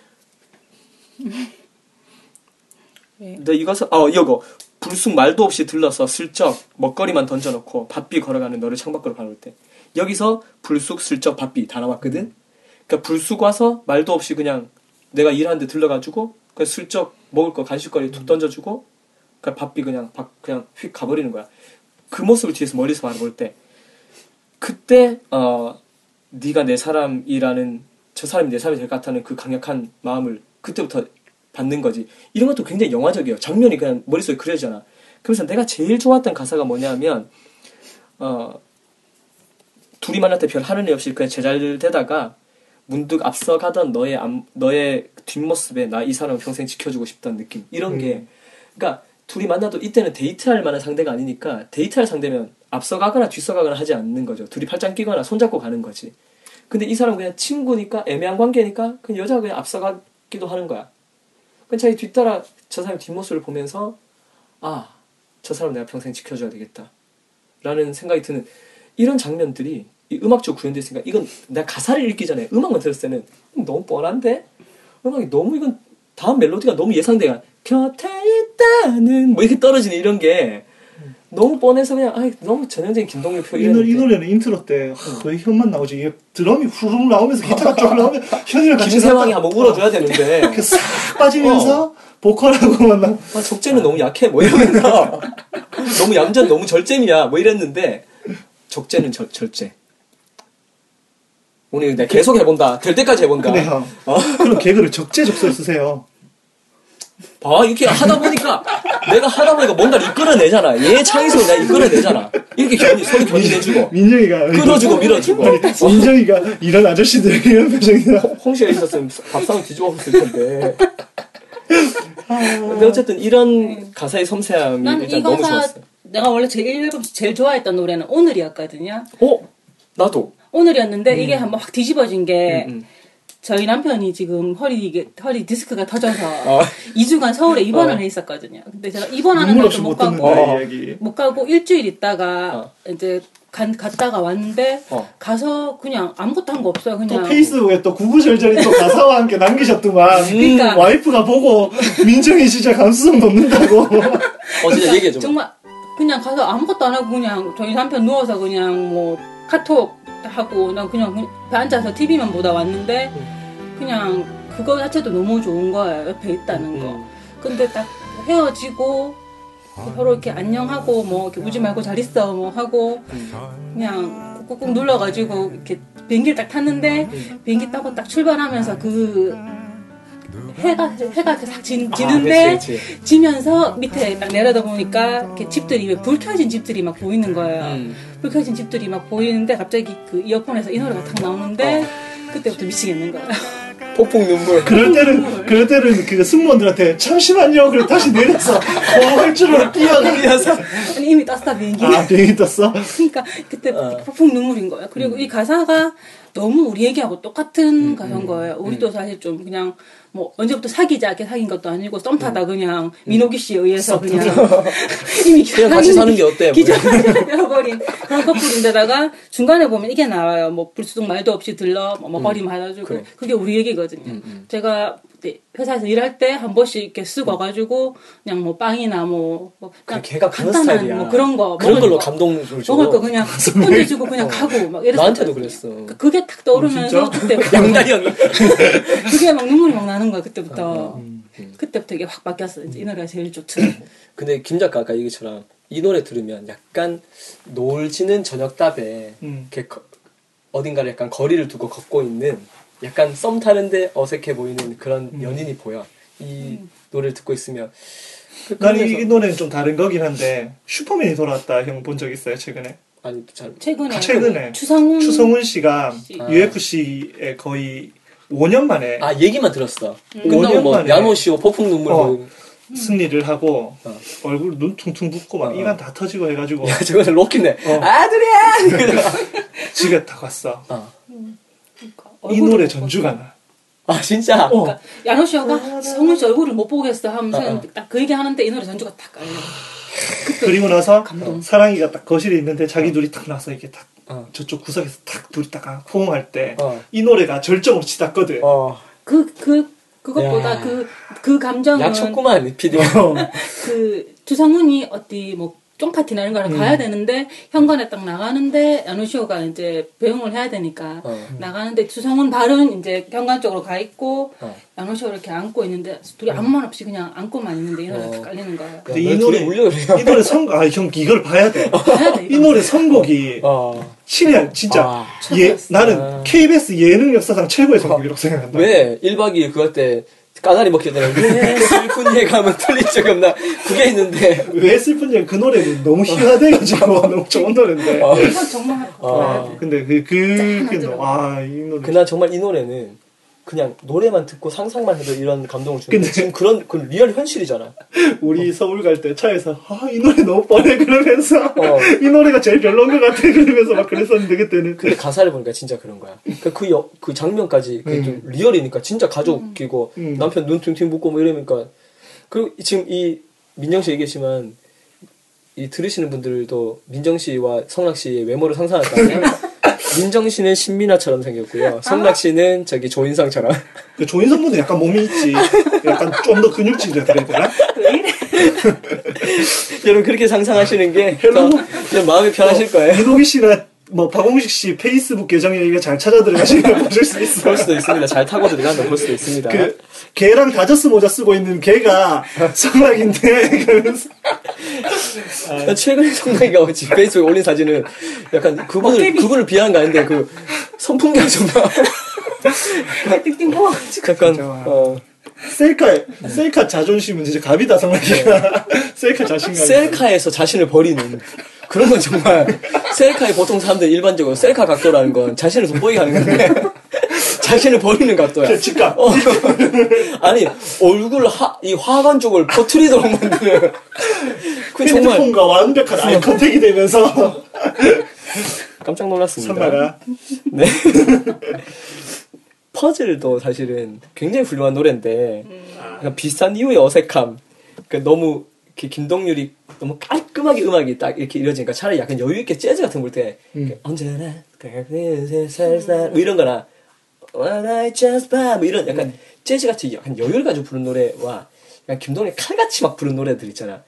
Speaker 7: 네.
Speaker 4: 근데 이것은, 어, 이거. 불쑥 말도 없이 들러서 슬쩍 먹거리만 던져놓고 바삐 걸어가는 너를 창밖으로 바라볼 때. 여기서 불쑥 슬쩍 바삐 다 나왔거든? 그니까 불쑥 와서 말도 없이 그냥 내가 일하는데 들러가지고 그 슬쩍 먹을 거 간식거리 툭 던져주고 그 바삐 그냥 박, 그냥 휙 가버리는 거야. 그 모습을 뒤에서 멀리서 바라볼 때 그때 어 네가 내 사람이라는 저 사람이 내 사람이 될 것 같다는 그 강력한 마음을 그때부터 받는 거지. 이런 것도 굉장히 영화적이에요. 장면이 그냥 머릿속에 그려지잖아. 그래서 내가 제일 좋았던 가사가 뭐냐면 어 둘이 만날 때 별 하는 일 없이 그냥 제잘 되다가 문득 앞서가던 너의 앞- 너의 뒷모습에 나 이 사람을 평생 지켜주고 싶다는 느낌 이런 게 그러니까 둘이 만나도 이때는 데이트할 만한 상대가 아니니까 데이트할 상대면 앞서가거나 뒤서가거나 하지 않는 거죠 둘이 팔짱 끼거나 손잡고 가는 거지 근데 이 사람은 그냥 친구니까 애매한 관계니까 그냥 여자가 그냥 앞서가기도 하는 거야 그냥 자기 뒤따라 저 사람 뒷모습을 보면서 아 저 사람 내가 평생 지켜줘야 되겠다. 라는 생각이 드는 이런 장면들이 이 음악적으로 구현돼 있으니까 이건 내가 가사를 읽기 전에 음악만 들었을 때는 너무 뻔한데? 음악이 너무 이건 다음 멜로디가 너무 예상돼가 곁에 있다는 뭐 이렇게 떨어지는 이런 게 너무 뻔해서 그냥 아 너무 전형적인 김동률 표
Speaker 6: 이, 노, 이 노래는 인트로 때 거의 현만 나오지. 이게 드럼이 후루룩 나오면서 기타가 쭉 나오면 현이랑 같이
Speaker 4: 김세황이 한번 울어줘야 되는데.
Speaker 6: 이렇게 싹 빠지면서 보컬하고만 나.
Speaker 4: 아, 적재는 너무 약해 뭐 이러면서. 너무 얌전 너무 절제미야 뭐 이랬는데 적재는 절, 절제. 오늘 내가 계속 해본다. 될 때까지 해본다.
Speaker 6: 근데 형
Speaker 4: 어?
Speaker 6: 그럼 개그를 적재적소에 쓰세요
Speaker 4: 봐 이렇게 하다 보니까 내가 하다 보니까 뭔가를 이끌어내잖아. 얘 창의성을 내가 이끌어내잖아. 이렇게 견이 서로 견인해주고.
Speaker 6: 민정이가
Speaker 4: 끌어주고 밀어주고.
Speaker 6: 아니, 민정이가 이런 아저씨들 이런 표정이나
Speaker 4: 홍시가 있었으면 밥상을 뒤집어 먹었을 텐데. 근데 어쨌든 이런 가사의 섬세함이
Speaker 7: 난
Speaker 4: 일단
Speaker 7: 이
Speaker 4: 너무
Speaker 7: 가사
Speaker 4: 좋았어
Speaker 7: 내가 원래 제 1앨범 제일 좋아했던 노래는 오늘이었거든요.
Speaker 4: 어? 나도.
Speaker 7: 오늘이었는데 이게 한번 확 뒤집어진 게
Speaker 4: 음, 음.
Speaker 7: 저희 남편이 지금 허리 이게 허리 디스크가 터져서
Speaker 4: 어.
Speaker 7: 2주간 서울에 입원을
Speaker 4: 어.
Speaker 7: 해 있었거든요. 근데 제가 입원하는 것도
Speaker 6: 못못
Speaker 7: 가고
Speaker 4: 어.
Speaker 7: 못 가고 일주일 있다가
Speaker 4: 어.
Speaker 7: 이제 간, 갔다가 왔는데
Speaker 4: 어.
Speaker 7: 가서 그냥 아무것도 한 거 없어요.
Speaker 6: 또
Speaker 7: 그냥
Speaker 6: 페이스북에 또 구구절절히 또 가사와 함께 남기셨더만
Speaker 7: 그러니까.
Speaker 6: 와이프가 보고 민정이 진짜 감수성 돋는다고
Speaker 4: 어 진짜 얘기해줘 봐.
Speaker 7: 정말 그냥 가서 아무것도 안 하고 그냥 저희 남편 누워서 그냥 뭐 카톡 하고 난 그냥 배 앉아서 TV만 보다 왔는데 그냥 그거 자체도 너무 좋은 거예요. 옆에 있다는 거.
Speaker 4: 음.
Speaker 7: 근데 딱 헤어지고 서로 이렇게 안녕하고 뭐 이렇게 우지 말고 잘 있어 뭐 하고 그냥 꾹꾹 눌러가지고 이렇게 비행기를 딱 탔는데 비행기 타고 딱 출발하면서 그 해가 해가 싹 지, 지는데
Speaker 4: 아, 그치, 그치.
Speaker 7: 지면서 밑에 딱 내려다 보니까 이렇게 집들이 왜 불 켜진 집들이 막 보이는 거예요.
Speaker 4: 음.
Speaker 7: 불 켜진 집들이 막 보이는데 갑자기 그 이어폰에서 이 노래가 딱 나오는데 그때부터 미치겠는 거예요.
Speaker 4: 폭풍 눈물
Speaker 6: 그럴 때는 그럴 때는 그 승무원들한테 잠시만요 그래 다시 내려서 고항할줄로 뛰어가
Speaker 4: 뛰어서
Speaker 7: 아니 이미 떴어 비행기.
Speaker 6: 아 비행기 떴어
Speaker 7: 그러니까 그때
Speaker 4: 어.
Speaker 7: 폭풍 눈물인 거예요. 그리고 이 가사가 너무 우리 얘기하고 똑같은 가사인 거예요. 우리도 사실 좀 그냥 뭐 언제부터 사귀자 이렇게 사귄 것도 아니고 썸 타다 그냥 민호기 씨에 의해서 그냥 이미
Speaker 4: 그냥 같이 사는 게 어때? 뭐.
Speaker 7: 기절을 잃어버린 그런 커플인데다가 중간에 보면 이게 나와요. 뭐 불수동 말도 없이 들러 뭐 먹거리 받아주고
Speaker 4: 그래.
Speaker 7: 그게 우리 얘기거든요. 제가 그때 회사에서 일할 때 한 번씩 이렇게 쓰고 와가지고 그냥 뭐 빵이나 뭐, 뭐 그냥
Speaker 4: 걔가
Speaker 7: 간단한
Speaker 4: 스타일이야
Speaker 7: 뭐 그런 거
Speaker 4: 그런
Speaker 7: 먹을
Speaker 4: 걸로
Speaker 7: 거.
Speaker 4: 감동을 줘
Speaker 7: 먹을 거 그냥 혼자 주고 그냥 가고 막 이랬어.
Speaker 4: 나한테도 그랬어
Speaker 7: 그게 딱 떠오르면서
Speaker 6: 어,
Speaker 7: 그때
Speaker 4: 양다리 형이
Speaker 7: 그게 막 눈물이 막 나는 거야 그때부터.
Speaker 4: 음.
Speaker 7: 그때부터 이게 확 바뀌었어. 이제 이 노래가 제일 좋더라고.
Speaker 4: 근데 김 작가 아까 얘기처럼 이 노래 들으면 약간 노을 지는 저녁 답에
Speaker 6: 음.
Speaker 4: 어딘가를 약간 거리를 두고 걷고 있는 약간 썸 타는데 어색해 보이는 그런
Speaker 6: 음.
Speaker 4: 연인이 보여 이 노래를 듣고 있으면 그-
Speaker 6: 난이 노래는 좀 다른 거긴 한데 슈퍼맨이 돌아왔다 형 본 적 있어요 최근에
Speaker 4: 아니 잘
Speaker 7: 최근에
Speaker 6: 최근에
Speaker 7: 추성훈
Speaker 6: 추성훈 씨가
Speaker 7: 씨.
Speaker 4: 아.
Speaker 6: UFC에 거의 5년 만에
Speaker 4: 아 얘기만 들었어.
Speaker 7: 음.
Speaker 4: 끝나고
Speaker 6: 5년
Speaker 4: 뭐
Speaker 6: 만에
Speaker 4: 야노 씨고 폭풍 눈물
Speaker 6: 어.
Speaker 4: 보이고.
Speaker 6: 승리를 하고
Speaker 4: 어.
Speaker 6: 얼굴 눈 퉁퉁 붓고 막
Speaker 4: 어.
Speaker 6: 입안 다 터지고 해가지고
Speaker 4: 야 저거는 로키네.
Speaker 6: 어.
Speaker 4: 아들이야.
Speaker 6: 집에 딱 왔어
Speaker 4: 어.
Speaker 7: 그러니까
Speaker 6: 이 노래
Speaker 7: 못
Speaker 6: 전주가 나
Speaker 4: 아 진짜.
Speaker 6: 어.
Speaker 7: 그러니까 야노 씨가 성훈 씨 얼굴을 못 보겠어 하면서
Speaker 4: 어, 어.
Speaker 7: 딱그 얘기 하는데 이 노래 전주가 딱 깔려.
Speaker 6: 그리고 나서
Speaker 7: 감동.
Speaker 6: 사랑이가 딱 거실에 있는데 자기 둘이 딱 나서 이렇게 딱
Speaker 4: 어.
Speaker 6: 저쪽 구석에서 딱 둘이 딱 포옹할 때이
Speaker 4: 어.
Speaker 6: 노래가 절정으로 치닫거든
Speaker 4: 어.
Speaker 7: 그, 그, 그것보다
Speaker 4: 야.
Speaker 7: 그, 그 감정은
Speaker 4: 약촉구만 피디.
Speaker 6: 어.
Speaker 7: 그 주성훈이 어디 뭐 쫑파티나 이런 거를
Speaker 4: 음.
Speaker 7: 가야 되는데 현관에 딱 나가는데 야노시오가 이제 배웅을 해야 되니까
Speaker 4: 어.
Speaker 7: 나가는데 주성훈 발은 이제 현관 쪽으로 가 있고
Speaker 4: 어.
Speaker 7: 야노시오 이렇게 안고 있는데 둘이 아무 말 없이 그냥 안고만 있는데 이 노래가
Speaker 4: 어.
Speaker 7: 딱 깔리는 거예요.
Speaker 6: 근데
Speaker 4: 야, 이너
Speaker 6: 노래.
Speaker 4: 이
Speaker 6: 노래 선, 아, 형, 이걸 봐야 돼.
Speaker 7: 봐야 돼,
Speaker 6: 이. 노래 선곡이
Speaker 4: 어.
Speaker 6: 신이야, 진짜.
Speaker 4: 아.
Speaker 6: 예, 나는
Speaker 4: 아.
Speaker 6: KBS 예능 역사상 최고의 선곡이라고 생각한다.
Speaker 4: 왜 1박 2일 그거 때 까나리 먹기 전에 왜 슬픈 예감은 틀린 적이 없나 그게 있는데
Speaker 6: 왜 슬픈지 그 노래는 너무 희화돼가지고 너무 좋은 노래인데.
Speaker 4: 어.
Speaker 7: 정말 돼.
Speaker 6: 근데 그, 그, 그. 와, 이 노래.
Speaker 4: 그날 정말 이 노래는 그냥 노래만 듣고 상상만 해도 이런 감동을 주는데
Speaker 6: 근데-
Speaker 4: 지금 그런 그 real 현실이잖아.
Speaker 6: 우리 서울 갈 때 차에서, 아, 이 노래 너무 뻔해, 그러면서.
Speaker 4: 어.
Speaker 6: 이 노래가 제일 별로인 것 같아, 그러면서 막 그랬었는데, 그때는.
Speaker 4: 근데 가사를 보니까 진짜 그런 거야. 그, 그, 여- 그 장면까지 그게 좀 real이니까 진짜 가족이고
Speaker 6: 음.
Speaker 4: 남편 눈 퉁퉁 붓고 뭐 이러니까 그리고 지금 이 민정 씨 얘기했지만 이 들으시는 분들도 민정 씨와 성락 씨의 외모를 상상할 거 아니야? 민정 씨는 신민아처럼 생겼고요. 성락 씨는 저기 조인성처럼.
Speaker 6: 그 조인성 분은 약간 몸이 있지. 약간 좀 더 근육질이라 그래야 되나?
Speaker 4: 여러분 그렇게 상상하시는 게
Speaker 6: 헬로.
Speaker 4: 마음이 편하실 거예요.
Speaker 6: 이노기 씨나 뭐 박홍식 씨 페이스북 계정에 이게 잘 찾아 들어가시면 보실 수 있어요.
Speaker 4: 볼 수도 있습니다. 잘 타고 들어가면 볼 수도 있습니다.
Speaker 6: 그 걔랑 다저스 모자 쓰고 있는 걔가 성락인데 그러면서
Speaker 4: 나 최근에 성락이가 지 페이스북에 올린 사진은 약간 그분을 그분을 비하하는 거 아닌데 그 선풍기가 정말
Speaker 7: 띵띵 뭐
Speaker 4: 약간 어,
Speaker 6: 셀카 셀카 자존심은 진짜 갑이다 성락이가 셀카 자신감.
Speaker 4: 셀카에서 자신을 버리는 그런 건 정말 셀카에 보통 사람들이 일반적으로 셀카 각도라는 건 자신을 돋보이게 하는 건데 자신을 버리는 각도야.
Speaker 6: 직각.
Speaker 4: 어. 아니 얼굴 하, 이 화관 쪽을 퍼트리도록 만드는 그 정말
Speaker 6: 핸드폰과 완벽한 아이 컨택이 되면서
Speaker 4: 깜짝 놀랐습니다.
Speaker 6: 성락아
Speaker 4: 네. 퍼즐도 사실은 굉장히 훌륭한 노래인데 약간 비슷한 이유의 어색함. 그러니까 너무 이렇게 김동률이 너무 깔끔하게 음악이 딱 이렇게 이루어지니까 차라리 약간 여유 있게 재즈 같은 거볼때 언제나 살살 뭐 이런 거나 When I just buy 뭐 이런 약간 재즈 같이 약간 여유를 가지고 부른 노래와 약간 김동률이 칼같이 막 부른 노래들 있잖아.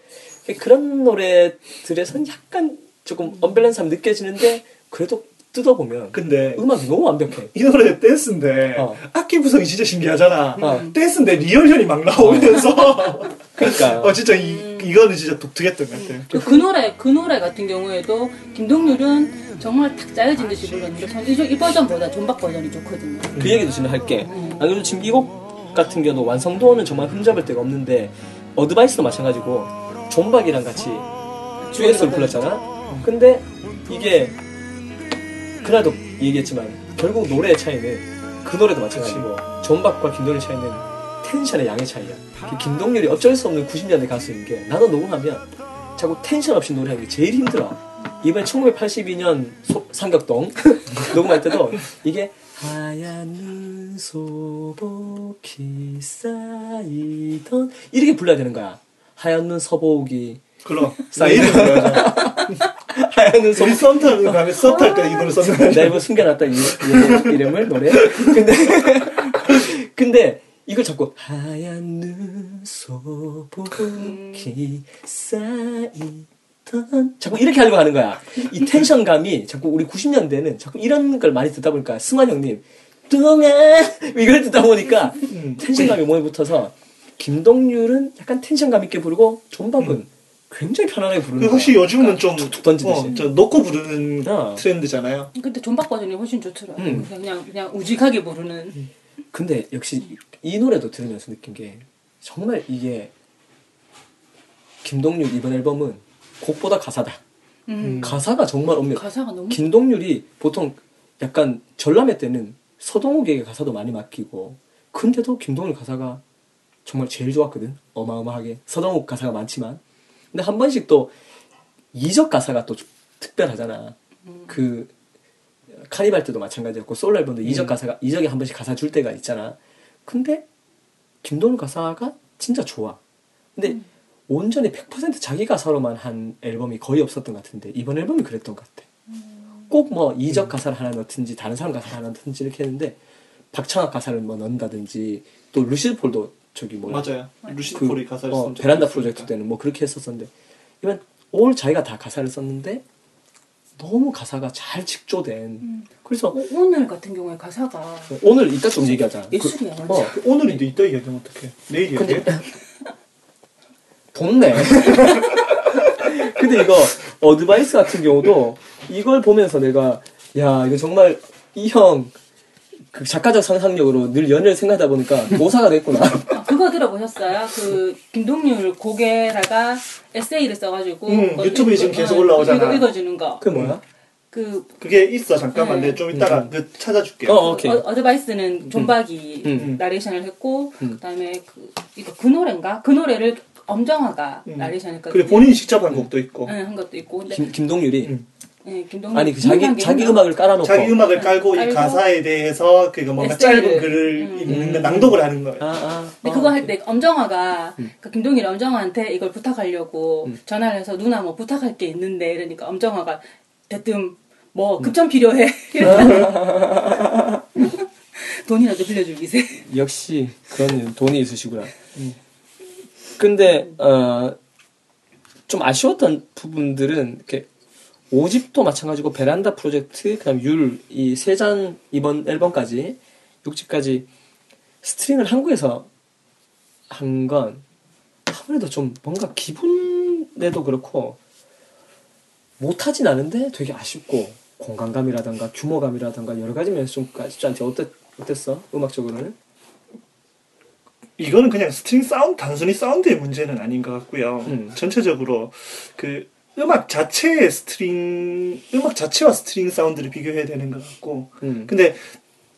Speaker 4: 그런 노래들에서는 약간 조금 언밸런스함 느껴지는데 그래도 뜯어보면
Speaker 6: 근데
Speaker 4: 음악이 너무 완벽해.
Speaker 6: 이 노래 댄스인데
Speaker 4: 어.
Speaker 6: 악기 구성이 진짜 신기하잖아.
Speaker 4: 어.
Speaker 6: 댄스인데 real 현이 막 나오면서
Speaker 4: 그러니까
Speaker 6: 어 진짜 이 이거는 진짜 독특했던 것 같아.
Speaker 7: 그, 그 노래 그 노래 같은 경우에도 김동률은 정말 탁 짜여진 듯이 불렀는데 저는 이, 이 버전보다 존박 버전이 좋거든요.
Speaker 4: 그 얘기도 지금 할게. 안 그래도 지금 이 곡 같은 경우도 완성도는 정말 흠잡을 데가 없는데 어드바이스도 마찬가지고 존박이랑 같이 듀엣으로 불렀잖아. 근데 이게 그날도 얘기했지만 결국 노래의 차이는 그 노래도 마찬가지고 존박과 김동률의 차이는 tension의 양의 차이야. 그 김동률이 어쩔 수 없는 90년대 가수인 게 나도 녹음하면 자꾸 텐션 없이 노래하는 게 제일 힘들어. 이번에 1982년 소- 소격동 녹음할 때도 이게 하얀 눈 소복이 쌓이던 이렇게 불러야 되는 거야. 하얀 눈 서복이
Speaker 6: 그럼
Speaker 4: 사이드. 하얀 눈 소복
Speaker 6: 우리 썸 타는 가면 썸탈 때이 노래 썼는데.
Speaker 4: 내가 이거 숨겨놨다 이, 이- 이름을 노래. 근데 근데 이걸 자꾸 하얀 눈 소복이 쌓이던 자꾸 이렇게 하려고 하는 거야. 이 tension감이 자꾸 우리 90년대는 자꾸 이런 걸 많이 듣다 보니까 승환 형님 동안 이걸 듣다 보니까 tension감이 몸에 붙어서 김동률은 약간 tension감 있게 부르고 존박은 굉장히 편안하게 부르는
Speaker 6: 혹시 요즘은 좀
Speaker 4: 툭툭 던지듯이.
Speaker 6: 어, 저 놓고 부르는
Speaker 4: 어.
Speaker 6: 트렌드잖아요.
Speaker 7: 근데 존박 버전이 훨씬 좋더라.
Speaker 4: 음.
Speaker 7: 그냥 그냥 우직하게 부르는.
Speaker 4: 근데 역시 이 노래도 들으면서 느낀 게 정말 이게 김동률 이번 앨범은 곡보다 가사다.
Speaker 7: 음.
Speaker 4: 가사가 정말 없네.
Speaker 7: 가사가 너무
Speaker 4: 김동률이 보통 약간 전람회 때는 서동욱에게 가사도 많이 맡기고 근데도 김동률 가사가 정말 제일 좋았거든. 어마어마하게 서동욱 가사가 많지만 근데 한 번씩 또 이적 가사가 또 특별하잖아. 그 카니발 때도 마찬가지였고 솔로 앨범도 이적 가사가 이적이 한 번씩 가사 줄 때가 있잖아. 근데 김동률 가사가 진짜 좋아. 근데 온전히 100% 자기 가사로만 한 앨범이 거의 없었던 것 같은데 이번 앨범이 그랬던 것 같아. 꼭 뭐 이적 가사를 하나 넣든지 다른 사람 가사를 하나 넣든지 이렇게 했는데 박창학 가사를 뭐 넣는다든지 또 루시드 폴도 저기 뭐
Speaker 6: 맞아요. 루시드
Speaker 4: 그,
Speaker 6: 폴이 가사를
Speaker 4: 어, 베란다
Speaker 6: 있으니까.
Speaker 4: 프로젝트 때는 뭐 그렇게 했었었는데 이번 올 자기가 다 가사를 썼는데 너무 가사가 잘 직조된 그래서
Speaker 7: 오- 오늘 같은 경우에 가사가
Speaker 4: 오늘 이따 좀 얘기하자
Speaker 7: 예술이야,
Speaker 4: 그. 어,
Speaker 6: 오늘인데 이따 얘기하면 어떡해. 내일 얘기해.
Speaker 4: 덥네 근데 이거 어드바이스 같은 경우도 이걸 보면서 내가 야 이거 정말 이 형 그 작가적 상상력으로 늘 연애를 생각하다 보니까 모사가 됐구나
Speaker 7: 들어보셨어요? 그 김동률 고개라가 에세이를 써가지고
Speaker 6: 음,
Speaker 7: 그거
Speaker 6: 유튜브에 지금 계속 올라오잖아.
Speaker 7: 이거 읽어주는 거.
Speaker 4: 그게 뭐야?
Speaker 7: 그
Speaker 6: 그게 있어. 잠깐만.
Speaker 7: 네.
Speaker 6: 내가 좀 이따가
Speaker 4: 음.
Speaker 6: 그 찾아줄게.
Speaker 4: 어, 오케이.
Speaker 7: 어, 어드바이스는 존박이
Speaker 4: 음.
Speaker 7: 나레이션을 했고
Speaker 4: 음.
Speaker 7: 그다음에 그 이거 그 노래인가? 그 노래를 엄정화가
Speaker 6: 음.
Speaker 7: 나레이션 했거든요.
Speaker 6: 그리고 본인이 직접 한 곡도 있고.
Speaker 7: 네, 한 것도 있고 근데
Speaker 4: 김, 김동률이
Speaker 6: 음.
Speaker 7: 네, 김동률
Speaker 4: 아니 그 자기 자기? 음악을 깔아놓고
Speaker 6: 자기 음악을 깔고 이 가사에 대해서 그거 뭔가
Speaker 7: 에세이를.
Speaker 6: 짧은 글을
Speaker 7: 음.
Speaker 6: 읽는 거 낭독을 하는 거예요.
Speaker 4: 아, 아.
Speaker 7: 근데
Speaker 4: 아,
Speaker 7: 그거 할
Speaker 4: 오케이.
Speaker 7: 때 엄정화가
Speaker 4: 음.
Speaker 7: 그 김동률 엄정화한테 이걸 부탁하려고 전화를 해서 누나 뭐 부탁할 게 있는데 이러니까 엄정화가 대뜸 뭐 급전 필요해. 돈이라도 빌려줄 기세.
Speaker 4: 역시 그런 돈이 있으시구나. 근데 어, 좀 아쉬웠던 부분들은 이렇게 5집도 마찬가지고 베란다 프로젝트 그다음 율 이세장 이번 앨범까지 6집까지 스트링을 한국에서 한 건 아무래도 좀 뭔가 기분에도 그렇고 못하진 않은데 되게 아쉽고 공간감이라던가 규모감이라던가 여러 가지 면에서 좀 아쉽지 어땠, 어땠어 음악적으로는?
Speaker 6: 이거는 그냥 스트링 사운드 단순히 사운드의 문제는 아닌 것 같고요.
Speaker 4: 음.
Speaker 6: 전체적으로 그 음악 자체의 스트링 음악 자체와 스트링 사운드를 비교해야 되는 것 같고.
Speaker 4: 음.
Speaker 6: 근데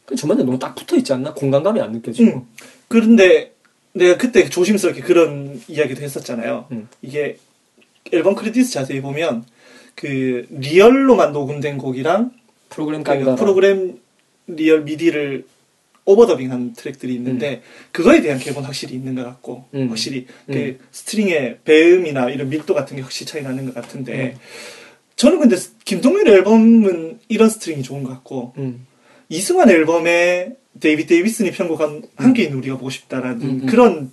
Speaker 4: 그 전반적으로 너무 딱 붙어 있지 않나? 공간감이 안 느껴지고.
Speaker 6: 음, 그런데 내가 그때 조심스럽게 그런 이야기도 했었잖아요.
Speaker 4: 음.
Speaker 6: 이게 앨범 크레디트 자세히 보면 그 real로만 녹음된 곡이랑
Speaker 4: 프로그램
Speaker 6: 그 프로그램 real MIDI를 overdubbing한 트랙들이 있는데 그거에 대한 갭은 확실히 있는 것 같고
Speaker 4: 음.
Speaker 6: 확실히
Speaker 4: 음.
Speaker 6: 그 스트링의 배음이나 이런 밀도 같은 게 확실히 차이 나는 것 같은데
Speaker 4: 음.
Speaker 6: 저는 근데 김동률 앨범은 이런 스트링이 좋은 것 같고
Speaker 4: 음.
Speaker 6: 이승환 앨범에 데이빗 데이비슨이 편곡한 한계인 우리가 보고 싶다라는
Speaker 4: 음, 음.
Speaker 6: 그런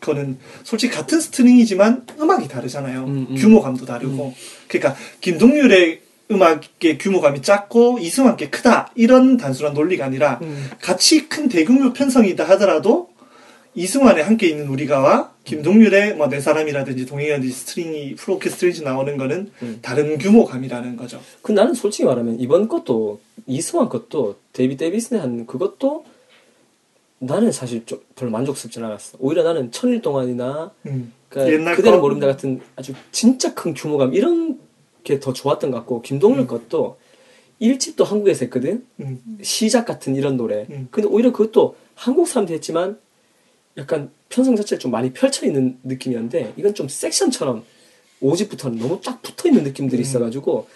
Speaker 6: 거는 솔직히 같은 스트링이지만 음악이 다르잖아요.
Speaker 4: 음, 음.
Speaker 6: 규모감도 다르고. 그러니까 김동률의 음악의 규모감이 작고 이승환 게 크다 이런 단순한 논리가 아니라
Speaker 4: 음.
Speaker 6: 같이 큰 대규모 편성이다 하더라도 이승환의 함께 있는 우리가와 김동률의 뭐 내 사람이라든지 동행이라든지 스트링이 프로 오케스트레이션 나오는 거는
Speaker 4: 음.
Speaker 6: 다른 규모감이라는 거죠.
Speaker 4: 그 나는 솔직히 말하면 이번 것도 이승환 것도 데이비 데이비슨의 한 그것도 나는 사실 좀 별로 만족스럽진 않았어. 오히려 나는 천일 동안이나
Speaker 6: 음.
Speaker 4: 그러니까
Speaker 6: 거?
Speaker 4: 모릅니다 같은 아주 진짜 큰 규모감 이런 게 더 좋았던 것 같고 김동률 것도 일집도 한국에서 했거든.
Speaker 6: 음.
Speaker 4: 시작 같은 이런 노래.
Speaker 6: 음.
Speaker 4: 근데 오히려 그것도 한국 사람도 했지만 약간 편성 자체를 좀 많이 펼쳐 있는 느낌이었는데 이건 좀 섹션처럼 5집부터는 너무 딱 붙어 있는 느낌들이
Speaker 6: 음.
Speaker 4: 있어가지고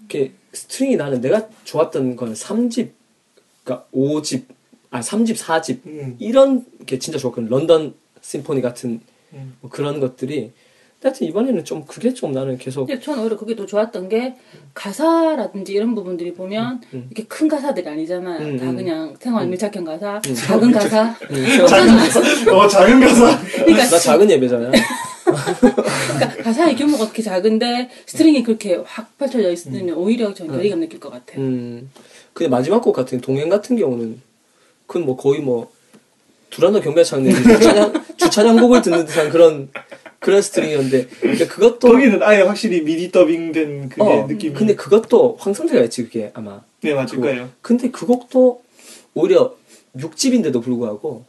Speaker 4: 이렇게 스트링이 나는 내가 좋았던 건 3집, 그러니까 5집, 아 3집, 4집
Speaker 6: 음.
Speaker 4: 이런 게 진짜 좋았거든. 런던 심포니 같은
Speaker 6: 음.
Speaker 4: 뭐 그런 것들이. 하여튼 이번에는 좀 그게 좀 나는 계속
Speaker 7: 근데 저는 오히려 그게 더 좋았던 게 가사라든지 이런 부분들이 보면
Speaker 4: 음.
Speaker 7: 이렇게 큰 가사들이 아니잖아요.
Speaker 4: 음,
Speaker 7: 다
Speaker 4: 음.
Speaker 7: 그냥 생활 밀착형 가사,
Speaker 4: 음.
Speaker 7: 작은 가사.
Speaker 6: 작은 가사. 어, 작은 가사.
Speaker 7: 그러니까,
Speaker 4: 나 작은 예배잖아.
Speaker 7: 그러니까 가사의 규모가 그렇게 작은데 스트링이 그렇게 확 펼쳐져 있으면 오히려 저는 괴리감 느낄 것 같아요.
Speaker 4: 음. 근데 마지막 곡 같은 동행 같은 경우는 그건 뭐 거의 뭐 두란노 경배창 내 주차장 주차장곡을 듣는 듯한 그런 그런 스트링이었는데 근데 그것도
Speaker 6: 거기는 아예 확실히 미디 더빙된 그게
Speaker 4: 어,
Speaker 6: 느낌이.
Speaker 4: 근데 그것도 황성재가 했지 그게 아마.
Speaker 6: 네 맞을
Speaker 4: 그거.
Speaker 6: 거예요.
Speaker 4: 근데 그 곡도 오히려 6집인데도 불구하고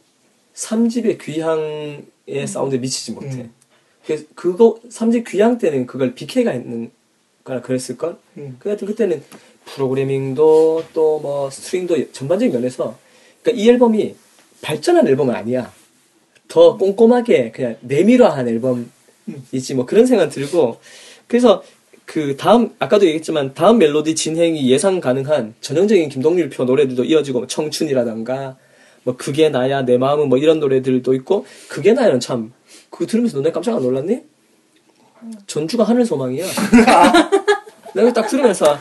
Speaker 4: 3집의 귀향의 사운드에 미치지 못해.
Speaker 6: 음.
Speaker 4: 그래서 그거 3집 귀향 때는 그걸 BK가 했는 거라 그랬을 걸.
Speaker 6: 음.
Speaker 4: 그 하여튼 그때는 프로그래밍도 또 뭐 스트링도 전반적인 면에서 그러니까 이 앨범이 발전한 앨범은 아니야. 더 꼼꼼하게 그냥 내밀화한 앨범이지 뭐 그런 생각 들고 그래서 그 다음 아까도 얘기했지만 다음 멜로디 진행이 예상 가능한 전형적인 김동률표 노래들도 이어지고 뭐 청춘이라던가 뭐 그게 나야 내 마음은 뭐 이런 노래들도 있고 그게 나야는 참 그거 들으면서 너네 깜짝 안 놀랐니? 전주가 하늘 소망이야. 내가 딱 들으면서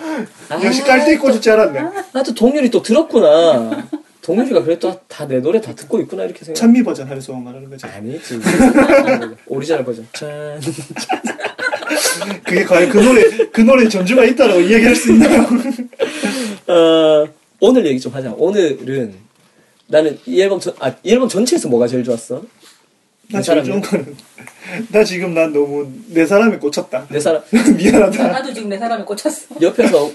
Speaker 4: 아,
Speaker 6: 역시 깔때기 꽂을 줄 알았네.
Speaker 4: 나도 동률이 또 들었구나. 동률이가 그래도 다 내 노래 다 듣고 있구나 이렇게 생각.
Speaker 6: 찬미 버전 하는 소원 말하는 거죠.
Speaker 4: 아니지. 오리지널 버전. 짠.
Speaker 6: 그게 과연 그 노래 그 노래 전주가 있다라고 이야기할 수 있나요?
Speaker 4: 어, 오늘 얘기 좀 하자. 오늘은 나는 이 앨범 전, 아, 이 앨범 전체에서 뭐가 제일 좋았어?
Speaker 6: 나
Speaker 4: 사람이요?
Speaker 6: 좋은 거는 나 지금 난 너무 내 사람에 꽂혔다.
Speaker 4: 내 사람
Speaker 6: 미안하다.
Speaker 7: 나도 지금 내 사람에 꽂혔어.
Speaker 4: 옆에서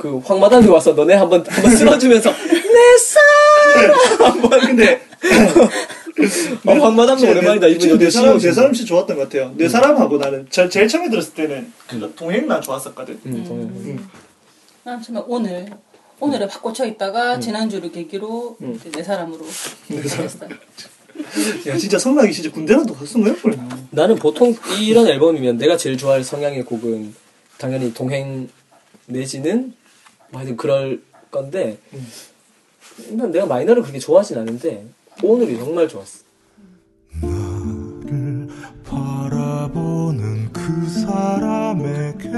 Speaker 4: 그 황마담이 와서 너네 한번 한번 쓸어주면서 내 사람 한번
Speaker 6: 근데
Speaker 4: 어, 황마담도 오랜만이다.
Speaker 6: 내,
Speaker 4: 이분
Speaker 6: 진짜
Speaker 4: 여기
Speaker 6: 내 사람 내
Speaker 4: 씌워주는.
Speaker 6: 사람 씨 좋았던 것 같아요. 내 사람하고 나는 저, 제일 처음에 들었을 때는 그 동행 난 좋았었거든.
Speaker 4: 음, 동현.
Speaker 6: 음.
Speaker 7: 난 정말 오늘 오늘에 확 꽂혀 있다가 지난주를 계기로 이제 내 사람으로
Speaker 6: 내 사람. 야 진짜 성락이 진짜 군대라도 갔으면 할 뻔.
Speaker 4: 나는 보통 이런 앨범이면 내가 제일 좋아할 성향의 곡은 당연히 동행 내지는 뭐 하여튼 그럴 건데 난 내가 마이너를 그렇게 좋아하진 않는데 오늘이 정말 좋았어.
Speaker 1: 나를 바라보는 그 사람에게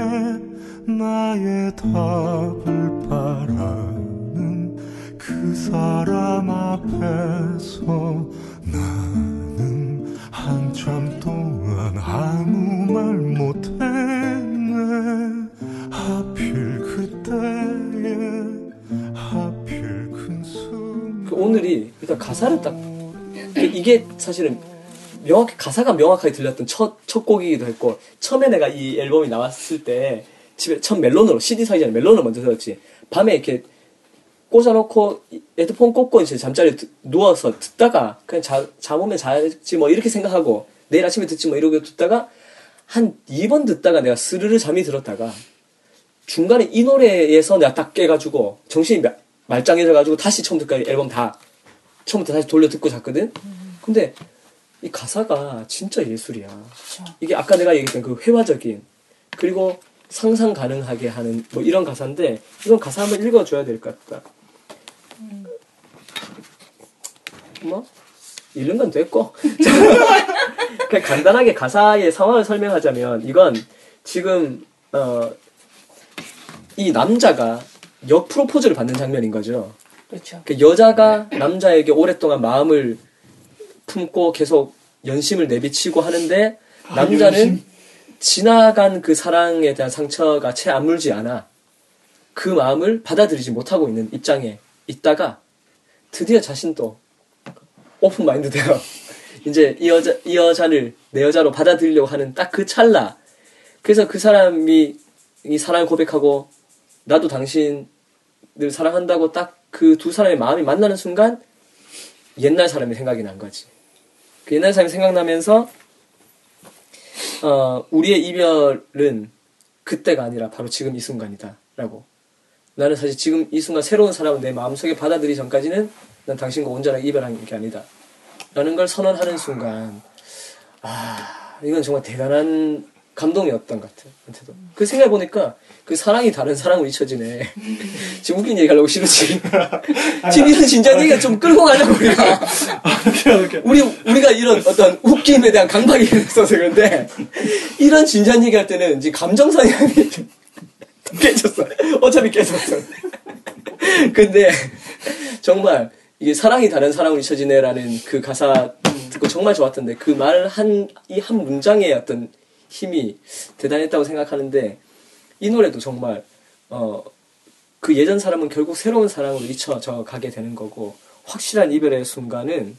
Speaker 1: 나의 답을 바라는 그 사람 앞에서 나는 한참 동안 아무 말 못했네 하필 하필 그
Speaker 4: 오늘이 일단 가사를 딱그 이게 사실은 명확히 가사가 명확하게 들렸던 첫, 첫 곡이기도 했고 처음에 내가 이 앨범이 나왔을 때 집에 첫 멜론으로 CD 사기 전에 멜론을 먼저 들었지. 밤에 이렇게 꽂아놓고 이- 헤드폰 꽂고 이제 잠자리에 드- 누워서 듣다가 그냥 자, 잠 오면 자지 뭐 이렇게 생각하고 내일 아침에 듣지 뭐 이러고 듣다가 한 2번 듣다가 내가 스르르 잠이 들었다가 중간에 이 노래에서 내가 딱 깨가지고 정신이 마- 말짱해져가지고 다시 처음부터 앨범 다 처음부터 다시 돌려 듣고 잤거든. 근데 이 가사가 진짜 예술이야. 이게 아까 내가 얘기했던 그 회화적인 그리고 상상 가능하게 하는 뭐 이런 가사인데 이건 가사 한번 읽어줘야 될 것 같다. 뭐 읽는 건 됐고 그냥 간단하게 가사의 상황을 설명하자면 이건 지금 어, 이 남자가 역 프로포즈를 받는 장면인 거죠.
Speaker 7: 그렇죠.
Speaker 4: 그 여자가 남자에게 오랫동안 마음을 품고 계속 연심을 내비치고 하는데 남자는
Speaker 6: 연심?
Speaker 4: 지나간 그 사랑에 대한 상처가 채 아물지 않아 그 마음을 받아들이지 못하고 있는 입장에 있다가 드디어 자신도 오픈 마인드 되어 이제 이 여자 이 여자를 내 여자로 받아들이려고 하는 딱 그 찰나 그래서 그 사람이 이 사랑을 고백하고 나도 당신을 사랑한다고 딱 그 두 사람의 마음이 만나는 순간 옛날 사람이 생각이 난 거지. 그 옛날 사람이 생각나면서 어, 우리의 이별은 그때가 아니라 바로 지금 이 순간이다라고. 나는 사실 지금 이 순간 새로운 사람을 내 마음속에 받아들이기 전까지는 난 당신과 온전하게 이별한 게 아니다. 라는 걸 선언하는 순간 아 이건 정말 대단한 감동이었던 것 같아요. 그 생각해보니까 그 사랑이 다른 사랑으로 잊혀지네. 지금 웃긴 얘기 하려고 싫었지. 지금 이런 진지한 얘기가 좀 끌고 가려고 우리가. 우리, 우리가 이런 어떤 웃김에 대한 강박이 있어서 그런데, 이런 진지한 얘기 할 때는 이제 감정상향이 깨졌어. 어차피 깨졌어. 근데, 정말, 이게 사랑이 다른 사랑으로 잊혀지네라는 그 가사 듣고 정말 좋았던데, 그 말 한, 이 한 문장의 어떤 힘이 대단했다고 생각하는데, 이 노래도 정말, 어, 그 예전 사람은 결국 새로운 사랑으로 잊혀져 가게 되는 거고, 확실한 이별의 순간은,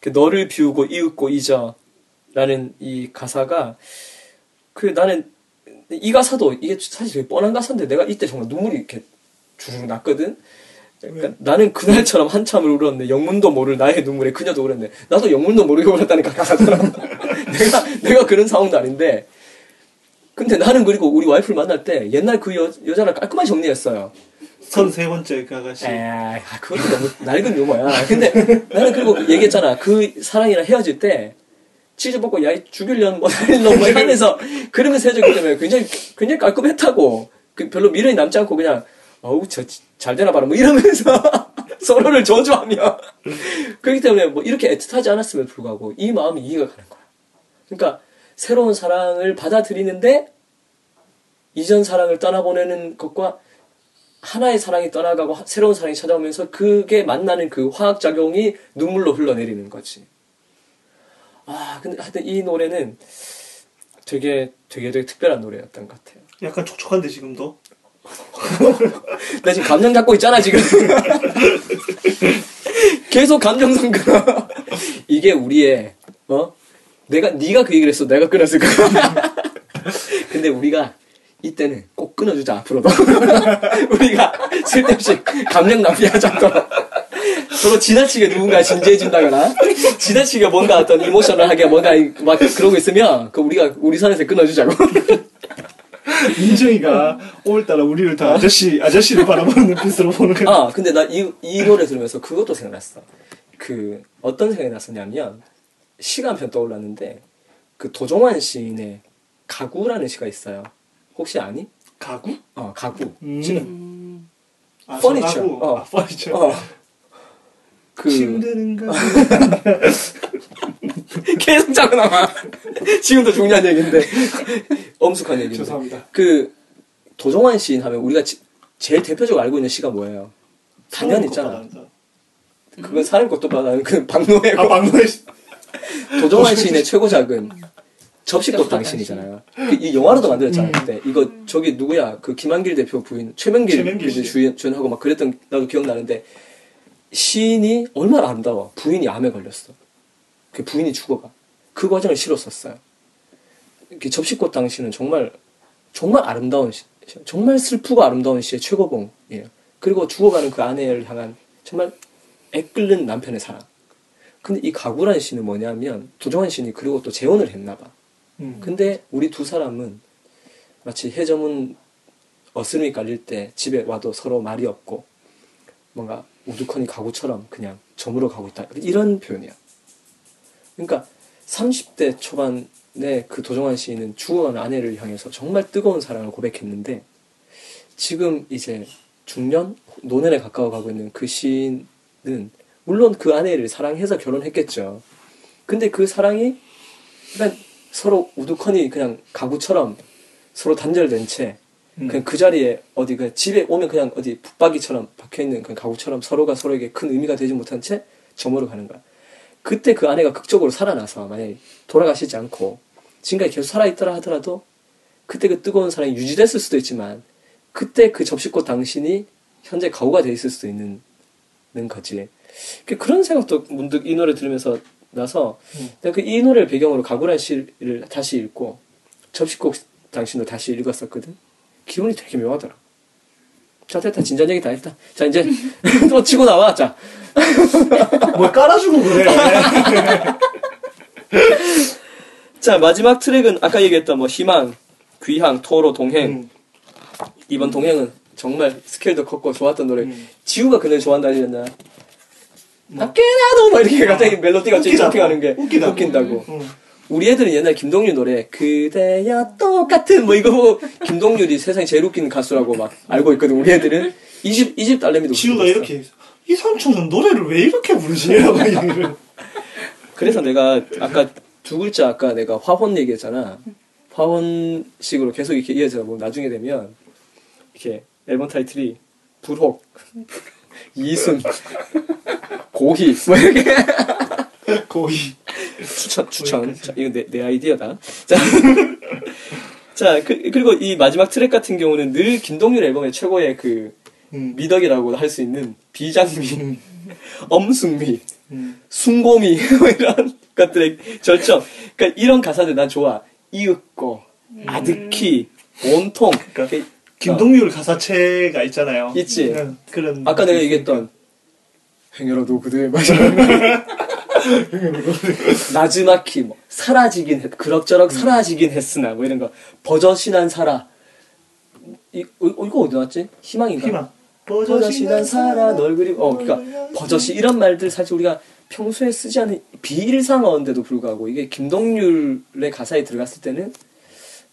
Speaker 4: 그 너를 비우고 이윽고 잊어라는 이 가사가 그 나는 이 가사도 이게 사실 되게 뻔한 가사인데 내가 이때 정말 눈물이 이렇게 주르륵 났거든. 그러니까 나는 그날처럼 한참을 울었네. 영문도 모를 나의 눈물에 그녀도 울었네. 나도 영문도 모르게 울었다니까 가사처럼. 내가 내가 그런 상황도 아닌데. 근데 나는 그리고 우리 와이프를 만날 때 옛날 그 여, 여자를 깔끔하게 정리했어요.
Speaker 6: 선세 번째 그 아가씨.
Speaker 4: 에이, 아, 그것도 너무 낡은 유머야. 근데 나는 그리고 얘기했잖아. 그 사랑이랑 헤어질 때 치즈 먹고 야이 죽일년 뭐 살릴놈 뭐 하면서 그러면서 헤어졌기 때문에 굉장히 굉장히 깔끔했다고. 그 별로 미련이 남지 않고 그냥 어우 저 잘 되나 봐라 뭐 이러면서 서로를 저주하며 그렇기 때문에 뭐 이렇게 애틋하지 않았음에도 불구하고 이 마음이 이해가 가는 거야. 그러니까 새로운 사랑을 받아들이는데 이전 사랑을 떠나보내는 것과 하나의 사랑이 떠나가고 하- 새로운 사랑이 찾아오면서 그게 만나는 그 화학작용이 눈물로 흘러내리는 거지. 아, 근데 하여튼 이 노래는 되게, 되게, 되게 특별한 노래였던 것 같아요.
Speaker 6: 약간 촉촉한데 지금도.
Speaker 4: 나 지금 감정 잡고 있잖아, 지금. 계속 감정 선거. 이게 우리의, 어? 내가, 네가 그 얘기를 했어. 내가 끊었을 거야. 근데 우리가 이때는 꼭 끊어주자, 앞으로도. 우리가 쓸데없이 감정 낭비하지 않도록. 서로 지나치게 누군가 진지해진다거나, 지나치게 뭔가 어떤 이모셔널하게 뭔가 막 그러고 있으면, 그 우리가 우리 선에서 끊어주자고.
Speaker 6: 민정이가 오늘따라 우리를 다 아저씨, 아저씨를 바라보는 눈빛으로 보는 거야.
Speaker 4: 아, 근데 나 이, 이 노래 들으면서 그것도 생각났어. 그, 어떤 생각이 났었냐면, 시가 한 편 떠올랐는데, 그 도종환 시인의 가구라는 시가 있어요. 혹시 아니?
Speaker 6: 가구?
Speaker 4: 어, 가구.
Speaker 6: 음.
Speaker 4: 시는,
Speaker 6: 아,
Speaker 4: 퍼니처. 어.
Speaker 6: 아, 퍼니처.
Speaker 4: 어. 그,
Speaker 6: 가구.
Speaker 4: 계속 자고 나와. 지금도 중요한 얘기인데. 엄숙한 얘기인데.
Speaker 6: 죄송합니다.
Speaker 4: 그, 도종환 시인 하면 우리가 지- 제일 대표적으로 알고 있는 시가 뭐예요? 단연 있잖아. 그건 사람 것도 받아는 그 박노해고
Speaker 6: 아 박노해 씨.
Speaker 4: 도종환 시인의 최고작은 접시꽃 당신이잖아요. 그이 영화로도 만들었잖아
Speaker 6: 음.
Speaker 4: 그때. 이거 저기 누구야? 그 김한길 대표 부인 최명길,
Speaker 6: 최명길.
Speaker 4: 주연, 주연하고 막 그랬던 나도 기억나는데 시인이 얼마나 아름다워. 부인이 암에 걸렸어. 그 부인이 죽어가. 그 과정을 썼어요. 이렇게 접시꽃 당신은 정말 정말 아름다운 시, 정말 슬프고 아름다운 시의 최고봉이에요. 그리고 죽어가는 그 아내를 향한 정말 애끓는 남편의 사랑. 근데 이 가구라는 시는 뭐냐면 도정환 시인이 그리고 또 재혼을 했나 봐.
Speaker 6: 음.
Speaker 4: 근데 우리 두 사람은 마치 해저문 어스름이 깔릴 때 집에 와도 서로 말이 없고 뭔가 우두커니 가구처럼 그냥 저물어 가고 있다. 이런 표현이야. 그러니까 30대 초반에 그 도정환 시인은 죽어가는 아내를 향해서 정말 뜨거운 사랑을 고백했는데 지금 이제 중년 노년에 가까워 가고 있는 그 시인은 물론 그 아내를 사랑해서 결혼했겠죠. 근데 그 사랑이 그냥 서로 우두커니 그냥 가구처럼 서로 단절된 채
Speaker 6: 음.
Speaker 4: 그냥 그 자리에 어디 그 집에 오면 그냥 어디 붙박이처럼 박혀 있는 그 가구처럼 서로가 서로에게 큰 의미가 되지 못한 채 저물어 가는 거야. 그때 그 아내가 극적으로 살아나서 만약에 돌아가시지 않고 지금까지 계속 살아있더라 하더라도 그때 그 뜨거운 사랑이 유지됐을 수도 있지만 그때 그 접시꽃 당신이 현재 가오가 돼 있을 수도 있는 는 거지. 그- 그런 생각도 문득 이 노래 들으면서 나서
Speaker 6: 음.
Speaker 4: 내가 그이 노래를 배경으로 가구란 시를 다시 읽고 접시꽃 당신도 다시 읽었었거든. 기분이 되게 묘하더라. 자 됐다 진전 얘기 다 했다. 자 이제 또 치고 나와. 자
Speaker 6: 뭘 깔아주고 그래.
Speaker 4: 자 마지막 트랙은 아까 얘기했던 뭐 희망, 귀향, 토로, 동행.
Speaker 6: 음.
Speaker 4: 이번 동행은 정말 스케일도 컸고 좋았던 노래.
Speaker 6: 음.
Speaker 4: 지우가 그 노래 좋아한다 그랬 나? 밖에나도 막 이렇게 갑자기 멜로디가. 점핑하는 게
Speaker 6: 웃기다고.
Speaker 4: 웃긴다고.
Speaker 6: 음.
Speaker 4: 우리 애들은 옛날 김동률 노래 그대야 똑같은 뭐 이거 보고 김동률이 세상에 제일 웃기는 가수라고 막 알고 있거든. 우리 애들은 이집 이집 딸내미도
Speaker 6: 지우가. 이렇게 이 삼촌은 노래를 왜 이렇게 얘기를.
Speaker 4: 그래서 내가 아까 두 글자 아까 내가 화혼 얘기했잖아. 화혼식으로 계속 이렇게 이어져 뭐 나중에 되면 이렇게 앨범 타이틀이 불혹, 이순, 고희 뭐 이렇게
Speaker 6: 거의.
Speaker 4: 추천 추천. 자, 이거 내, 내 아이디어다. 자, 자 그, 그리고 이 마지막 트랙 같은 경우는 늘 김동률 앨범의 최고의 그
Speaker 6: 음.
Speaker 4: 미덕이라고 할 수 있는 비장미, 엄숙미,
Speaker 6: 음.
Speaker 4: 숭고미 뭐 이런 것들의 절정. 그러니까 이런 가사들 난 좋아. 이윽고 아득히 온통.
Speaker 6: 그러니까 김동률 가사체가 있잖아요.
Speaker 4: 어. 있지.
Speaker 6: 그런, 그런
Speaker 4: 아까 내가 얘기했던 행여라도 그대의 마지막 나즈마키 뭐 사라지긴 했 그럭저럭 사라지긴 했으나 뭐 이런 거 버젓이 난 사라 이, 어, 이거 어디 나왔지? 희망인가?
Speaker 6: 희망.
Speaker 4: 버젓이 난 사라 널 그리고 어 그러니까 버젓이 이런 말들 사실 우리가 평소에 쓰지 않은 비일상어인데도 불구하고 이게 김동률의 가사에 들어갔을 때는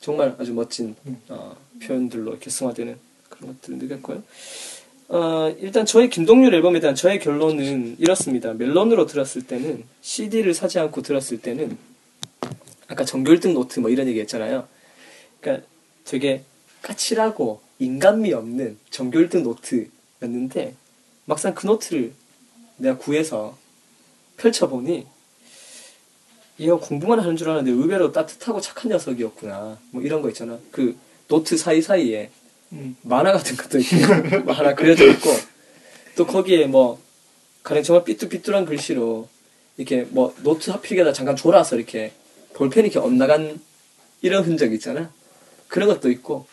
Speaker 4: 정말 아주 멋진 어, 표현들로 이렇게 승화되는 그런 것들을 느꼈고요. 어, 일단 저의 김동률 앨범에 대한 저의 결론은 이렇습니다. 멜론으로 들었을 때는 CD를 사지 않고 들었을 때는 아까 전교 일등 노트 뭐 이런 얘기 했잖아요. 그러니까 되게 까칠하고 인간미 없는 전교 일등 노트였는데 막상 그 노트를 내가 구해서 펼쳐보니 얘가 공부만 하는 줄 알았는데 의외로 따뜻하고 착한 녀석이었구나. 뭐 이런 거 있잖아. 그 노트 사이사이에
Speaker 6: 음.
Speaker 4: 만화 같은 것도 뭐 하나 그려져 있고 또 거기에 뭐 가령 정말 삐뚤삐뚤한 글씨로 이렇게 뭐 노트 필기하다 잠깐 졸아서 이렇게 볼펜이 이렇게 엇나간 이런 흔적 있잖아. 그런 것도 있고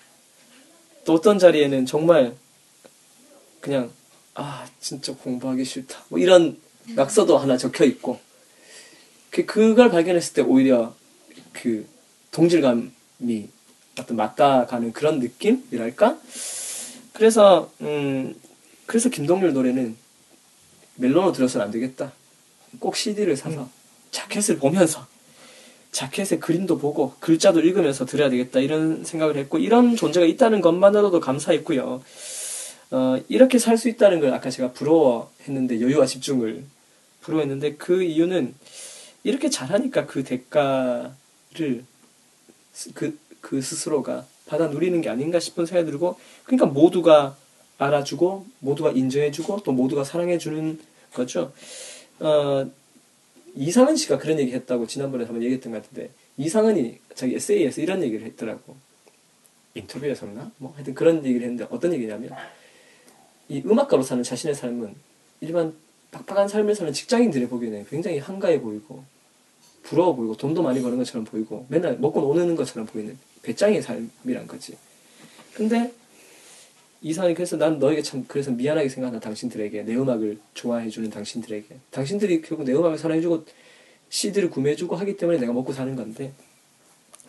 Speaker 4: 또 어떤 자리에는 정말 그냥 아 진짜 공부하기 싫다 뭐 이런 낙서도 하나 적혀 있고 그 그걸 발견했을 때 오히려 그 동질감이 어떤 맞닿아가는 그런 느낌이랄까? 그래서 음 그래서 김동률 노래는 멜론으로 들어서는 안 되겠다. 꼭 CD를 사서 자켓을 보면서 자켓의 그림도 보고 글자도 읽으면서 들어야 되겠다 이런 생각을 했고 이런 존재가 있다는 것만으로도 감사했고요. 어, 이렇게 살 수 있다는 걸 아까 제가 부러워했는데 여유와 집중을 부러워했는데 그 이유는 이렇게 잘하니까 그 대가를 스- 그, 그 스스로가 받아 누리는 게 아닌가 싶은 생각이 들고 그러니까 모두가 알아주고 모두가 인정해주고 또 모두가 사랑해주는 거죠. 어, 이상은 씨가 그런 얘기 했다고 지난번에 한번 얘기했던 것 같은데 이상은이 자기 에세이에서 이런 얘기를 했더라고. 인터뷰에서나 뭐 하여튼 그런 얘기를 했는데 어떤 얘기냐면 이 음악가로 사는 자신의 삶은 일반 빡빡한 삶을 사는 직장인들이 보기에는 굉장히 한가해 보이고 부러워 보이고 돈도 많이 버는 것처럼 보이고 맨날 먹고 노는 것처럼 보이는 배짱의 삶이란 거지. 근데 이상이 그래서 난 너에게 참 그래서 미안하게 생각하는 당신들에게. 내 음악을 좋아해주는 당신들에게. 당신들이 결국 내 음악을 사랑해주고 CD를 구매해주고 하기 때문에 내가 먹고 사는 건데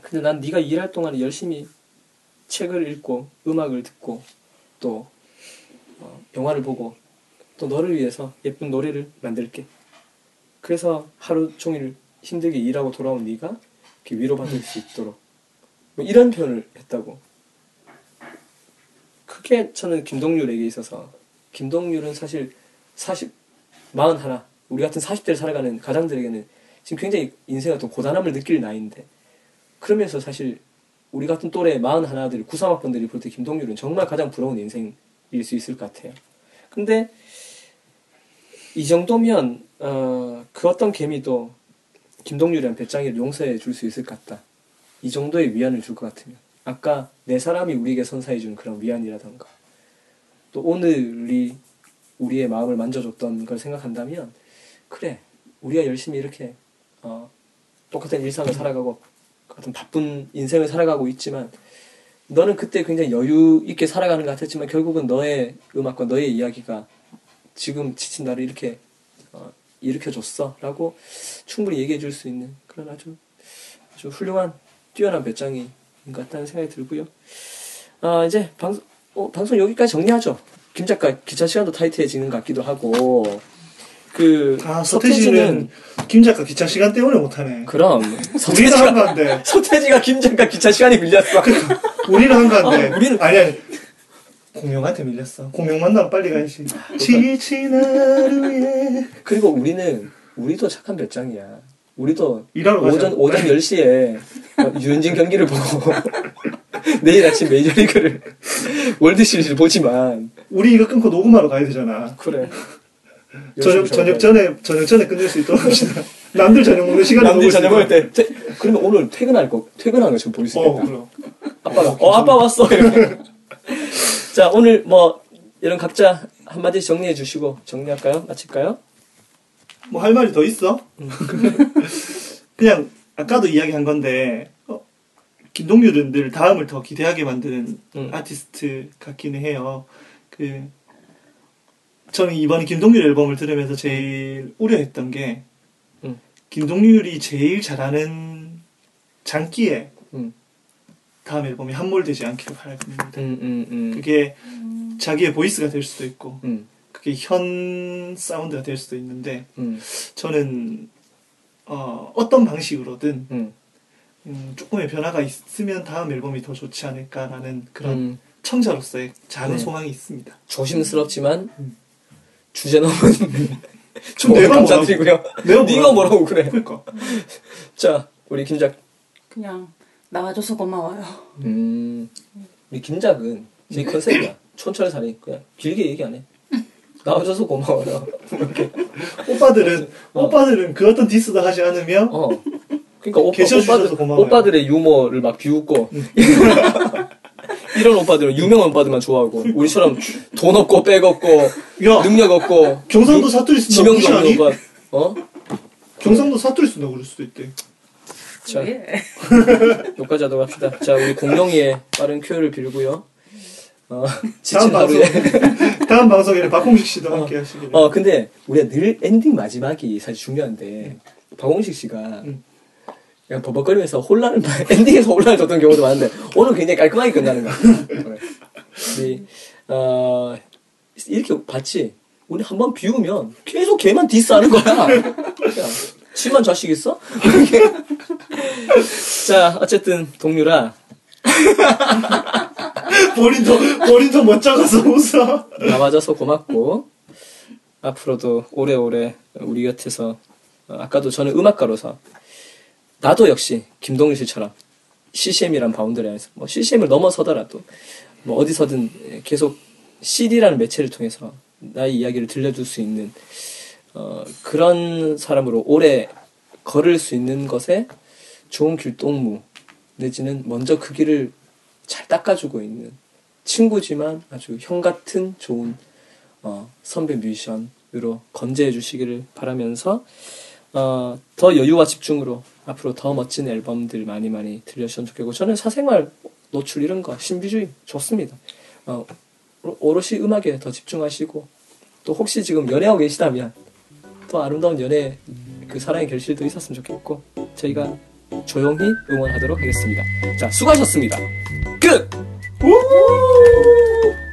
Speaker 4: 근데 난 네가 일할 동안에 열심히 책을 읽고 음악을 듣고 또 어, 영화를 보고 또 너를 위해서 예쁜 노래를 만들게. 그래서 하루 종일 힘들게 일하고 돌아온 네가 이렇게 위로받을 수 있도록 뭐 이런 표현을 했다고 크게 저는 김동률에게 있어서 김동률은 사실 40, 41 우리 같은 40대를 살아가는 가장들에게는 지금 굉장히 인생의 어떤 고단함을 느낄 나이인데 그러면서 사실 우리 같은 또래 41들 93학번들이 볼 때 김동률은 정말 가장 부러운 인생일 수 있을 것 같아요. 근데 이 정도면 어, 그 어떤 개미도 김동률이란 배짱이를 용서해 줄 수 있을 것 같다. 이 정도의 위안을 줄 것 같으면 아까 내 사람이 우리에게 선사해 준 그런 위안이라던가 또 오늘이 우리의 마음을 만져줬던 걸 생각한다면 그래 우리가 열심히 이렇게 어, 똑같은 일상을 살아가고 같은 바쁜 인생을 살아가고 있지만 너는 그때 굉장히 여유 있게 살아가는 것 같았지만 결국은 너의 음악과 너의 이야기가 지금 지친 나를 이렇게 어, 일으켜줬어 라고 충분히 얘기해 줄 수 있는 그런 아주 아주 훌륭한 뛰어난 배짱이인 것 같다는 생각이 들고요 아 이제 방송 어, 방송 여기까지 정리하죠 김 작가 기차 시간도 타이트해지는 것 같기도 하고 그
Speaker 6: 아, 서태지는 김 작가 기차 시간 때문에 못하네.
Speaker 4: 그럼
Speaker 6: 우리는 한 건데.
Speaker 4: 서태지가 김 작가 기차 시간이 밀렸어
Speaker 6: 우리는 한 건데.
Speaker 4: 어, 우리는-
Speaker 6: 아니, 아니. 공룡한테 밀렸어. 공룡 만나면 빨리 가야지. 지친 하루에.
Speaker 4: 그리고 우리는 우리도 착한 배짱이야. 우리도
Speaker 6: 일하러 가자.
Speaker 4: 오전 오전 10시에 유현진 경기를 보고 내일 아침 메이저리그를 월드 시리즈를 보지만
Speaker 6: 우리 이거 끊고 녹음하러 가야 되잖아.
Speaker 4: 그래.
Speaker 6: 저녁, 저녁. 전에, 저녁 전에 끝낼 수 있도록 합시다. 남들 저녁 먹는 시간에
Speaker 4: 남들 저녁 먹을. 때 태- 그러면 오늘 퇴근할 거 퇴근하는 거 지금 볼수
Speaker 6: 어,
Speaker 4: 있겠다.
Speaker 6: 그럼.
Speaker 4: 아빠가 어 아빠 왔어. 자 오늘 뭐 이런 각자 한마디 정리해 주시고 정리할까요? 마칠까요?
Speaker 6: 뭐 할 말이 더 있어?
Speaker 4: 음.
Speaker 6: 그냥 아까도 이야기한 건데 어, 김동률은 늘 다음을 더 기대하게 만드는
Speaker 4: 음.
Speaker 6: 아티스트 같기는 해요. 그 저는 이번에 김동률 앨범을 들으면서 제일 우려했던 게
Speaker 4: 음.
Speaker 6: 김동률이 제일 잘하는 장기에
Speaker 4: 음.
Speaker 6: 다음 앨범이 함몰되지 않기를 바랍니다.
Speaker 4: 음, 음, 음.
Speaker 6: 그게 자기의 보이스가 될 수도 있고
Speaker 4: 음,
Speaker 6: 그게 현 사운드가 될 수도 있는데
Speaker 4: 음,
Speaker 6: 저는 어, 어떤 방식으로든
Speaker 4: 음,
Speaker 6: 음, 조금의 변화가 있으면 다음 앨범이 더 좋지 않을까라는 그런
Speaker 4: 음.
Speaker 6: 청자로서의 작은
Speaker 4: 네.
Speaker 6: 소망이 있습니다.
Speaker 4: 조심스럽지만
Speaker 6: 음.
Speaker 4: 주제 넘은
Speaker 6: 그럼
Speaker 4: 조언
Speaker 6: 내가
Speaker 4: 감사드리고요.
Speaker 6: 내가
Speaker 4: 네가 뭐라고 그래?
Speaker 6: 그러니까
Speaker 4: 자, 우리 김작.
Speaker 7: 그냥 나와줘서 고마워요.
Speaker 4: 음, 우리 김작은 제 컨셉이야. 촌철살인 그냥 길게 얘기 안 해. 나와줘서 고마워요. 이렇게.
Speaker 6: 오빠들은
Speaker 4: 어.
Speaker 6: 오빠들은 그 어떤 디스도 하지 않으며
Speaker 4: 어. 그러니까 오빠, 오빠들,
Speaker 6: 고마워요.
Speaker 4: 오빠들의 유머를 막 비웃고 이런 오빠들은 유명한 오빠들만 좋아하고 우리처럼 돈 없고 백 없고
Speaker 6: 야
Speaker 4: 능력 없고
Speaker 6: 경상도 사투리 쓴다고
Speaker 4: 지명도? 없는 오빠. 어?
Speaker 6: 경상도 사투리 쓴다고 그럴 수도 있대.
Speaker 4: 자,
Speaker 7: 예.
Speaker 4: 여기까지 하도록 합시다. 자, 우리 공룡이의 빠른 큐어를 빌고요. 어,
Speaker 6: 다음 방송. 다음 방송에는 박홍식 씨도 함께 하시기를.
Speaker 4: 어, 근데 우리가 늘 엔딩 마지막이 사실 중요한데, 박홍식 씨가
Speaker 6: 음.
Speaker 4: 그냥 버벅거리면서 혼란을, 엔딩에서 혼란을 줬던 경우도 많은데, 오늘 굉장히 깔끔하게 끝나는 것 같아요. 우리, 어, 이렇게 봤지? 우리 한 번 비우면 계속 걔만 디스하는 거야. 야, 지만 자식 있어? 자, 어쨌든, 동료라,
Speaker 6: 본인도 본인도 멋쩍어서 웃어.
Speaker 4: 나와줘서 고맙고 앞으로도 오래오래 우리 곁에서 어, 아까도 저는 음악가로서 나도 역시 김동률 씨처럼 CCM이란 boundary 안에서 뭐 CCM을 넘어서더라도 뭐 어디서든 계속 CD라는 매체를 통해서 나의 이야기를 들려줄 수 있는 어, 그런 사람으로 오래 걸을 수 있는 것에 좋은 길동무 내지는 먼저 그 길을 잘 닦아주고 있는 친구지만 아주 형 같은 좋은 어, 선배 뮤지션으로 건재해 주시기를 바라면서 어, 더 여유와 집중으로 앞으로 더 멋진 앨범들 많이 많이 들려주셨으면 좋겠고 저는 사생활 노출 이런 거 신비주의 좋습니다. 어, 오롯이 음악에 더 집중하시고 또 혹시 지금 연애하고 계시다면 또 아름다운 연애 그 사랑의 결실도 있었으면 좋겠고 저희가 조용히 응원하도록 하겠습니다. 자 수고하셨습니다. 끝.
Speaker 6: 우!